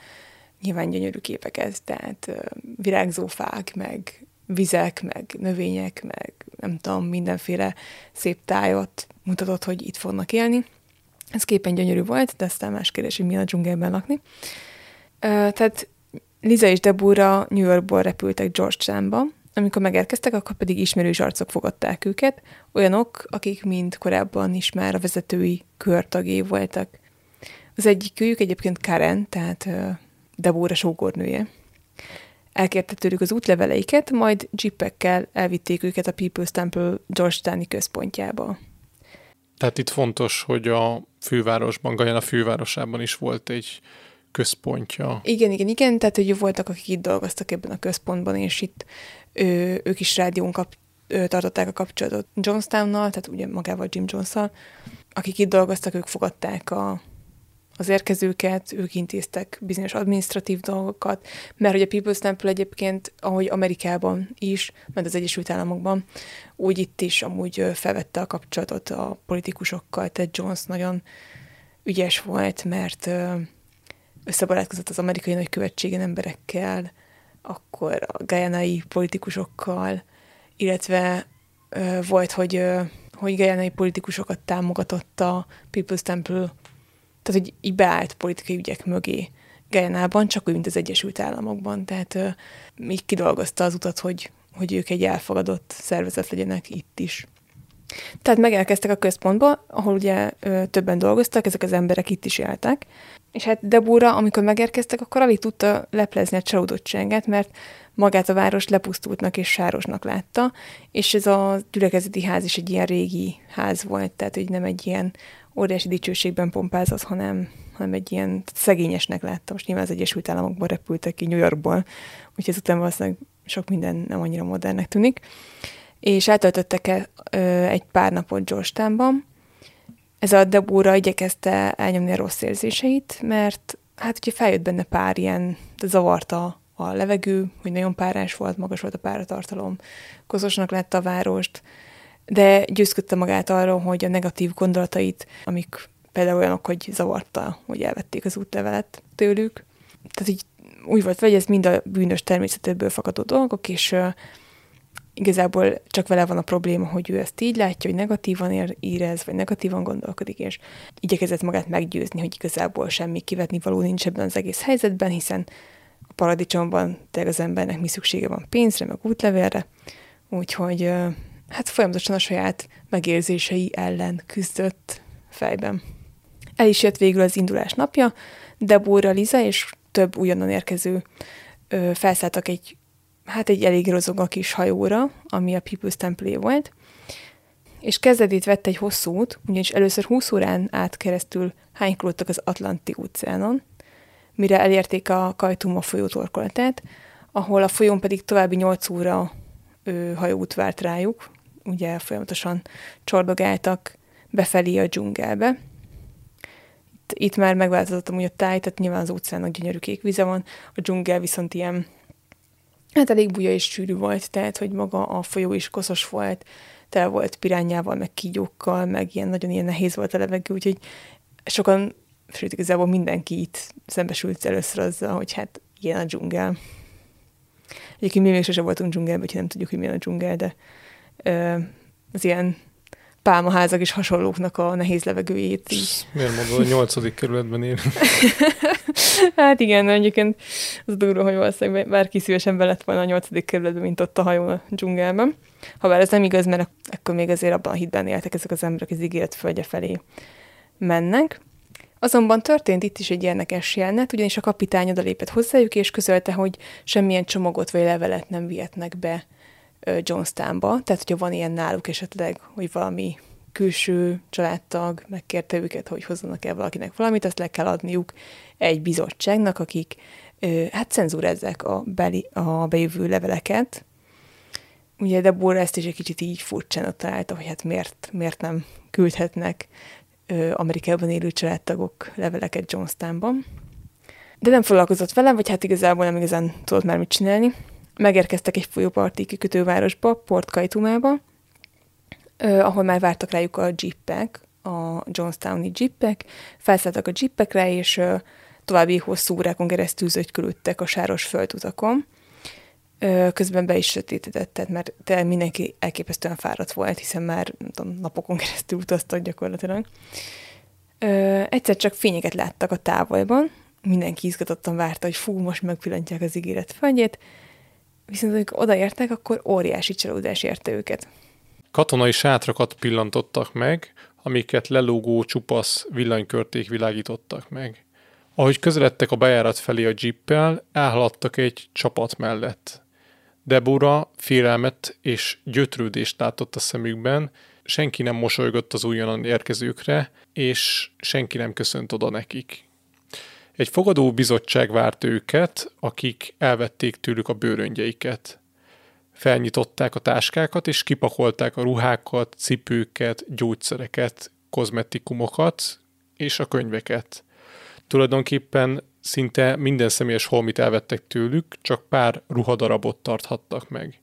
nyilván gyönyörű képeket, tehát virágzó fák, meg vizek, meg növények, meg nem tudom, mindenféle szép tájat mutatott, hogy itt fognak élni. Ez képen gyönyörű volt, de aztán más kérdés, hogy mi a dzsungelben lakni. Tehát Liza és Debura New Yorkból repültek Georgetownba, amikor megérkeztek, akkor pedig ismerős arcok fogadták őket, olyanok, akik mind korábban is már a vezetői körtagé voltak. Az egyik őjük egyébként Karen, tehát Debora sógornője. Elkérte tőlük az útleveleiket, majd jeepekkel elvitték őket a People's Temple Georgetowni központjába. Tehát itt fontos, hogy a fővárosban, Gajana fővárosában is volt egy központja. Igen, igen, igen, tehát hogy voltak, akik itt dolgoztak ebben a központban, és itt ő, ők is rádión kap, ő, tartották a kapcsolatot Johnstownnal, tehát ugye magával Jim jones akik itt dolgoztak, ők fogadták a, az érkezőket, ők intéztek bizonyos administratív dolgokat, mert hogy a People's Temple egyébként, ahogy Amerikában is, mert az Egyesült Államokban, úgy itt is amúgy felvette a kapcsolatot a politikusokkal, tehát Jones nagyon ügyes volt, mert összebarátkozott az amerikai nagykövetségen emberekkel, akkor a gajanai politikusokkal, illetve volt, hogy, hogy gajanai politikusokat támogatott a People's Temple, tehát hogy így beállt politikai ügyek mögé Gajanában, csak úgy, mint az Egyesült Államokban. Tehát ö, még kidolgozta az utat, hogy, hogy ők egy elfogadott szervezet legyenek itt is. Tehát megelkeztek a központba, ahol ugye ö, többen dolgoztak, ezek az emberek itt is éltek, és hát Debura, amikor megérkeztek, akkor alig tudta leplezni a csalódottságát, mert magát a város lepusztultnak és sárosnak látta, és ez a gyülekezeti ház is egy ilyen régi ház volt, tehát hogy nem egy ilyen óriási dicsőségben pompázott, hanem, hanem egy ilyen szegényesnek látta. Most nyilván az Egyesült Államokban repültek ki New Yorkból, úgyhogy ezután valószínűleg sok minden nem annyira modernnek tűnik. És eltöltöttek el, ö, egy pár napot Georgetownban, ez a Debóra igyekezte elnyomni a rossz érzéseit, mert hát ugye feljött benne pár ilyen, de zavarta a levegő, hogy nagyon párás volt, magas volt a páratartalom, kozosnak lett a várost, de győzködte magát arról, hogy a negatív gondolatait, amik például olyanok, hogy zavarta, hogy elvették az útlevelet tőlük. Tehát így úgy volt, hogy ez mind a bűnös természetéből fakadó dolgok, és igazából csak vele van a probléma, hogy ő ezt így látja, hogy negatívan érez, vagy negatívan gondolkodik, és igyekezett magát meggyőzni, hogy igazából semmi kivetni való nincs ebben az egész helyzetben, hiszen a paradicsomban tényleg az embernek mi szüksége van pénzre, meg útlevélre, úgyhogy hát folyamatosan a saját megérzései ellen küzdött fejben. El is jött végül az indulás napja, Deborah, Liza és több újonnan érkező felszálltak egy hát egy elég rozog a kis hajóra, ami a People's Temple volt, és kezdetét vett egy hosszú út, ugyanis először 20 órán át keresztül hánykolódtak az Atlanti óceánon, mire elérték a Kajtuma folyó torkolatát, ahol a folyón pedig további 8 óra ő, hajóút várt rájuk, ugye folyamatosan csordogáltak befelé a dzsungelbe. Itt, itt már megváltozott amúgy a táj, tehát nyilván az óceánnak gyönyörű kék vize van, a dzsungel viszont ilyen hát elég buja és sűrű volt, tehát hogy maga a folyó is koszos volt, tele volt pirányával, meg kígyókkal, meg ilyen nagyon ilyen nehéz volt a levegő, úgyhogy sokan, sőt igazából mindenki itt szembesült először azzal, hogy hát ilyen a dzsungel. Egyébként mi még sose voltunk dzsungelben, úgyhogy nem tudjuk, hogy milyen a dzsungel, de az ilyen pálmaházak és hasonlóknak a nehéz levegőjét. Így. Miért mondod, hogy a nyolcadik kerületben él? hát igen, egyébként az durva, hogy valószínűleg bárki szívesen be lett volna a nyolcadik kerületben, mint ott a hajón a dzsungelben. Ha bár ez nem igaz, mert akkor még azért abban a hitben éltek ezek az emberek, az ígéret földje felé mennek. Azonban történt itt is egy érdekes jelenet, ugyanis a kapitány oda lépett hozzájuk, és közölte, hogy semmilyen csomagot vagy levelet nem vihetnek be Johnstownba, tehát hogyha van ilyen náluk esetleg, hogy valami külső családtag megkérte őket, hogy hozzanak el valakinek valamit, azt le kell adniuk egy bizottságnak, akik hát cenzúrezzek a, beli, a bejövő leveleket, ugye Deborah ezt is egy kicsit így furcsának találta, hogy hát miért, miért nem küldhetnek Amerikában élő családtagok leveleket Johnstownban. De nem foglalkozott velem, vagy hát igazából nem igazán tudott már mit csinálni. Megérkeztek egy folyóparti kikötővárosba, Port Kaitumába, ahol már vártak rájuk a jeepek, a Johnstowni jeepek, felszálltak a jeepekre, és további hosszú órákon keresztül zögykülődtek a sáros földutakon. Közben be is sötétedett, tehát mert te mindenki elképesztően fáradt volt, hiszen már tudom, napokon keresztül utaztak gyakorlatilag. Ö, egyszer csak fényeket láttak a távolban, mindenki izgatottan várta, hogy fú, most megpillantják az ígéret földjét, viszont amikor odaértek, akkor óriási csalódás érte őket. Katonai sátrakat pillantottak meg, amiket lelógó csupasz villanykörték világítottak meg. Ahogy közeledtek a bejárat felé a jeeppel, elhaladtak egy csapat mellett. Debora félelmet és gyötrődést látott a szemükben, senki nem mosolygott az újonnan érkezőkre, és senki nem köszönt oda nekik. Egy fogadó bizottság várt őket, akik elvették tőlük a bőröngyeiket. Felnyitották a táskákat, és kipakolták a ruhákat, cipőket, gyógyszereket, kozmetikumokat és a könyveket. Tulajdonképpen Szinte minden személyes holmit elvettek tőlük, csak pár ruhadarabot tarthattak meg.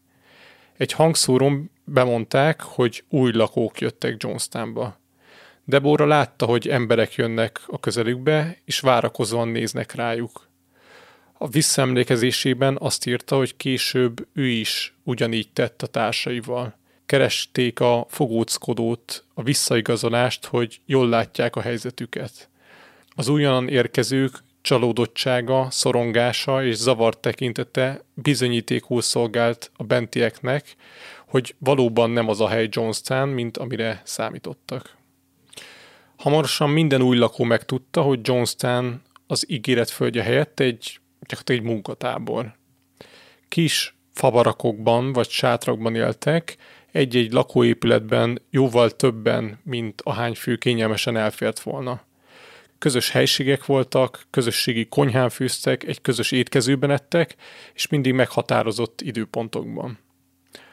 Egy hangszórón bemondták, hogy új lakók jöttek Johnstownba. Deborah látta, hogy emberek jönnek a közelükbe, és várakozóan néznek rájuk. A visszaemlékezésében azt írta, hogy később ő is ugyanígy tett a társaival. Keresték a fogóckodót, a visszaigazolást, hogy jól látják a helyzetüket. Az újonnan érkezők csalódottsága, szorongása és zavart tekintete bizonyítékul szolgált a bentieknek, hogy valóban nem az a hely Jonestown, mint amire számítottak. Hamarosan minden új lakó megtudta, hogy Jonestown az ígéret földje helyett egy, egy munkatábor. Kis fabarakokban vagy sátrakban éltek, egy-egy lakóépületben jóval többen, mint ahány fő kényelmesen elfért volna közös helységek voltak, közösségi konyhán fűztek, egy közös étkezőben ettek, és mindig meghatározott időpontokban.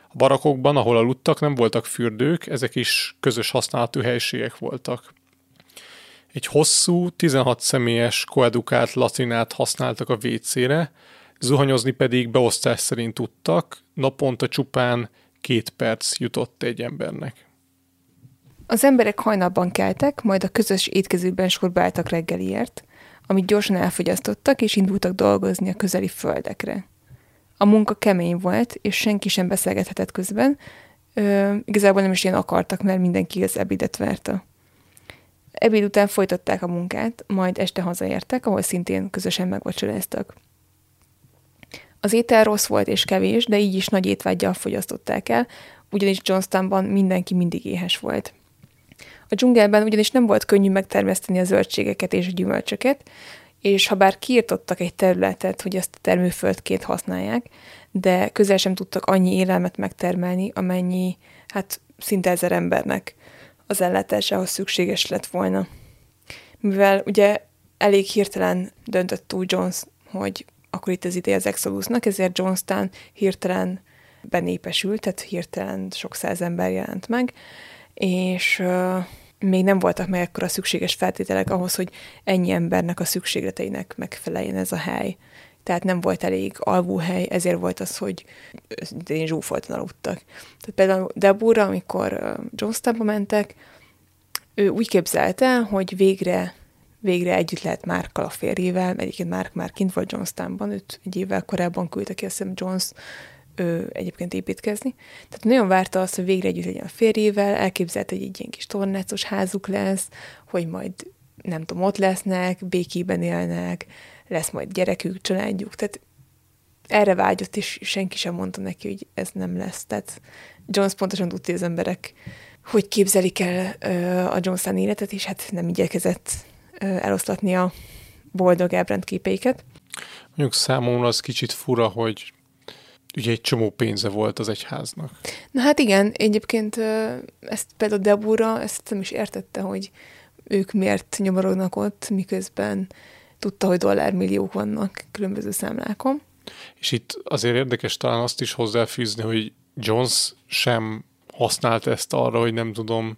A barakokban, ahol aludtak, nem voltak fürdők, ezek is közös használatú helységek voltak. Egy hosszú, 16 személyes koedukált latinát használtak a vécére, zuhanyozni pedig beosztás szerint tudtak, naponta csupán két perc jutott egy embernek. Az emberek hajnalban keltek, majd a közös étkezőben sorba álltak reggeliért, amit gyorsan elfogyasztottak, és indultak dolgozni a közeli földekre. A munka kemény volt, és senki sem beszélgethetett közben, Ö, igazából nem is ilyen akartak, mert mindenki az ebédet várta. Ebéd után folytatták a munkát, majd este hazaértek, ahol szintén közösen megvacsoráztak. Az étel rossz volt és kevés, de így is nagy étvágyjal fogyasztották el, ugyanis Johnstownban mindenki mindig éhes volt. A dzsungelben ugyanis nem volt könnyű megtermeszteni a zöldségeket és a gyümölcsöket, és ha bár kiirtottak egy területet, hogy ezt termőföldként használják, de közel sem tudtak annyi élelmet megtermelni, amennyi, hát szinte ezer embernek az ellátásához szükséges lett volna. Mivel ugye elég hirtelen döntött túl Jones, hogy akkor itt az ideje az Exodusnak, ezért Jonestown hirtelen benépesült, tehát hirtelen sok száz ember jelent meg, és még nem voltak meg akkor a szükséges feltételek ahhoz, hogy ennyi embernek a szükségleteinek megfeleljen ez a hely. Tehát nem volt elég alvóhely, ezért volt az, hogy én zsúfoltan aludtak. Tehát például Deborah, amikor Johnstownba mentek, ő úgy képzelte, hogy végre végre együtt lehet Márkkal a férjével, egyébként Márk már kint volt Johnstownban, őt egy évvel korábban küldte ki, azt hiszem Jones ő egyébként építkezni. Tehát nagyon várta azt, hogy végre együtt legyen a férjével, elképzelte, hogy egy ilyen kis tornácos házuk lesz, hogy majd nem tudom, ott lesznek, békében élnek, lesz majd gyerekük, családjuk, tehát erre vágyott, és senki sem mondta neki, hogy ez nem lesz. Tehát Jones pontosan tudta, hogy az emberek hogy képzelik el a Johnson életet, és hát nem igyekezett eloszlatni a boldog ábránt képeiket. Mondjuk számomra az kicsit fura, hogy ugye egy csomó pénze volt az egyháznak. Na hát igen, egyébként ezt például Debura ezt nem is értette, hogy ők miért nyomorognak ott, miközben tudta, hogy dollármilliók vannak különböző számlákon. És itt azért érdekes talán azt is hozzáfűzni, hogy Jones sem használta ezt arra, hogy nem tudom,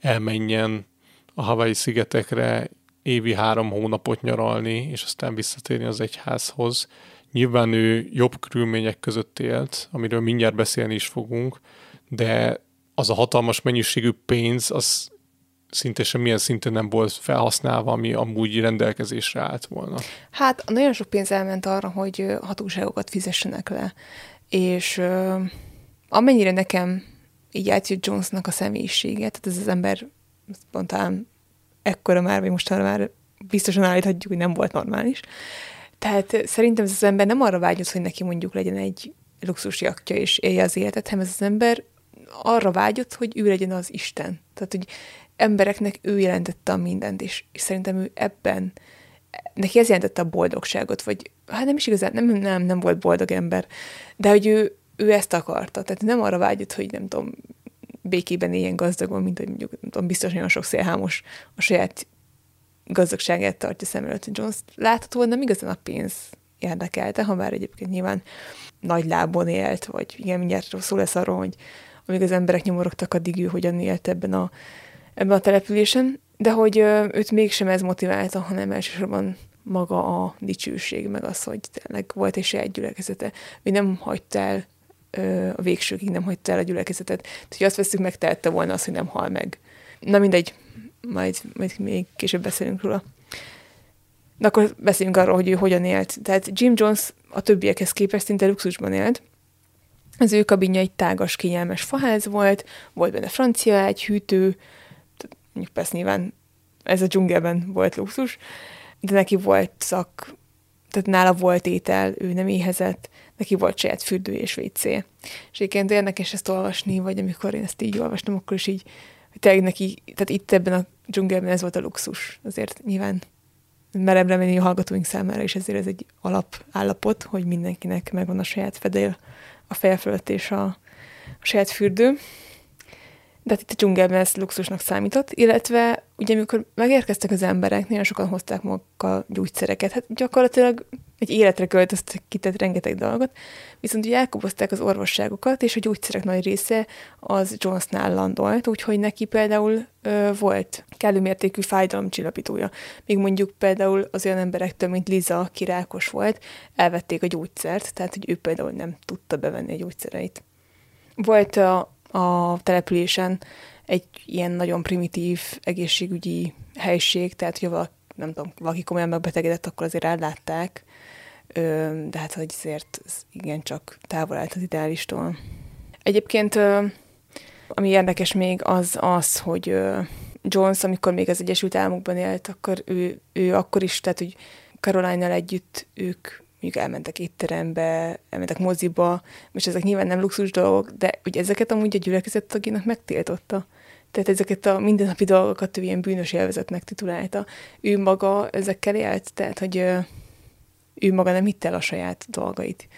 elmenjen a Hawaii szigetekre évi három hónapot nyaralni, és aztán visszatérni az egyházhoz. Nyilván ő jobb körülmények között élt, amiről mindjárt beszélni is fogunk, de az a hatalmas mennyiségű pénz, az szinte semmilyen szinten nem volt felhasználva, ami amúgy rendelkezésre állt volna. Hát nagyon sok pénz elment arra, hogy hatóságokat fizessenek le, és amennyire nekem így átjött Jonesnak a személyisége, tehát ez az ember spontán ekkora már, vagy mostanra már biztosan állíthatjuk, hogy nem volt normális. Tehát szerintem ez az ember nem arra vágyott, hogy neki mondjuk legyen egy luxus jaktja, és élje az életet, hanem ez az ember arra vágyott, hogy ő legyen az Isten. Tehát, hogy embereknek ő jelentette a mindent, és, és szerintem ő ebben, neki ez jelentette a boldogságot, vagy hát nem is igazán, nem, nem, nem volt boldog ember, de hogy ő, ő ezt akarta. Tehát nem arra vágyott, hogy nem tudom, békében éljen gazdagon, mint hogy mondjuk nem tudom, biztos nagyon sok szélhámos a saját gazdagságát tartja szem előtt. Jones láthatóan nem igazán a pénz érdekelte, ha már egyébként nyilván nagy lábon élt, vagy igen, mindjárt szó lesz arról, hogy amíg az emberek nyomorogtak, addig ő hogyan élt ebben a, ebben a településen, de hogy őt mégsem ez motiválta, hanem elsősorban maga a dicsőség, meg az, hogy tényleg volt egy saját gyülekezete. Ő nem hagyta el a végsőkig nem hagyta el a gyülekezetet. Tehát, hogy azt veszük, megtehette volna azt, hogy nem hal meg. Na mindegy, majd, majd még később beszélünk róla. De akkor beszéljünk arról, hogy ő hogyan élt. Tehát Jim Jones a többiekhez képest szinte luxusban élt. Az ő kabinja egy tágas, kényelmes faház volt, volt benne francia egy hűtő, mondjuk persze nyilván ez a dzsungelben volt luxus, de neki volt szak, tehát nála volt étel, ő nem éhezett, neki volt saját fürdő és WC. És egyébként érdekes ezt olvasni, vagy amikor én ezt így olvastam, akkor is így, hogy tényleg neki, tehát itt ebben a dzsungelben ez volt a luxus. Azért nyilván merem remélni a hallgatóink számára, és ezért ez egy alapállapot, hogy mindenkinek megvan a saját fedél a feje fölött és a, a saját fürdő de hát itt a dzsungelben ez luxusnak számított, illetve ugye amikor megérkeztek az emberek, nagyon sokan hozták magukkal gyógyszereket, hát gyakorlatilag egy életre költöztek ki, rengeteg dolgot, viszont ugye elkobozták az orvosságokat, és a gyógyszerek nagy része az Jonesnál landolt, úgyhogy neki például ö, volt kellő mértékű fájdalomcsillapítója. Míg mondjuk például az olyan emberektől, mint Liza, aki rákos volt, elvették a gyógyszert, tehát hogy ő például nem tudta bevenni a gyógyszereit. Volt a, a településen egy ilyen nagyon primitív egészségügyi helység, tehát hogy valaki, nem tudom, valaki komolyan megbetegedett, akkor azért ellátták, de hát hogy azért igen csak távol állt az ideálistól. Egyébként ami érdekes még az az, hogy Jones, amikor még az Egyesült Államokban élt, akkor ő, ő akkor is, tehát hogy Caroline-nal együtt ők mondjuk elmentek étterembe, elmentek moziba, és ezek nyilván nem luxus dolgok, de ugye ezeket amúgy a gyülekezet tagjának megtiltotta. Tehát ezeket a mindennapi dolgokat ő ilyen bűnös élvezetnek titulálta. Ő maga ezekkel élt, tehát hogy ő maga nem hitt el a saját dolgait.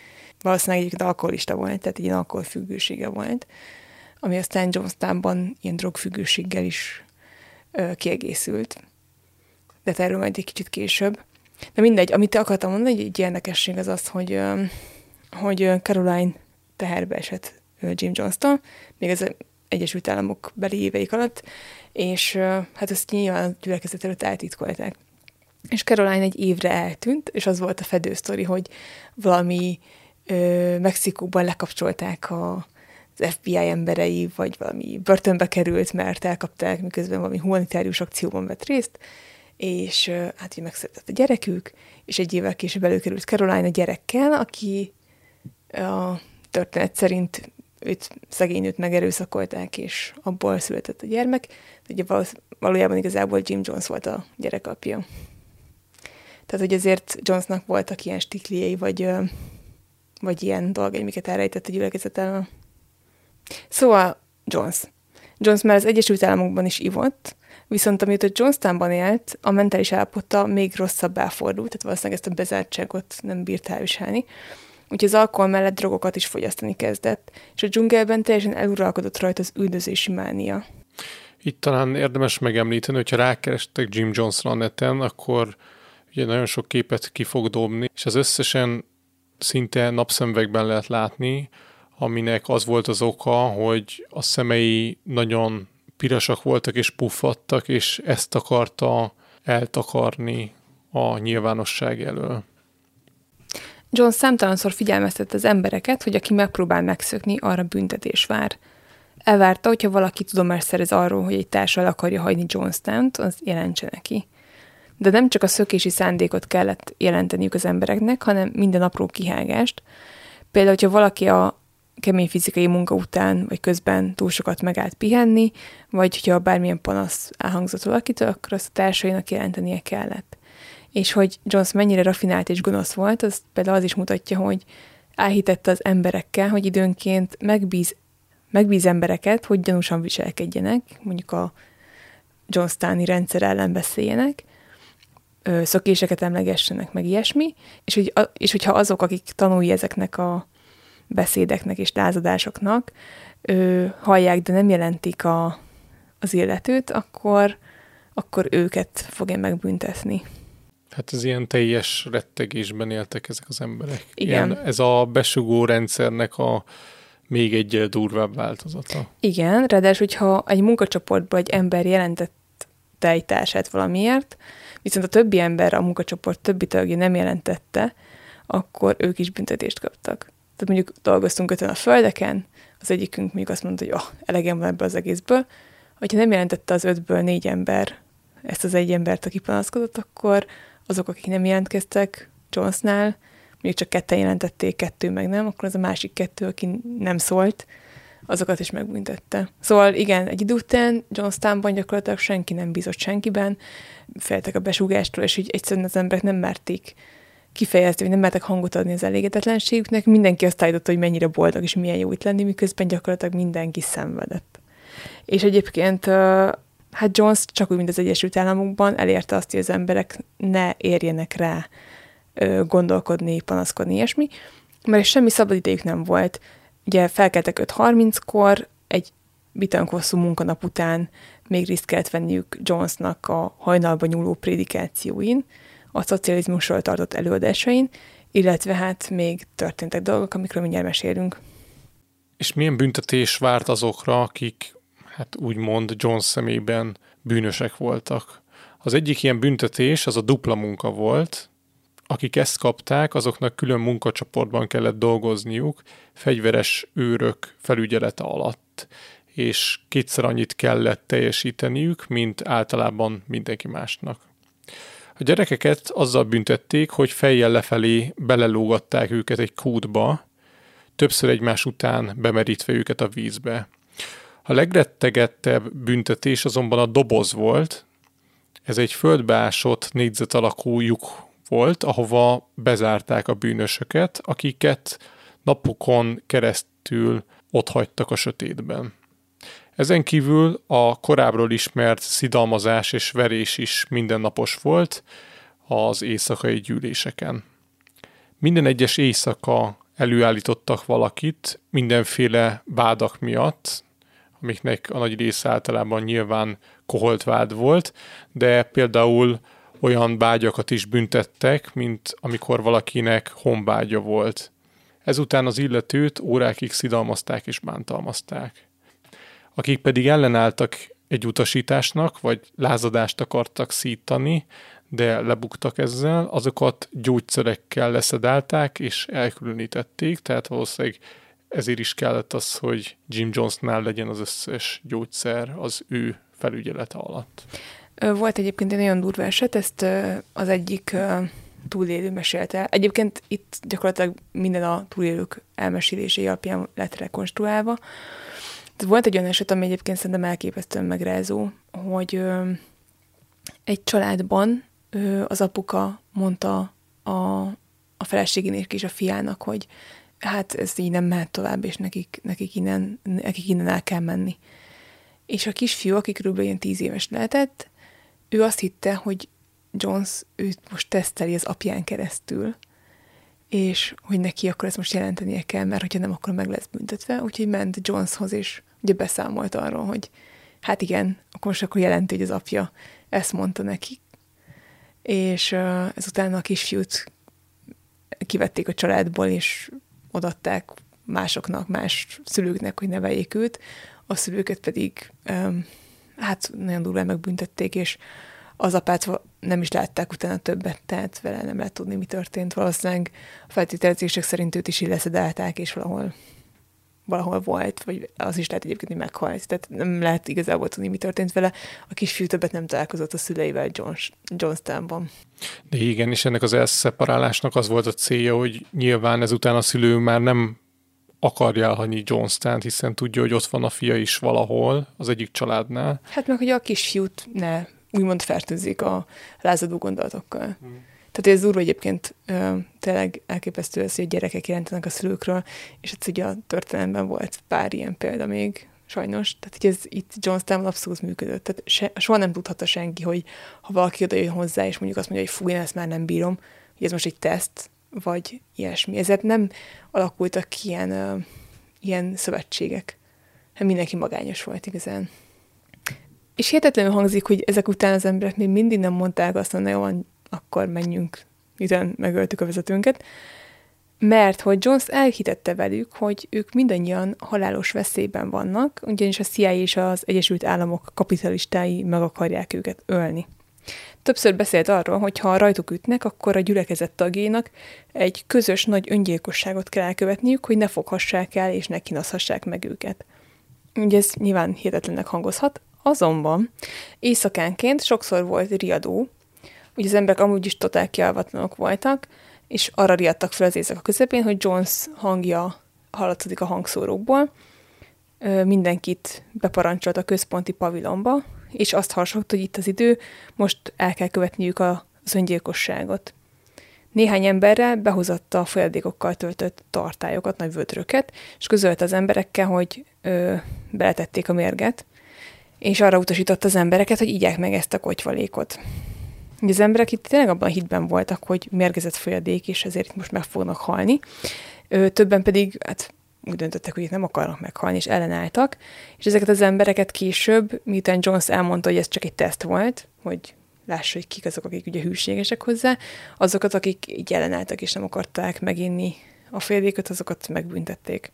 Valószínűleg egyébként alkoholista volt, tehát egy ilyen alkoholfüggősége volt, ami aztán Jonestownban ilyen drogfüggőséggel is kiegészült. De erről majd egy kicsit később. De mindegy, amit akartam mondani, egy érdekesség az az, hogy, hogy Caroline teherbe esett Jim Johnston, még az Egyesült Államok beli éveik alatt, és hát ezt nyilván a gyülekezet előtt eltitkolták. És Caroline egy évre eltűnt, és az volt a fedősztori, hogy valami ö, Mexikóban lekapcsolták a, az FBI emberei, vagy valami börtönbe került, mert elkapták, miközben valami humanitárius akcióban vett részt, és hát így megszületett a gyerekük, és egy évvel később előkerült Caroline a gyerekkel, aki a történet szerint őt, szegény őt megerőszakolták, és abból született a gyermek. Ugye valójában igazából Jim Jones volt a gyerek apja. Tehát, hogy azért Jonesnak voltak ilyen stikliei, vagy, vagy ilyen dolgai, amiket elrejtett a gyülekezet elől. Szóval Jones. Jones már az Egyesült Államokban is ivott, Viszont amióta Johnstownban élt, a mentális állapota még rosszabbá fordult, tehát valószínűleg ezt a bezártságot nem bírt elviselni. Úgyhogy az alkohol mellett drogokat is fogyasztani kezdett, és a dzsungelben teljesen eluralkodott rajta az üldözési mánia. Itt talán érdemes megemlíteni, hogyha rákerestek Jim Johnson a neten, akkor ugye nagyon sok képet ki fog dobni, és az összesen szinte napszemvegben lehet látni, aminek az volt az oka, hogy a szemei nagyon pirosak voltak és puffadtak, és ezt akarta eltakarni a nyilvánosság elől. John számtalanszor figyelmeztette az embereket, hogy aki megpróbál megszökni, arra büntetés vár. Elvárta, hogyha valaki tudomást szerez arról, hogy egy társal akarja hagyni Johnstown-t, az jelentse neki. De nem csak a szökési szándékot kellett jelenteniük az embereknek, hanem minden apró kihágást. Például, hogyha valaki a kemény fizikai munka után, vagy közben túl sokat megállt pihenni, vagy hogyha bármilyen panasz elhangzott valakitől, akkor azt a társainak jelentenie kellett. És hogy Jones mennyire rafinált és gonosz volt, az például az is mutatja, hogy elhitette az emberekkel, hogy időnként megbíz, megbíz embereket, hogy gyanúsan viselkedjenek, mondjuk a Johnstowni rendszer ellen beszéljenek, szökéseket emlegessenek, meg ilyesmi, és, hogy, és hogyha azok, akik tanulja ezeknek a beszédeknek és lázadásoknak ö, hallják, de nem jelentik a, az illetőt, akkor, akkor őket fogja megbüntetni. Hát ez ilyen teljes rettegésben éltek ezek az emberek. Igen. Ilyen, ez a besugó rendszernek a még egy durvább változata. Igen, ráadásul, hogyha egy munkacsoportban egy ember jelentett egy társát valamiért, viszont a többi ember, a munkacsoport többi tagja nem jelentette, akkor ők is büntetést kaptak. Tehát mondjuk dolgoztunk öten a földeken, az egyikünk mondjuk azt mondta, hogy oh, elegem van ebből az egészből. Hogyha nem jelentette az ötből négy ember ezt az egy embert, aki panaszkodott, akkor azok, akik nem jelentkeztek Jonesnál, mondjuk csak ketten jelentették, kettő meg nem, akkor az a másik kettő, aki nem szólt, azokat is megbüntette. Szóval igen, egy idő után Johnstownban gyakorlatilag senki nem bízott senkiben, féltek a besúgástól, és így egyszerűen az emberek nem merték kifejezni, hogy nem mertek hangot adni az elégedetlenségüknek, mindenki azt állította, hogy mennyire boldog és milyen jó itt lenni, miközben gyakorlatilag mindenki szenvedett. És egyébként hát Jones csak úgy, mint az Egyesült Államokban elérte azt, hogy az emberek ne érjenek rá gondolkodni, panaszkodni, ilyesmi, mert semmi szabadidejük nem volt. Ugye felkeltek 5.30-kor, egy bitang hosszú munkanap után még részt kellett venniük Jonesnak a hajnalba nyúló prédikációin, a szocializmusról tartott előadásain, illetve hát még történtek dolgok, amikről mindjárt mesélünk. És milyen büntetés várt azokra, akik hát úgymond John szemében bűnösek voltak? Az egyik ilyen büntetés az a dupla munka volt, akik ezt kapták, azoknak külön munkacsoportban kellett dolgozniuk, fegyveres őrök felügyelete alatt, és kétszer annyit kellett teljesíteniük, mint általában mindenki másnak. A gyerekeket azzal büntették, hogy fejjel lefelé belelógatták őket egy kútba, többször egymás után bemerítve őket a vízbe. A legrettegettebb büntetés azonban a doboz volt. Ez egy földbeásott négyzet alakú lyuk volt, ahova bezárták a bűnösöket, akiket napokon keresztül ott hagytak a sötétben. Ezen kívül a korábbról ismert szidalmazás és verés is mindennapos volt az éjszakai gyűléseken. Minden egyes éjszaka előállítottak valakit mindenféle vádak miatt, amiknek a nagy része általában nyilván koholt vád volt, de például olyan vágyakat is büntettek, mint amikor valakinek honvágya volt. Ezután az illetőt órákig szidalmazták és bántalmazták akik pedig ellenálltak egy utasításnak, vagy lázadást akartak szítani, de lebuktak ezzel, azokat gyógyszerekkel leszedálták és elkülönítették, tehát valószínűleg ezért is kellett az, hogy Jim Jonesnál legyen az összes gyógyszer az ő felügyelete alatt. Volt egyébként egy nagyon durva eset, ezt az egyik túlélő mesélte. Egyébként itt gyakorlatilag minden a túlélők elmesélésé alapján lett rekonstruálva. Volt egy olyan eset, ami egyébként szerintem elképesztően megrázó, hogy ö, egy családban ö, az apuka mondta a, a feleségének és a fiának, hogy hát ez így nem mehet tovább, és nekik, nekik, innen, nekik innen el kell menni. És a kisfiú, aki körülbelül ilyen tíz éves lehetett, ő azt hitte, hogy Jones őt most teszteli az apján keresztül, és hogy neki akkor ezt most jelentenie kell, mert hogyha nem, akkor meg lesz büntetve. Úgyhogy ment Joneshoz, és ugye beszámolt arról, hogy hát igen, akkor most akkor jelenti, hogy az apja ezt mondta neki. És ezután a kisfiút kivették a családból, és odatták másoknak, más szülőknek, hogy neveljék őt, a szülőket pedig hát nagyon durván megbüntették, és az apát nem is látták utána többet, tehát vele nem lehet tudni, mi történt. Valószínűleg a feltételezések szerint őt is illeszedálták, és valahol valahol volt, vagy az is lehet egyébként, hogy meghalt. Tehát nem lehet igazából tudni, mi történt vele. A kisfiú többet nem találkozott a szüleivel Jones, Johnstownban. De igen, és ennek az elszeparálásnak az volt a célja, hogy nyilván ezután a szülő már nem akarja elhagyni Johnstown, hiszen tudja, hogy ott van a fia is valahol, az egyik családnál. Hát meg, hogy a kisfiút ne úgymond fertőzik a lázadó gondolatokkal. Hmm. Tehát ez durva egyébként ö, tényleg elképesztő az, hogy gyerekek jelentenek a szülőkről, és ez ugye a történelemben volt pár ilyen példa még, sajnos. Tehát hogy ez itt Johnstown abszolút működött. Tehát se, soha nem tudhatta senki, hogy ha valaki oda jön hozzá, és mondjuk azt mondja, hogy fú, én ezt már nem bírom, hogy ez most egy teszt, vagy ilyesmi. Ezért nem alakultak ki ilyen, ö, ilyen szövetségek. Hát mindenki magányos volt igazán. És hihetetlenül hangzik, hogy ezek után az emberek még mindig nem mondták azt, hogy nagyon akkor menjünk, miután megöltük a vezetőnket, mert hogy Jones elhitette velük, hogy ők mindannyian halálos veszélyben vannak, ugyanis a CIA és az Egyesült Államok kapitalistái meg akarják őket ölni. Többször beszélt arról, hogy ha rajtuk ütnek, akkor a gyülekezet tagjénak egy közös nagy öngyilkosságot kell elkövetniük, hogy ne foghassák el és ne kínozhassák meg őket. Ugye ez nyilván hihetetlennek hangozhat, azonban éjszakánként sokszor volt riadó, Ugye az emberek amúgy is totál kialvatlanok voltak, és arra riadtak fel az éjszaka közepén, hogy Jones hangja hallatszódik a hangszórókból. Mindenkit beparancsolt a központi pavilonba, és azt harsogta, hogy itt az idő, most el kell követniük az öngyilkosságot. Néhány emberrel behozatta a folyadékokkal töltött tartályokat, nagy vödröket, és közölte az emberekkel, hogy ö, beletették a mérget, és arra utasított az embereket, hogy igyák meg ezt a kotyvalékot. Ugye az emberek itt tényleg abban a hitben voltak, hogy mérgezett folyadék, és ezért most meg fognak halni. Többen pedig hát úgy döntöttek, hogy itt nem akarnak meghalni, és ellenálltak. És ezeket az embereket később, miután Jones elmondta, hogy ez csak egy teszt volt, hogy lássa, hogy kik azok, akik ugye hűségesek hozzá, azokat, akik így ellenálltak és nem akarták meginni a féléköt, azokat megbüntették.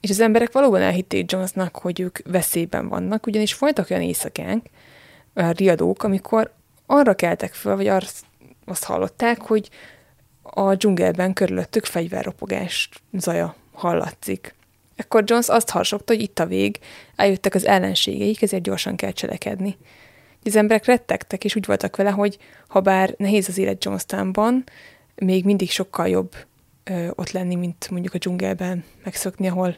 És az emberek valóban elhitték Jonesnak, hogy ők veszélyben vannak, ugyanis voltak olyan éjszakánk, riadók, amikor arra keltek föl, vagy arra azt hallották, hogy a dzsungelben körülöttük fegyverropogás zaja hallatszik. Ekkor Jones azt harsogta, hogy itt a vég, eljöttek az ellenségeik, ezért gyorsan kell cselekedni. Az emberek rettegtek, és úgy voltak vele, hogy ha bár nehéz az élet Jonestownban, még mindig sokkal jobb ö, ott lenni, mint mondjuk a dzsungelben megszokni, ahol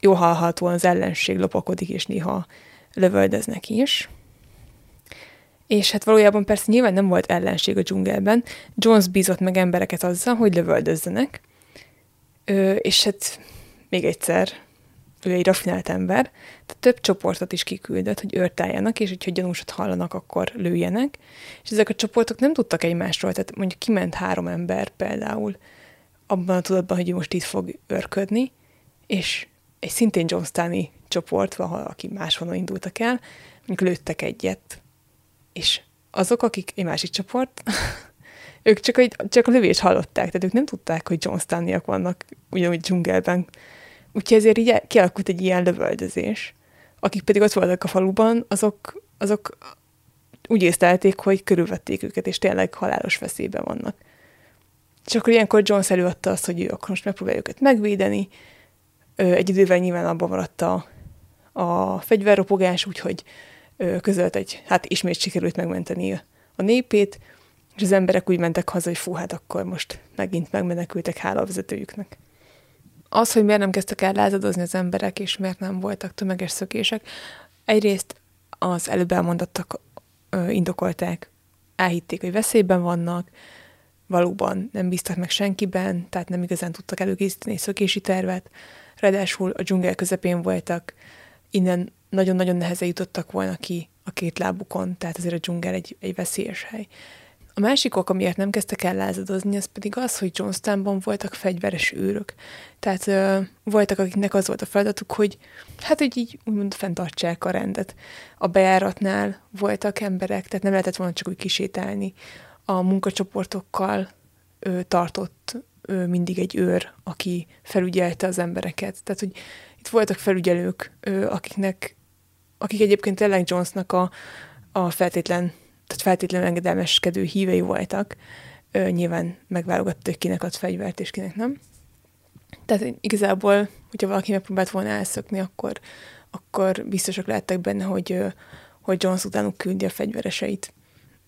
jó hallhatóan az ellenség lopakodik, és néha lövöldeznek is. És hát valójában persze nyilván nem volt ellenség a dzsungelben. Jones bízott meg embereket azzal, hogy lövöldözzenek. Ö, és hát még egyszer, ő egy rafinált ember, tehát több csoportot is kiküldött, hogy őrtáljanak, és hogyha gyanúsat hallanak, akkor lőjenek. És ezek a csoportok nem tudtak egymásról, tehát mondjuk kiment három ember például abban a tudatban, hogy most itt fog őrködni, és egy szintén Johnstoni csoport, valahol, aki máshonnan indultak el, mondjuk lőttek egyet, és azok, akik egy másik csoport, ők csak, egy, csak a lövést hallották, tehát ők nem tudták, hogy Johnstoniak vannak ugyanúgy dzsungelben. Úgyhogy ezért így kialakult egy ilyen lövöldözés. Akik pedig ott voltak a faluban, azok, azok úgy észlelték, hogy körülvették őket, és tényleg halálos veszélyben vannak. És akkor ilyenkor Jones előadta azt, hogy ő akkor most megpróbálja őket megvédeni. Egy idővel nyilván abban maradt a, a fegyverropogás, úgyhogy közölt egy, hát ismét sikerült megmenteni a népét, és az emberek úgy mentek haza, hogy fú, hát akkor most megint megmenekültek hála a vezetőjüknek. Az, hogy miért nem kezdtek el lázadozni az emberek, és miért nem voltak tömeges szökések, egyrészt az előbb elmondottak indokolták, elhitték, hogy veszélyben vannak, valóban nem bíztak meg senkiben, tehát nem igazán tudtak előkészíteni egy szökési tervet, ráadásul a dzsungel közepén voltak, innen nagyon-nagyon nehezen jutottak volna ki a két lábukon, tehát azért a dzsungel egy, egy veszélyes hely. A másik ok, amiért nem kezdtek el lázadozni, az pedig az, hogy Johnstownban voltak fegyveres őrök. Tehát ö, voltak, akiknek az volt a feladatuk, hogy hát, hogy így úgymond fenntartsák a rendet. A bejáratnál voltak emberek, tehát nem lehetett volna csak úgy kisétálni. A munkacsoportokkal ö, tartott ö, mindig egy őr, aki felügyelte az embereket. Tehát, hogy itt voltak felügyelők, ö, akiknek, akik egyébként tényleg Jonesnak a, a feltétlen, tehát feltétlenül engedelmeskedő hívei voltak. Ö, nyilván megválogatta, hogy kinek ad fegyvert, és kinek nem. Tehát igazából, hogyha valaki megpróbált volna elszökni, akkor, akkor biztosak lehettek benne, hogy, hogy Jones utánuk küldi a fegyvereseit.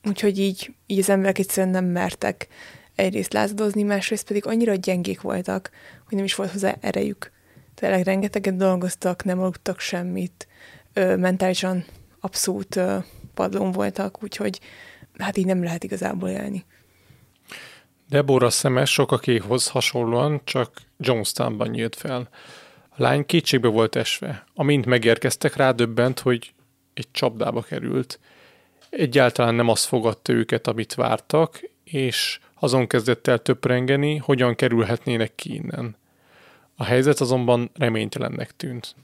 Úgyhogy így, így az emberek egyszerűen nem mertek egyrészt lázadozni, másrészt pedig annyira gyengék voltak, hogy nem is volt hozzá erejük. Tényleg rengeteget dolgoztak, nem aludtak semmit, mentálisan abszolút ö, padlón voltak, úgyhogy hát így nem lehet igazából élni. Deborah szeme sokakéhoz hasonlóan csak Jonestownban nyílt fel. A lány kétségbe volt esve. Amint megérkeztek, rádöbbent, hogy egy csapdába került. Egyáltalán nem azt fogadta őket, amit vártak, és azon kezdett el töprengeni, hogyan kerülhetnének ki innen. A helyzet azonban reménytelennek tűnt.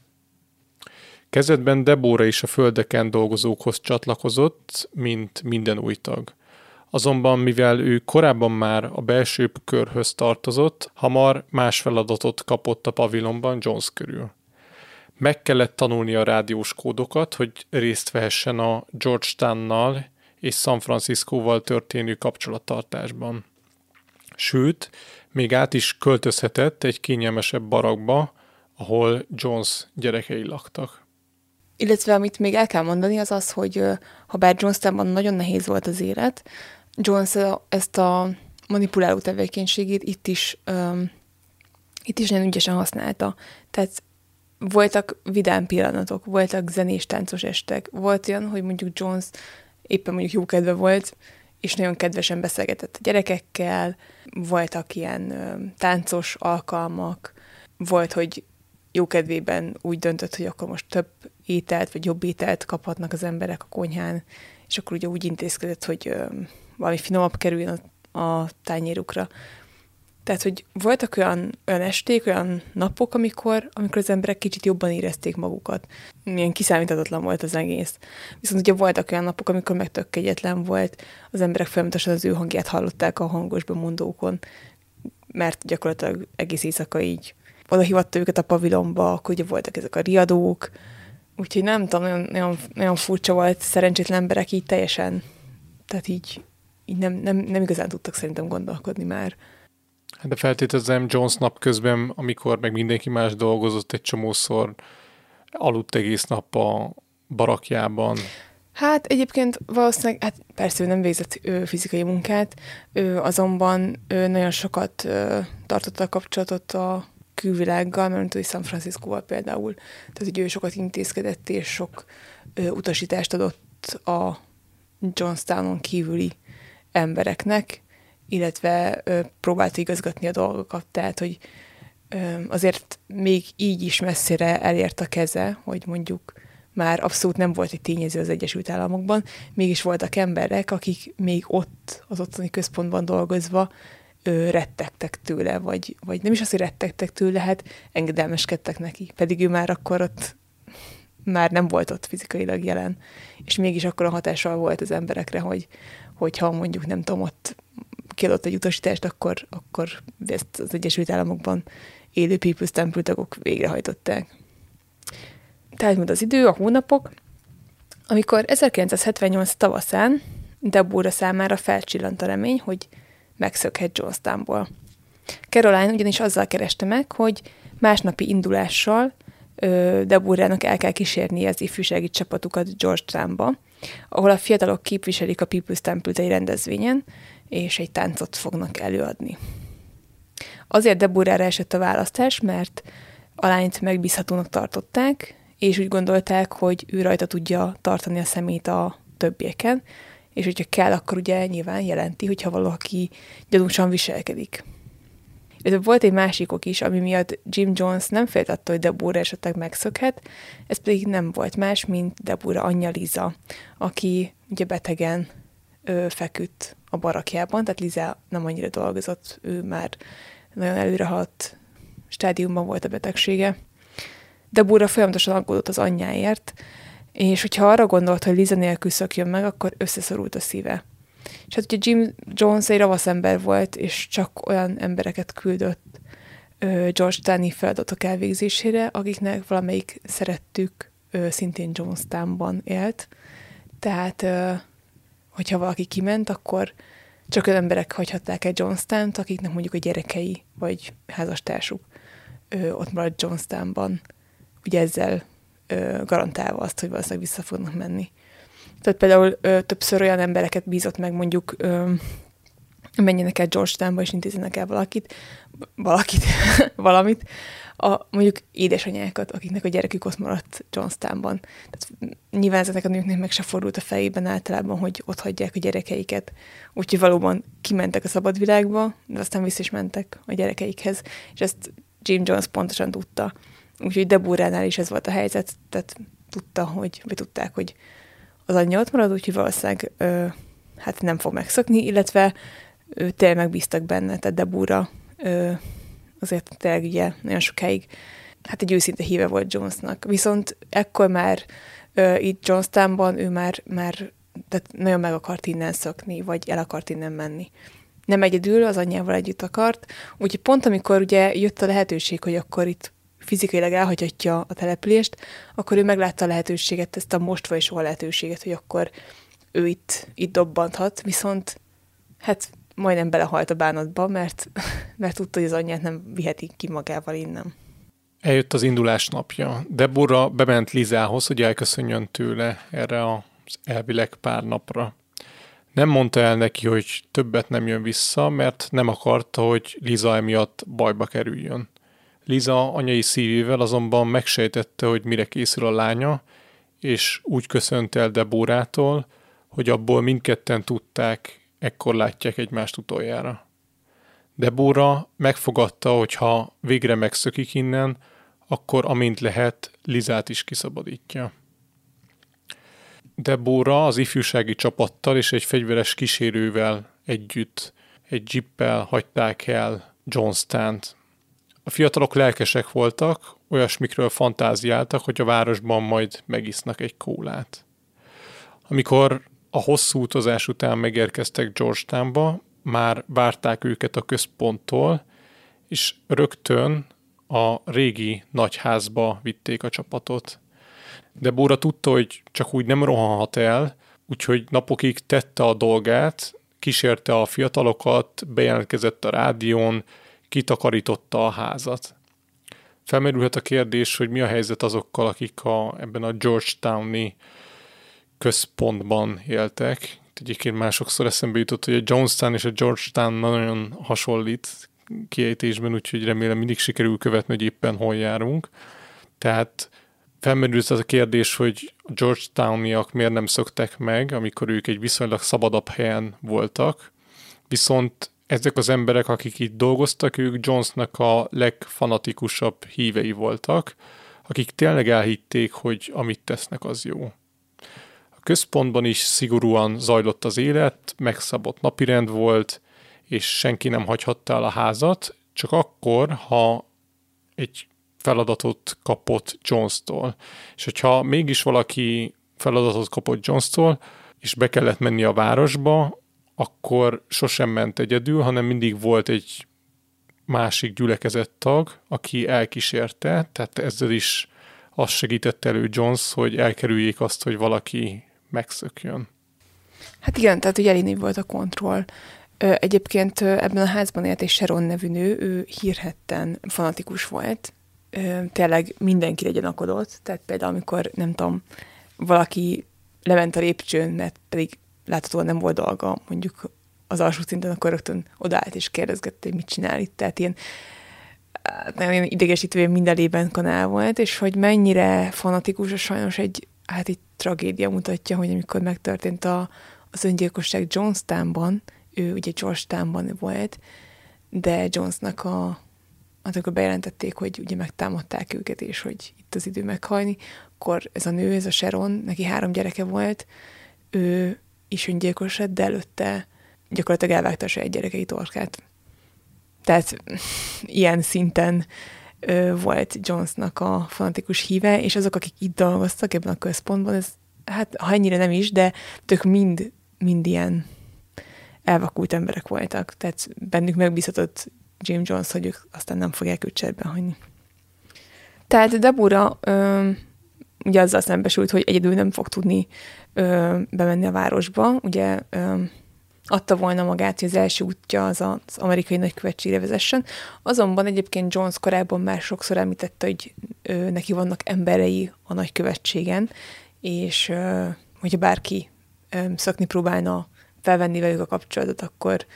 Kezdetben Debóra is a földeken dolgozókhoz csatlakozott, mint minden új tag. Azonban mivel ő korábban már a belső körhöz tartozott, hamar más feladatot kapott a pavilonban Jones körül. Meg kellett tanulni a rádiós kódokat, hogy részt vehessen a Georgetownnal és San Franciscóval történő kapcsolattartásban. Sőt, még át is költözhetett egy kényelmesebb barakba, ahol Jones gyerekei laktak. Illetve amit még el kell mondani, az az, hogy ha bár Jonestownban nagyon nehéz volt az élet, Jones ezt a manipuláló tevékenységét itt is, um, itt is nagyon ügyesen használta. Tehát voltak vidám pillanatok, voltak zenés táncos estek, volt olyan, hogy mondjuk Jones éppen mondjuk jó kedve volt, és nagyon kedvesen beszélgetett a gyerekekkel, voltak ilyen ö, táncos alkalmak, volt, hogy jó kedvében úgy döntött, hogy akkor most több ételt, vagy jobb ételt kaphatnak az emberek a konyhán, és akkor ugye úgy intézkedett, hogy valami finomabb kerüljön a, a tányérukra. Tehát, hogy voltak olyan, olyan esték, olyan napok, amikor, amikor az emberek kicsit jobban érezték magukat. Milyen kiszámíthatatlan volt az egész. Viszont ugye voltak olyan napok, amikor meg tök kegyetlen volt, az emberek folyamatosan az ő hangját hallották a hangos bemondókon, mert gyakorlatilag egész éjszaka így oda hivatta őket a pavilonba, akkor ugye voltak ezek a riadók, úgyhogy nem tudom, nagyon, nagyon, nagyon furcsa volt, szerencsétlen emberek így teljesen, tehát így, így nem, nem, nem igazán tudtak szerintem gondolkodni már. De feltételezem Jones nap közben, amikor meg mindenki más dolgozott egy csomószor, aludt egész nap a barakjában. Hát egyébként valószínűleg, hát persze ő nem végzett ő, fizikai munkát, ő azonban ő nagyon sokat ő, tartotta a kapcsolatot a külvilággal, mert hogy San Franciscóval például. Tehát, hogy ő sokat intézkedett, és sok ő, utasítást adott a Johnstownon kívüli embereknek, illetve ö, próbálta igazgatni a dolgokat, tehát, hogy ö, azért még így is messzire elért a keze, hogy mondjuk már abszolút nem volt egy tényező az Egyesült Államokban, mégis voltak emberek, akik még ott, az ottani központban dolgozva ö, rettegtek tőle, vagy, vagy nem is azt, hogy rettegtek tőle, hát engedelmeskedtek neki, pedig ő már akkor ott már nem volt ott fizikailag jelen, és mégis akkor a hatással volt az emberekre, hogy hogyha mondjuk nem tudom, ott kiadott egy utasítást, akkor, akkor ezt az Egyesült Államokban élő People's Temple tagok végrehajtották. Tehát majd az idő, a hónapok, amikor 1978 tavaszán Deborah számára felcsillant a remény, hogy megszökhet Johnstownból. Caroline ugyanis azzal kereste meg, hogy másnapi indulással Deborahnak el kell kísérni az ifjúsági csapatukat Georgetownba, ahol a fiatalok képviselik a People's Temple-t egy rendezvényen, és egy táncot fognak előadni. Azért Deborahra esett a választás, mert a lányt megbízhatónak tartották, és úgy gondolták, hogy ő rajta tudja tartani a szemét a többieken, és hogyha kell, akkor ugye nyilván jelenti, hogyha valaki gyanúsan viselkedik. De volt egy másikok is, ami miatt Jim Jones nem félt attól, hogy Deborah esetleg megszökhet, ez pedig nem volt más, mint Deborah anyja Liza, aki ugye betegen ö, feküdt a barakjában, tehát Liza nem annyira dolgozott, ő már nagyon előrehaladt stádiumban volt a betegsége. Deborah folyamatosan aggódott az anyjáért, és hogyha arra gondolt, hogy Liza nélkül szökjön meg, akkor összeszorult a szíve. És hát ugye Jim Jones egy ravasz ember volt, és csak olyan embereket küldött George Tani feladatok elvégzésére, akiknek valamelyik szerettük szintén Jonestownban élt. Tehát, hogyha valaki kiment, akkor csak olyan emberek hagyhatták el Jonestown-t, akiknek mondjuk a gyerekei vagy házastársuk ott maradt Jonestownban. Ugye ezzel garantálva azt, hogy valószínűleg vissza fognak menni. Tehát például ö, többször olyan embereket bízott meg mondjuk ö, menjenek el Georgetownba és intézzenek el valakit, valakit, valamit, a, mondjuk édesanyákat, akiknek a gyerekük ott maradt Johnstownban. Tehát nyilván ezeknek a nőknek meg se fordult a fejében általában, hogy ott hagyják a gyerekeiket. Úgyhogy valóban kimentek a szabadvilágba, de aztán vissza is mentek a gyerekeikhez, és ezt Jim Jones pontosan tudta. Úgyhogy Deburánál is ez volt a helyzet, tehát tudta, hogy, vagy tudták, hogy az anyja ott marad, úgyhogy valószínűleg ö, hát nem fog megszokni, illetve ő tényleg megbíztak benne, tehát Debura ö, azért tényleg ugye nagyon sokáig hát egy őszinte híve volt Jonesnak. Viszont ekkor már ö, itt Jonestownban ő már, már tehát nagyon meg akart innen szokni, vagy el akart innen menni. Nem egyedül, az anyjával együtt akart, úgyhogy pont amikor ugye jött a lehetőség, hogy akkor itt fizikailag elhagyhatja a települést, akkor ő meglátta a lehetőséget, ezt a most vagy soha lehetőséget, hogy akkor ő itt, itt dobbanthat, viszont hát majdnem belehalt a bánatba, mert, mert tudta, hogy az anyját nem viheti ki magával innen. Eljött az indulás napja. Deborah bement Lizához, hogy elköszönjön tőle erre az elvileg pár napra. Nem mondta el neki, hogy többet nem jön vissza, mert nem akarta, hogy Liza emiatt bajba kerüljön. Liza anyai szívével azonban megsejtette, hogy mire készül a lánya, és úgy köszönt el Debórától, hogy abból mindketten tudták, ekkor látják egymást utoljára. Debóra megfogadta, hogy ha végre megszökik innen, akkor amint lehet, Lizát is kiszabadítja. Debóra az ifjúsági csapattal és egy fegyveres kísérővel együtt egy jippel hagyták el Johnstown-t, a fiatalok lelkesek voltak, olyasmikről fantáziáltak, hogy a városban majd megisznak egy kólát. Amikor a hosszú utazás után megérkeztek Georgetownba, már várták őket a központtól, és rögtön a régi nagyházba vitték a csapatot. De Bóra tudta, hogy csak úgy nem rohanhat el, úgyhogy napokig tette a dolgát, kísérte a fiatalokat, bejelentkezett a rádión, kitakarította a házat. Felmerülhet a kérdés, hogy mi a helyzet azokkal, akik a, ebben a Georgetowni központban éltek. Egyébként már sokszor eszembe jutott, hogy a Jonestown és a Georgetown nagyon hasonlít kiejtésben, úgyhogy remélem mindig sikerül követni, hogy éppen hol járunk. Tehát felmerült az a kérdés, hogy a Georgetowniak miért nem szöktek meg, amikor ők egy viszonylag szabadabb helyen voltak, viszont ezek az emberek, akik itt dolgoztak, ők Jonesnak a legfanatikusabb hívei voltak, akik tényleg elhitték, hogy amit tesznek, az jó. A központban is szigorúan zajlott az élet, megszabott napirend volt, és senki nem hagyhatta el a házat, csak akkor, ha egy feladatot kapott Jones-tól. És hogyha mégis valaki feladatot kapott Jones-tól, és be kellett menni a városba, akkor sosem ment egyedül, hanem mindig volt egy másik gyülekezett tag, aki elkísérte, tehát ezzel is azt segítette elő Jones, hogy elkerüljék azt, hogy valaki megszökjön. Hát igen, tehát ugye elég volt a kontroll. Egyébként ebben a házban élt egy Sharon nevű nő, ő hírhetten fanatikus volt. Tényleg mindenki gyanakodott, tehát például amikor, nem tudom, valaki lement a lépcsőn, mert pedig láthatóan nem volt dolga mondjuk az alsó szinten, akkor rögtön odaállt és kérdezgette, hogy mit csinál itt. Tehát ilyen hát nagyon idegesítő minden lében kanál volt, és hogy mennyire fanatikus, és sajnos egy, hát egy tragédia mutatja, hogy amikor megtörtént a, az öngyilkosság Jonestownban, ő ugye Georgetownban volt, de Jonesnak a amikor bejelentették, hogy ugye megtámadták őket, és hogy itt az idő meghajni, akkor ez a nő, ez a Sharon, neki három gyereke volt, ő is öngyilkos lett, de előtte gyakorlatilag elvágta a saját gyerekei torkát. Tehát ilyen szinten ö, volt Jonesnak a fanatikus híve, és azok, akik itt dolgoztak ebben a központban, ez hát ha ennyire nem is, de tök mind, mind ilyen elvakult emberek voltak. Tehát bennük megbízhatott Jim Jones, hogy ők aztán nem fogják őt cserben hagyni. Tehát Debura ö, ugye azzal szembesült, hogy egyedül nem fog tudni ö, bemenni a városba. Ugye ö, adta volna magát, hogy az első útja az az amerikai nagykövetségre vezessen. Azonban egyébként Jones korábban már sokszor említette, hogy ö, neki vannak emberei a nagykövetségen, és ö, hogyha bárki ö, szakni próbálna felvenni velük a kapcsolatot, akkor,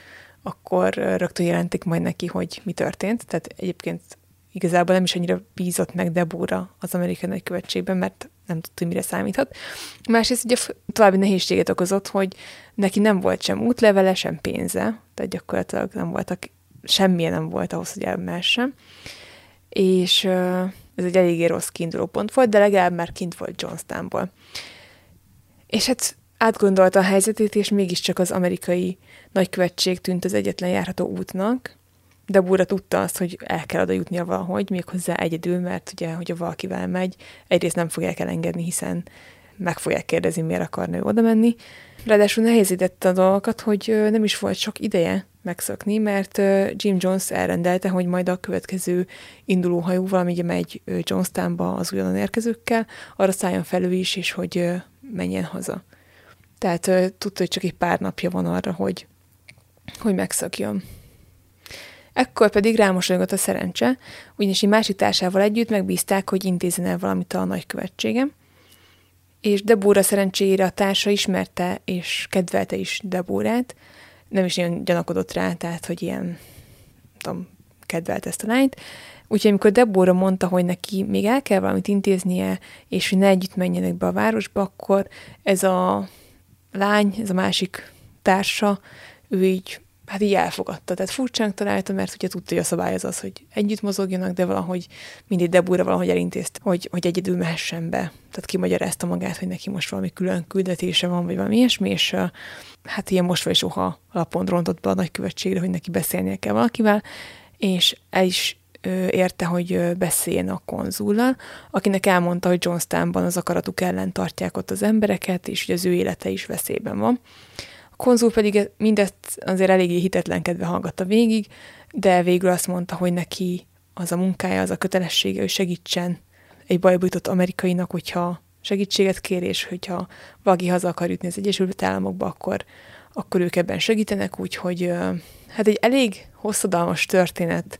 akkor rögtön jelentik majd neki, hogy mi történt. Tehát egyébként igazából nem is annyira bízott meg Debóra az amerikai nagykövetségben, mert nem tudta, hogy mire számíthat. Másrészt ugye további nehézséget okozott, hogy neki nem volt sem útlevele, sem pénze, tehát gyakorlatilag nem voltak, semmilyen nem volt ahhoz, hogy elmehessen. És ez egy eléggé rossz kiinduló pont volt, de legalább már kint volt Johnstownból. És hát átgondolta a helyzetét, és mégiscsak az amerikai nagykövetség tűnt az egyetlen járható útnak, de Búra tudta azt, hogy el kell oda jutnia valahogy, méghozzá egyedül, mert ugye, hogyha valakivel megy, egyrészt nem fogják elengedni, hiszen meg fogják kérdezni, miért akarna ő oda menni. Ráadásul nehézítette a dolgokat, hogy nem is volt sok ideje megszokni, mert Jim Jones elrendelte, hogy majd a következő induló hajóval, ami megy Jonestownba az újonnan érkezőkkel, arra szálljon felül is, és hogy menjen haza. Tehát tudta, hogy csak egy pár napja van arra, hogy, hogy megszakjon. Ekkor pedig rámosolygott a szerencse, ugyanis egy másik társával együtt megbízták, hogy intézzen el valamit a nagykövetsége. És Debóra szerencsére a társa ismerte és kedvelte is Debórát, nem is nagyon gyanakodott rá, tehát hogy ilyen, tudom, kedvelt ezt a lányt. Úgyhogy amikor Debóra mondta, hogy neki még el kell valamit intéznie, és hogy ne együtt menjenek be a városba, akkor ez a lány, ez a másik társa, ő így hát így elfogadta. Tehát furcsánk találta, mert ugye tudta, hogy a szabály az az, hogy együtt mozogjanak, de valahogy mindig Debúra valahogy elintézte, hogy, hogy egyedül mehessen be. Tehát kimagyarázta magát, hogy neki most valami külön küldetése van, vagy valami ilyesmi, és hát ilyen most vagy soha alapon rontott be a nagykövetségre, hogy neki beszélnie kell valakivel, és el is érte, hogy beszéljen a konzullal, akinek elmondta, hogy Johnstownban az akaratuk ellen tartják ott az embereket, és hogy az ő élete is veszélyben van. A konzul pedig mindezt azért eléggé hitetlenkedve hallgatta végig, de végül azt mondta, hogy neki az a munkája, az a kötelessége, hogy segítsen egy bajba jutott amerikainak, hogyha segítséget kér, és hogyha valaki haza akar jutni az Egyesült Államokba, akkor, akkor ők ebben segítenek, úgyhogy hát egy elég hosszadalmas történet,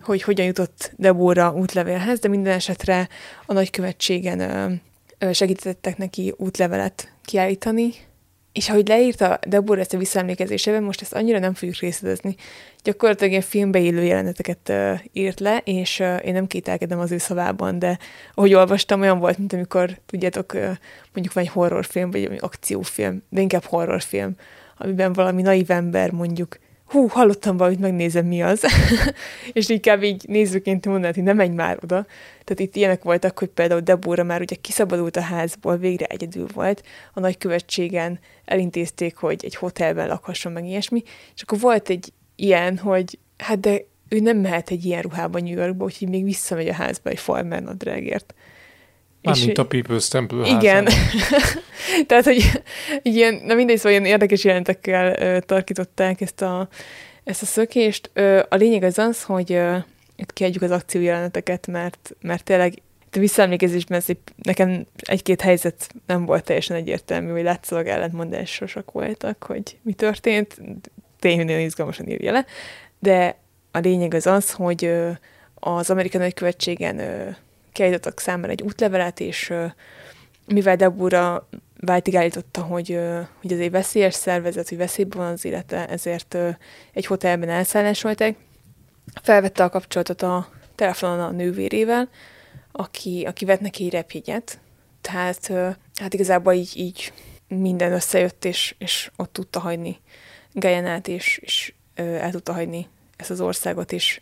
hogy hogyan jutott Debóra útlevélhez, de minden esetre a nagykövetségen segítettek neki útlevelet kiállítani, és ahogy leírta Debor ezt a visszaemlékezésében, most ezt annyira nem fogjuk részletezni, gyakorlatilag ilyen filmbe élő jeleneteket uh, írt le, és uh, én nem kételkedem az ő szavában, de ahogy olvastam, olyan volt, mint amikor, tudjátok, uh, mondjuk van egy horrorfilm, vagy egy akciófilm, de inkább horrorfilm, amiben valami naív ember mondjuk hú, hallottam valamit, megnézem, mi az. és inkább így nézőként mondanád, hogy nem menj már oda. Tehát itt ilyenek voltak, hogy például Debóra már ugye kiszabadult a házból, végre egyedül volt, a nagykövetségen elintézték, hogy egy hotelben lakhasson meg ilyesmi, és akkor volt egy ilyen, hogy hát de ő nem mehet egy ilyen ruhában New Yorkba, úgyhogy még visszamegy a házba egy farmer nadrágért. Mármint a People's Temple Igen. Tehát, hogy ilyen, na mindegy, szóval ilyen érdekes jelentekkel ö, tarkították ezt a, ezt a szökést. Ö, a lényeg az az, hogy ö, itt kiadjuk az akciójeleneteket, mert, mert tényleg a visszaemlékezésben ez nekem egy-két helyzet nem volt teljesen egyértelmű, hogy látszólag ellentmondásosak voltak, hogy mi történt. Tényleg nagyon izgalmasan írja le. De a lényeg az az, hogy az amerikai nagykövetségen kiállítottak számára egy útlevelet, és mivel Debura váltig állította, hogy, hogy ez egy veszélyes szervezet, hogy veszélyben van az élete, ezért egy hotelben elszállásolták. Felvette a kapcsolatot a telefonon a nővérével, aki, aki vett neki egy repjegyet, tehát hát igazából így, így minden összejött, és, és ott tudta hagyni Gajanát, és, és el tudta hagyni ezt az országot, és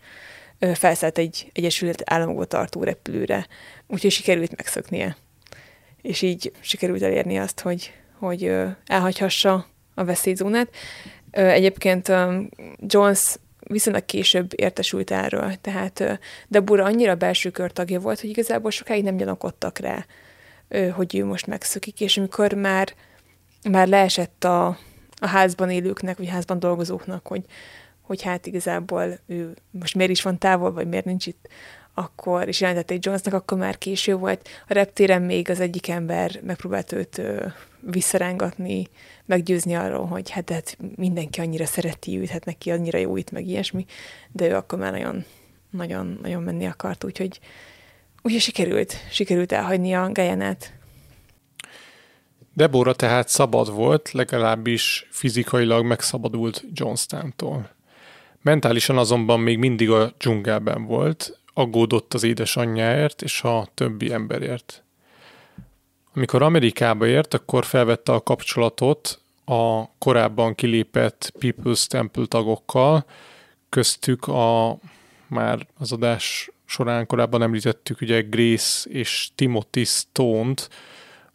felszállt egy Egyesült Államokba tartó repülőre, úgyhogy sikerült megszöknie. És így sikerült elérni azt, hogy, hogy elhagyhassa a veszélyzónát. Egyébként Jones viszonylag később értesült erről, tehát Deborah annyira belső körtagja volt, hogy igazából sokáig nem gyanakodtak rá, hogy ő most megszökik, és amikor már, már leesett a, a házban élőknek, vagy házban dolgozóknak, hogy, hogy hát igazából ő most miért is van távol, vagy miért nincs itt, akkor, és jelentették Jonesnak, akkor már késő volt. A reptéren még az egyik ember megpróbált őt ö, visszarángatni, meggyőzni arról, hogy hát, hát mindenki annyira szereti őt, hát neki annyira jó itt, meg ilyesmi, de ő akkor már nagyon, nagyon, nagyon menni akart, úgyhogy, úgyhogy sikerült, sikerült elhagyni a Gajanát. Deborah tehát szabad volt, legalábbis fizikailag megszabadult Johnstown-tól. Mentálisan azonban még mindig a dzsungelben volt, aggódott az édesanyjáért és a többi emberért. Amikor Amerikába ért, akkor felvette a kapcsolatot a korábban kilépett People's Temple tagokkal, köztük a már az adás során korábban említettük ugye Grace és Timothy Stone-t,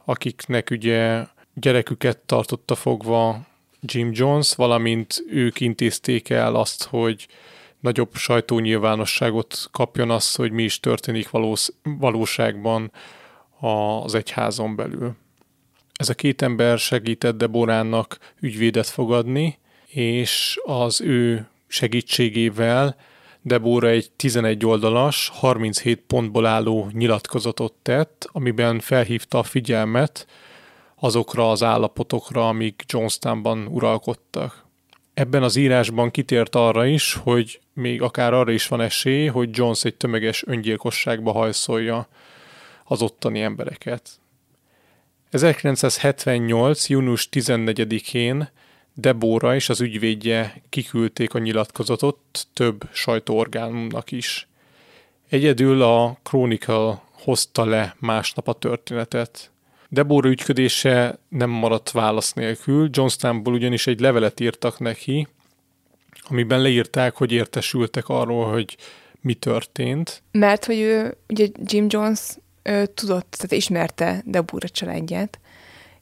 akiknek ugye gyereküket tartotta fogva Jim Jones, valamint ők intézték el azt, hogy nagyobb sajtónyilvánosságot kapjon az, hogy mi is történik valós, valóságban az egyházon belül. Ez a két ember segített Deboránnak ügyvédet fogadni, és az ő segítségével Debora egy 11 oldalas, 37 pontból álló nyilatkozatot tett, amiben felhívta a figyelmet azokra az állapotokra, amik Johnstownban uralkodtak. Ebben az írásban kitért arra is, hogy még akár arra is van esély, hogy Jones egy tömeges öngyilkosságba hajszolja az ottani embereket. 1978. június 14-én Debora és az ügyvédje kiküldték a nyilatkozatot több sajtóorgánumnak is. Egyedül a Chronicle hozta le másnap a történetet. Debora ügyködése nem maradt válasz nélkül, Johnstownból ugyanis egy levelet írtak neki, amiben leírták, hogy értesültek arról, hogy mi történt. Mert hogy ő, ugye Jim Jones ő, tudott, tehát ismerte Debora családját,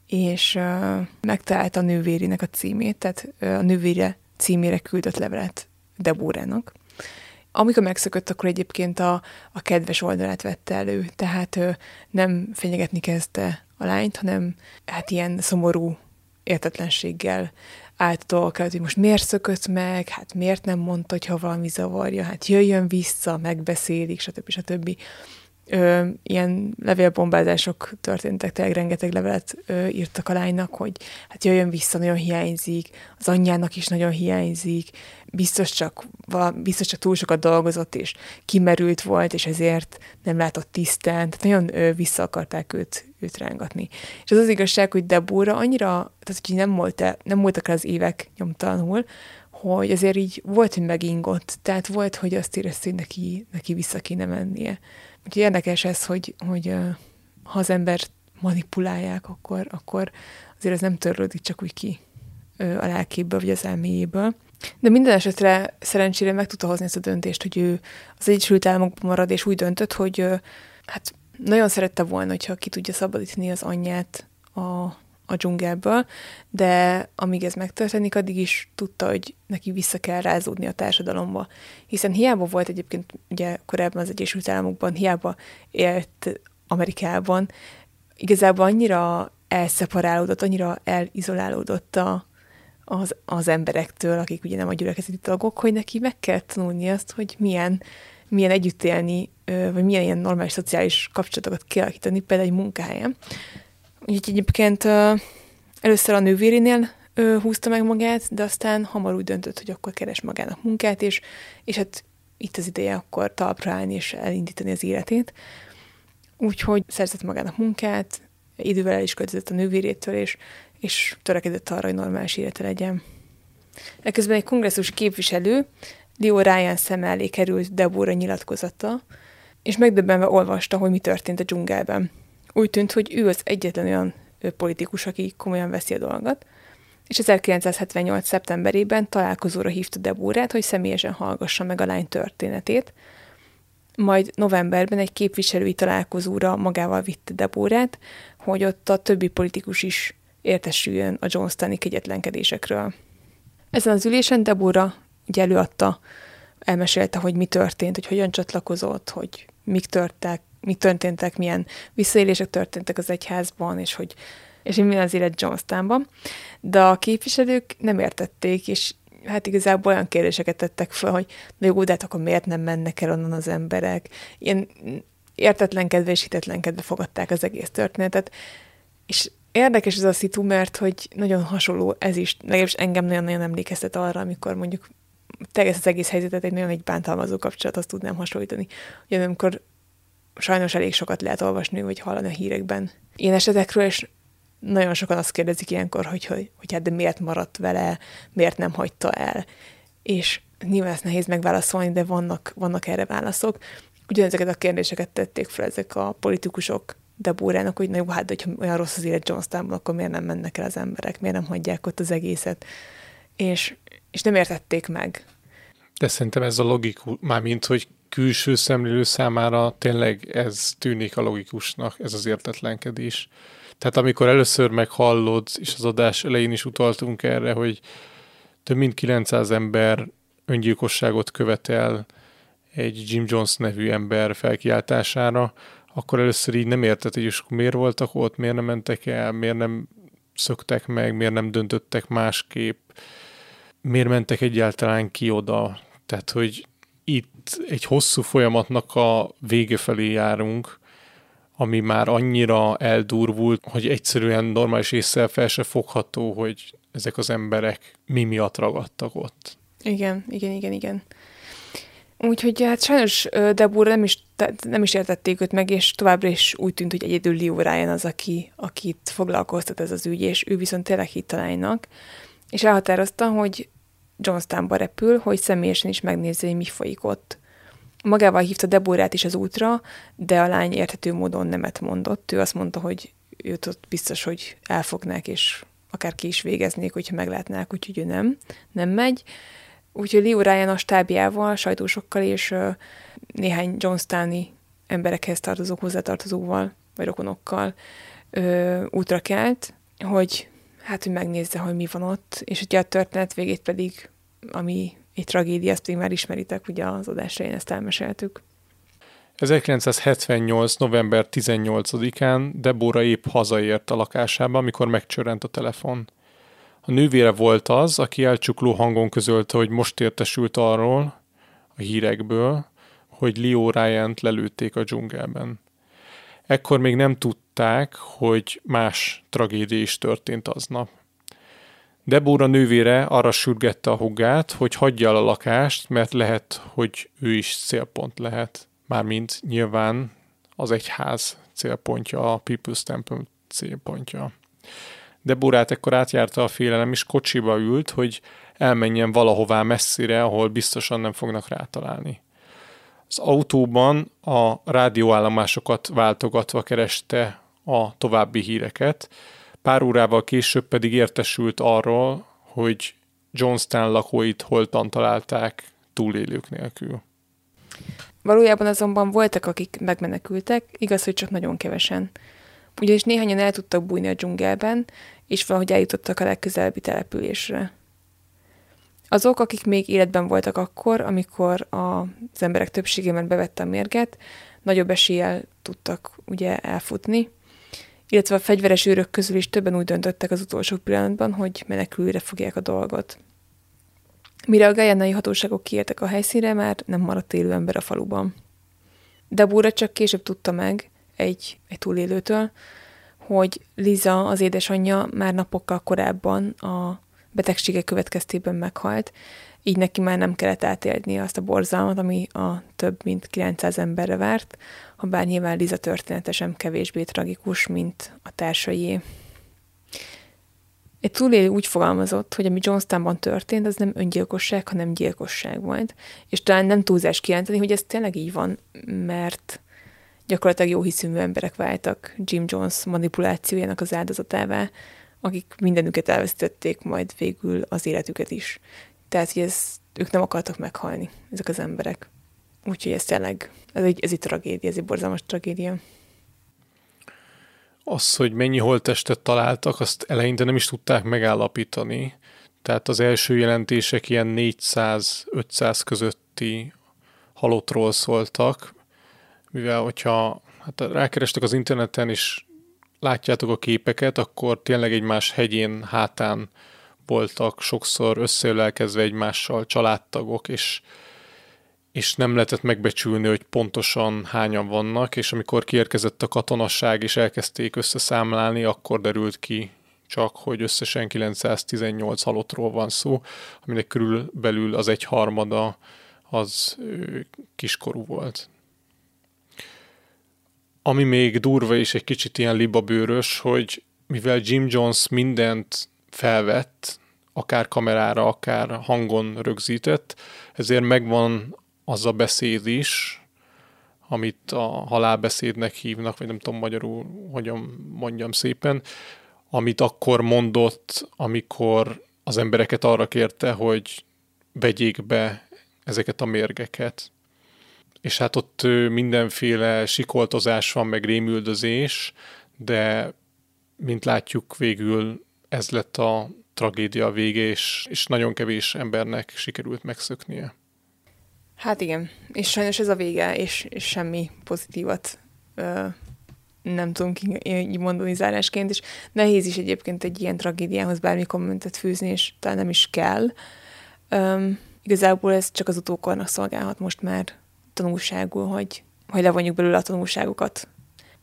és uh, megtalálta a nővérinek a címét, tehát uh, a nővére címére küldött levelet Debórának. Amikor megszökött, akkor egyébként a, a kedves oldalát vette elő, tehát uh, nem fenyegetni kezdte a lányt, hanem hát ilyen szomorú értetlenséggel a hogy most miért szökött meg, hát miért nem mondta, hogy ha valami zavarja, hát jöjjön vissza, megbeszélik, stb. stb. stb ö, ilyen levélbombázások történtek, tényleg rengeteg levelet ö, írtak a lánynak, hogy hát jöjjön vissza, nagyon hiányzik, az anyjának is nagyon hiányzik, biztos csak, vala, biztos csak túl sokat dolgozott, és kimerült volt, és ezért nem látott tisztán, tehát nagyon ö, vissza akarták őt, őt rángatni. És az az igazság, hogy Debora annyira, tehát hogy nem, volt nem voltak az évek nyomtalanul, hogy azért így volt, hogy megingott, tehát volt, hogy azt érezte, hogy neki, neki vissza kéne mennie. Úgyhogy érdekes ez, hogy, hogy ha az ember manipulálják, akkor, akkor azért ez nem törlődik csak úgy ki a lelkéből, vagy az elméjéből. De minden esetre szerencsére meg tudta hozni ezt a döntést, hogy ő az Egyesült Államokban marad, és úgy döntött, hogy hát nagyon szerette volna, hogyha ki tudja szabadítani az anyját a, a dzsungelből, de amíg ez megtörténik, addig is tudta, hogy neki vissza kell rázódni a társadalomba. Hiszen hiába volt egyébként ugye korábban az Egyesült Államokban, hiába élt Amerikában, igazából annyira elszeparálódott, annyira elizolálódott a, az, az emberektől, akik ugye nem a gyülekezeti tagok, hogy neki meg kell tanulni azt, hogy milyen, milyen együtt élni, vagy milyen ilyen normális szociális kapcsolatokat kialakítani, például egy munkahelyen. Úgyhogy egyébként először a nővérénél húzta meg magát, de aztán hamar úgy döntött, hogy akkor keres magának munkát, és, és hát itt az ideje akkor talpra állni és elindítani az életét. Úgyhogy szerzett magának munkát, idővel el is költözött a nővérétől, és, és törekedett arra, hogy normális élete legyen. Ekközben egy kongresszus képviselő Leo Ryan szem elé került Deborah nyilatkozata, és megdöbbenve olvasta, hogy mi történt a dzsungelben úgy tűnt, hogy ő az egyetlen olyan politikus, aki komolyan veszi a dolgot, és 1978. szeptemberében találkozóra hívta Debórát, hogy személyesen hallgassa meg a lány történetét, majd novemberben egy képviselői találkozóra magával vitte Debórát, hogy ott a többi politikus is értesüljön a Johnstoni kegyetlenkedésekről. Ezen az ülésen Debora ugye előadta, elmesélte, hogy mi történt, hogy hogyan csatlakozott, hogy mik törtek, mi történtek, milyen visszaélések történtek az egyházban, és hogy és hogy mi az élet Johnstownban. De a képviselők nem értették, és hát igazából olyan kérdéseket tettek fel, hogy na jó, de hát akkor miért nem mennek el onnan az emberek? Ilyen értetlenkedve és hitetlenkedve fogadták az egész történetet. És érdekes ez a szitu, mert hogy nagyon hasonló ez is, legalábbis engem nagyon-nagyon emlékeztet arra, amikor mondjuk teljes az egész helyzetet egy nagyon egy bántalmazó kapcsolathoz tudnám hasonlítani. Ugye amikor sajnos elég sokat lehet olvasni, vagy hallani a hírekben ilyen esetekről, és nagyon sokan azt kérdezik ilyenkor, hogy, hogy, hogy hát de miért maradt vele, miért nem hagyta el. És nyilván ezt nehéz megválaszolni, de vannak, vannak erre válaszok. Ugyanezeket a kérdéseket tették fel ezek a politikusok Debórának, hogy na jó, hát, hogyha olyan rossz az élet Johnstownban, akkor miért nem mennek el az emberek, miért nem hagyják ott az egészet. És, és nem értették meg. De szerintem ez a logikus, mármint, hogy külső szemlélő számára tényleg ez tűnik a logikusnak, ez az értetlenkedés. Tehát amikor először meghallod, és az adás elején is utaltunk erre, hogy több mint 900 ember öngyilkosságot követel egy Jim Jones nevű ember felkiáltására, akkor először így nem érted, hogy miért voltak ott, miért nem mentek el, miért nem szöktek meg, miért nem döntöttek másképp, miért mentek egyáltalán ki oda. Tehát, hogy itt egy hosszú folyamatnak a vége felé járunk, ami már annyira eldurvult, hogy egyszerűen normális észre fel se fogható, hogy ezek az emberek mi miatt ragadtak ott. Igen, igen, igen, igen. Úgyhogy hát sajnos Debura nem is, nem is értették őt meg, és továbbra is úgy tűnt, hogy egyedül Leo Ryan az, aki, akit foglalkoztat ez az ügy, és ő viszont tényleg hittalánynak, és elhatározta, hogy Johnstownba repül, hogy személyesen is megnézze, hogy mi folyik ott. Magával hívta Deborát is az útra, de a lány érthető módon nemet mondott. Ő azt mondta, hogy őt ott biztos, hogy elfognák, és akár ki is végeznék, hogyha meglátnák, úgyhogy ő nem, nem megy. Úgyhogy Leo Ryan a stábjával, sajtósokkal és uh, néhány Johnstowni emberekhez tartozó, hozzátartozóval, vagy rokonokkal uh, útra kelt, hogy hát, hogy megnézze, hogy mi van ott, és ugye a történet végét pedig, ami egy tragédia, ezt még már ismeritek, ugye az adásra én ezt elmeséltük. 1978. november 18-án Debora épp hazaért a lakásába, amikor megcsörrent a telefon. A nővére volt az, aki elcsukló hangon közölte, hogy most értesült arról, a hírekből, hogy Leo ryan lelőtték a dzsungelben. Ekkor még nem tudták, hogy más tragédia is történt aznap. Debóra nővére arra sürgette a hugát, hogy hagyja el a lakást, mert lehet, hogy ő is célpont lehet. Mármint nyilván az egyház célpontja, a People's Temple célpontja. Deborát ekkor átjárta a félelem, és kocsiba ült, hogy elmenjen valahová messzire, ahol biztosan nem fognak rátalálni. Az autóban a rádióállomásokat váltogatva kereste a további híreket, pár órával később pedig értesült arról, hogy Johnstown lakóit holtan találták túlélők nélkül. Valójában azonban voltak, akik megmenekültek, igaz, hogy csak nagyon kevesen. Ugyanis néhányan el tudtak bújni a dzsungelben, és valahogy eljutottak a legközelebbi településre. Azok, akik még életben voltak akkor, amikor az emberek többségében bevette a mérget, nagyobb eséllyel tudtak ugye elfutni, illetve a fegyveres őrök közül is többen úgy döntöttek az utolsó pillanatban, hogy menekülőre fogják a dolgot. Mire a gajánai hatóságok kiértek a helyszínre, már nem maradt élő ember a faluban. Debúra csak később tudta meg egy, egy túlélőtől, hogy Liza, az édesanyja már napokkal korábban a betegsége következtében meghalt, így neki már nem kellett átélni azt a borzalmat, ami a több mint 900 emberre várt, ha bár nyilván Liza története sem kevésbé tragikus, mint a társaié. Egy túlélő úgy fogalmazott, hogy ami Johnstownban történt, az nem öngyilkosság, hanem gyilkosság volt. És talán nem túlzás kijelenteni, hogy ez tényleg így van, mert gyakorlatilag jó hiszűmű emberek váltak Jim Jones manipulációjának az áldozatává, akik mindenüket elveszítették, majd végül az életüket is. Tehát, hogy ez, ők nem akartak meghalni, ezek az emberek. Úgyhogy ez tényleg, ez egy, ez egy tragédia, ez egy borzalmas tragédia. Az, hogy mennyi holttestet találtak, azt eleinte nem is tudták megállapítani. Tehát az első jelentések ilyen 400-500 közötti halottról szóltak, mivel hogyha hát rákerestek az interneten, és látjátok a képeket, akkor tényleg egymás hegyén, hátán voltak sokszor összeölelkezve egymással családtagok, és, és nem lehetett megbecsülni, hogy pontosan hányan vannak, és amikor kiérkezett a katonasság, és elkezdték összeszámlálni, akkor derült ki csak, hogy összesen 918 halottról van szó, aminek körülbelül az egy harmada az kiskorú volt. Ami még durva és egy kicsit ilyen libabőrös, hogy mivel Jim Jones mindent felvett, akár kamerára, akár hangon rögzített, ezért megvan az a beszéd is, amit a halálbeszédnek hívnak, vagy nem tudom magyarul, hogyan mondjam szépen, amit akkor mondott, amikor az embereket arra kérte, hogy vegyék be ezeket a mérgeket. És hát ott mindenféle sikoltozás van, meg rémüldözés, de mint látjuk végül ez lett a tragédia vége, és, és nagyon kevés embernek sikerült megszöknie. Hát igen, és sajnos ez a vége, és, és semmi pozitívat ö, nem tudunk így mondani zárásként, és nehéz is egyébként egy ilyen tragédiához bármi kommentet fűzni, és talán nem is kell. Üm, igazából ez csak az utókornak szolgálhat most már tanulságul, hogy, hogy levonjuk belőle a tanulságokat.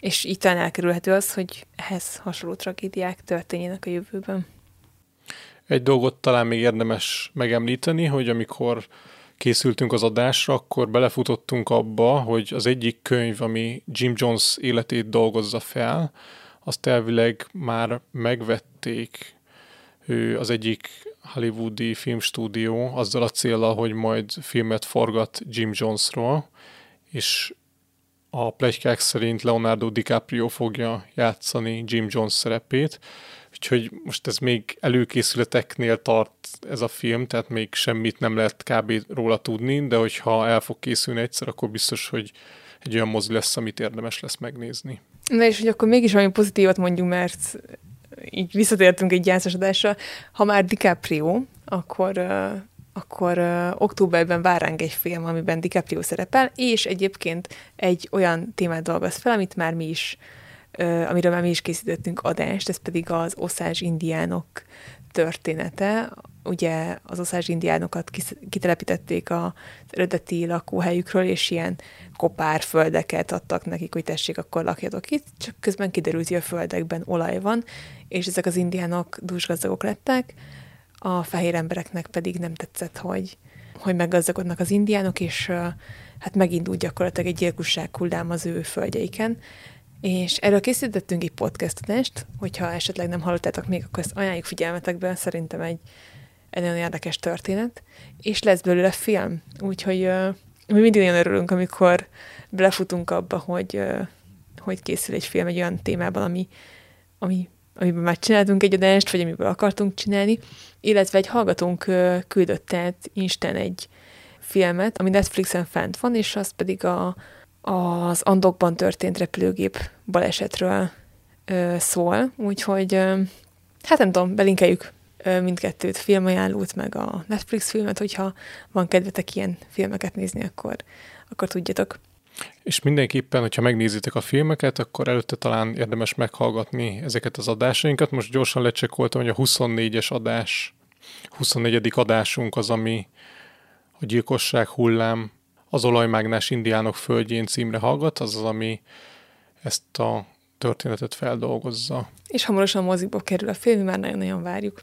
És így elkerülhető az, hogy ehhez hasonló tragédiák történjenek a jövőben. Egy dolgot talán még érdemes megemlíteni, hogy amikor készültünk az adásra, akkor belefutottunk abba, hogy az egyik könyv, ami Jim Jones életét dolgozza fel, azt elvileg már megvették ő az egyik hollywoodi filmstúdió azzal a célra, hogy majd filmet forgat Jim Jonesról, és a plegykák szerint Leonardo DiCaprio fogja játszani Jim Jones szerepét, úgyhogy most ez még előkészületeknél tart ez a film, tehát még semmit nem lehet kb. róla tudni, de hogyha el fog készülni egyszer, akkor biztos, hogy egy olyan mozi lesz, amit érdemes lesz megnézni. Na és hogy akkor mégis valami pozitívat mondjunk, mert így visszatértünk egy gyászosodásra. Ha már DiCaprio, akkor uh, akkor uh, októberben vár ránk egy film, amiben DiCaprio szerepel, és egyébként egy olyan témát dolgoz fel, amit már mi is, uh, amiről már mi is készítettünk adást, ez pedig az oszázs indiánok története. Ugye az oszázs indiánokat kitelepítették az eredeti lakóhelyükről, és ilyen kopárföldeket adtak nekik, hogy tessék, akkor lakjatok itt, csak közben kiderült, hogy a földekben olaj van, és ezek az indiánok dúsgazdagok lettek, a fehér embereknek pedig nem tetszett, hogy, hogy meggazdagodnak az indiánok, és hát megindult gyakorlatilag egy gyilkosság hullám az ő földjeiken. És erről készítettünk egy podcast adást, hogyha esetleg nem hallottátok még, akkor ezt ajánljuk figyelmetekbe, szerintem egy, egy nagyon érdekes történet, és lesz belőle film, úgyhogy uh, mi mindig nagyon örülünk, amikor belefutunk abba, hogy, uh, hogy készül egy film egy olyan témában, ami, ami amiben már csináltunk egy adást, vagy amiből akartunk csinálni, illetve egy hallgatónk küldött át Insten egy filmet, ami Netflixen fent van, és az pedig a, az Andokban történt repülőgép balesetről ö, szól, úgyhogy ö, hát nem tudom, belinkeljük ö, mindkettőt, filmajánlót, meg a Netflix filmet, hogyha van kedvetek ilyen filmeket nézni, akkor, akkor tudjatok. És mindenképpen, hogyha megnézitek a filmeket, akkor előtte talán érdemes meghallgatni ezeket az adásainkat. Most gyorsan lecsekoltam, hogy a 24-es adás, 24. adásunk az, ami a gyilkosság hullám az olajmágnás indiánok földjén címre hallgat, az az, ami ezt a történetet feldolgozza. És hamarosan mozikba kerül a film, már nagyon-nagyon várjuk.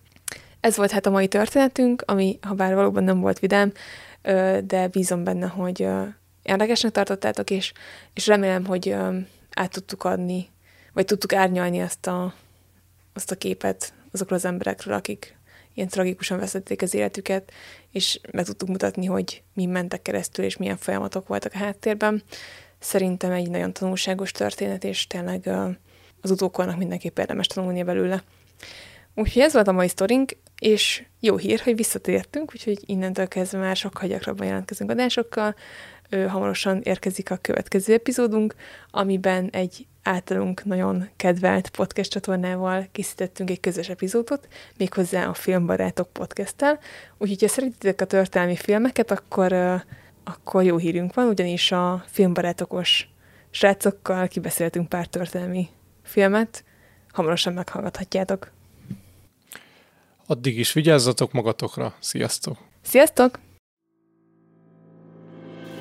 Ez volt hát a mai történetünk, ami ha bár valóban nem volt vidám, de bízom benne, hogy érdekesnek tartottátok, és, és remélem, hogy át tudtuk adni, vagy tudtuk árnyalni azt a, azt a képet azokról az emberekről, akik ilyen tragikusan veszették az életüket, és meg tudtuk mutatni, hogy mi mentek keresztül, és milyen folyamatok voltak a háttérben. Szerintem egy nagyon tanulságos történet, és tényleg az utókornak mindenképp érdemes tanulnia belőle. Úgyhogy ez volt a mai sztorink, és jó hír, hogy visszatértünk, úgyhogy innentől kezdve már sokkal gyakrabban jelentkezünk adásokkal hamarosan érkezik a következő epizódunk, amiben egy általunk nagyon kedvelt podcast csatornával készítettünk egy közös epizódot, méghozzá a Filmbarátok podcasttel. Úgyhogy, ha szeretitek a történelmi filmeket, akkor, akkor jó hírünk van, ugyanis a filmbarátokos srácokkal kibeszéltünk pár történelmi filmet, hamarosan meghallgathatjátok. Addig is vigyázzatok magatokra. Sziasztok! Sziasztok!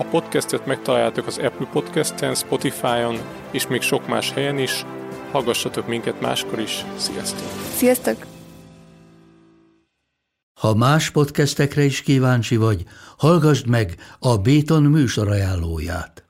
A podcastet megtaláljátok az Apple Podcast-en, Spotify-on és még sok más helyen is. Hallgassatok minket máskor is. Sziasztok! Sziasztok! Ha más podcastekre is kíváncsi vagy, hallgassd meg a Béton műsor ajánlóját.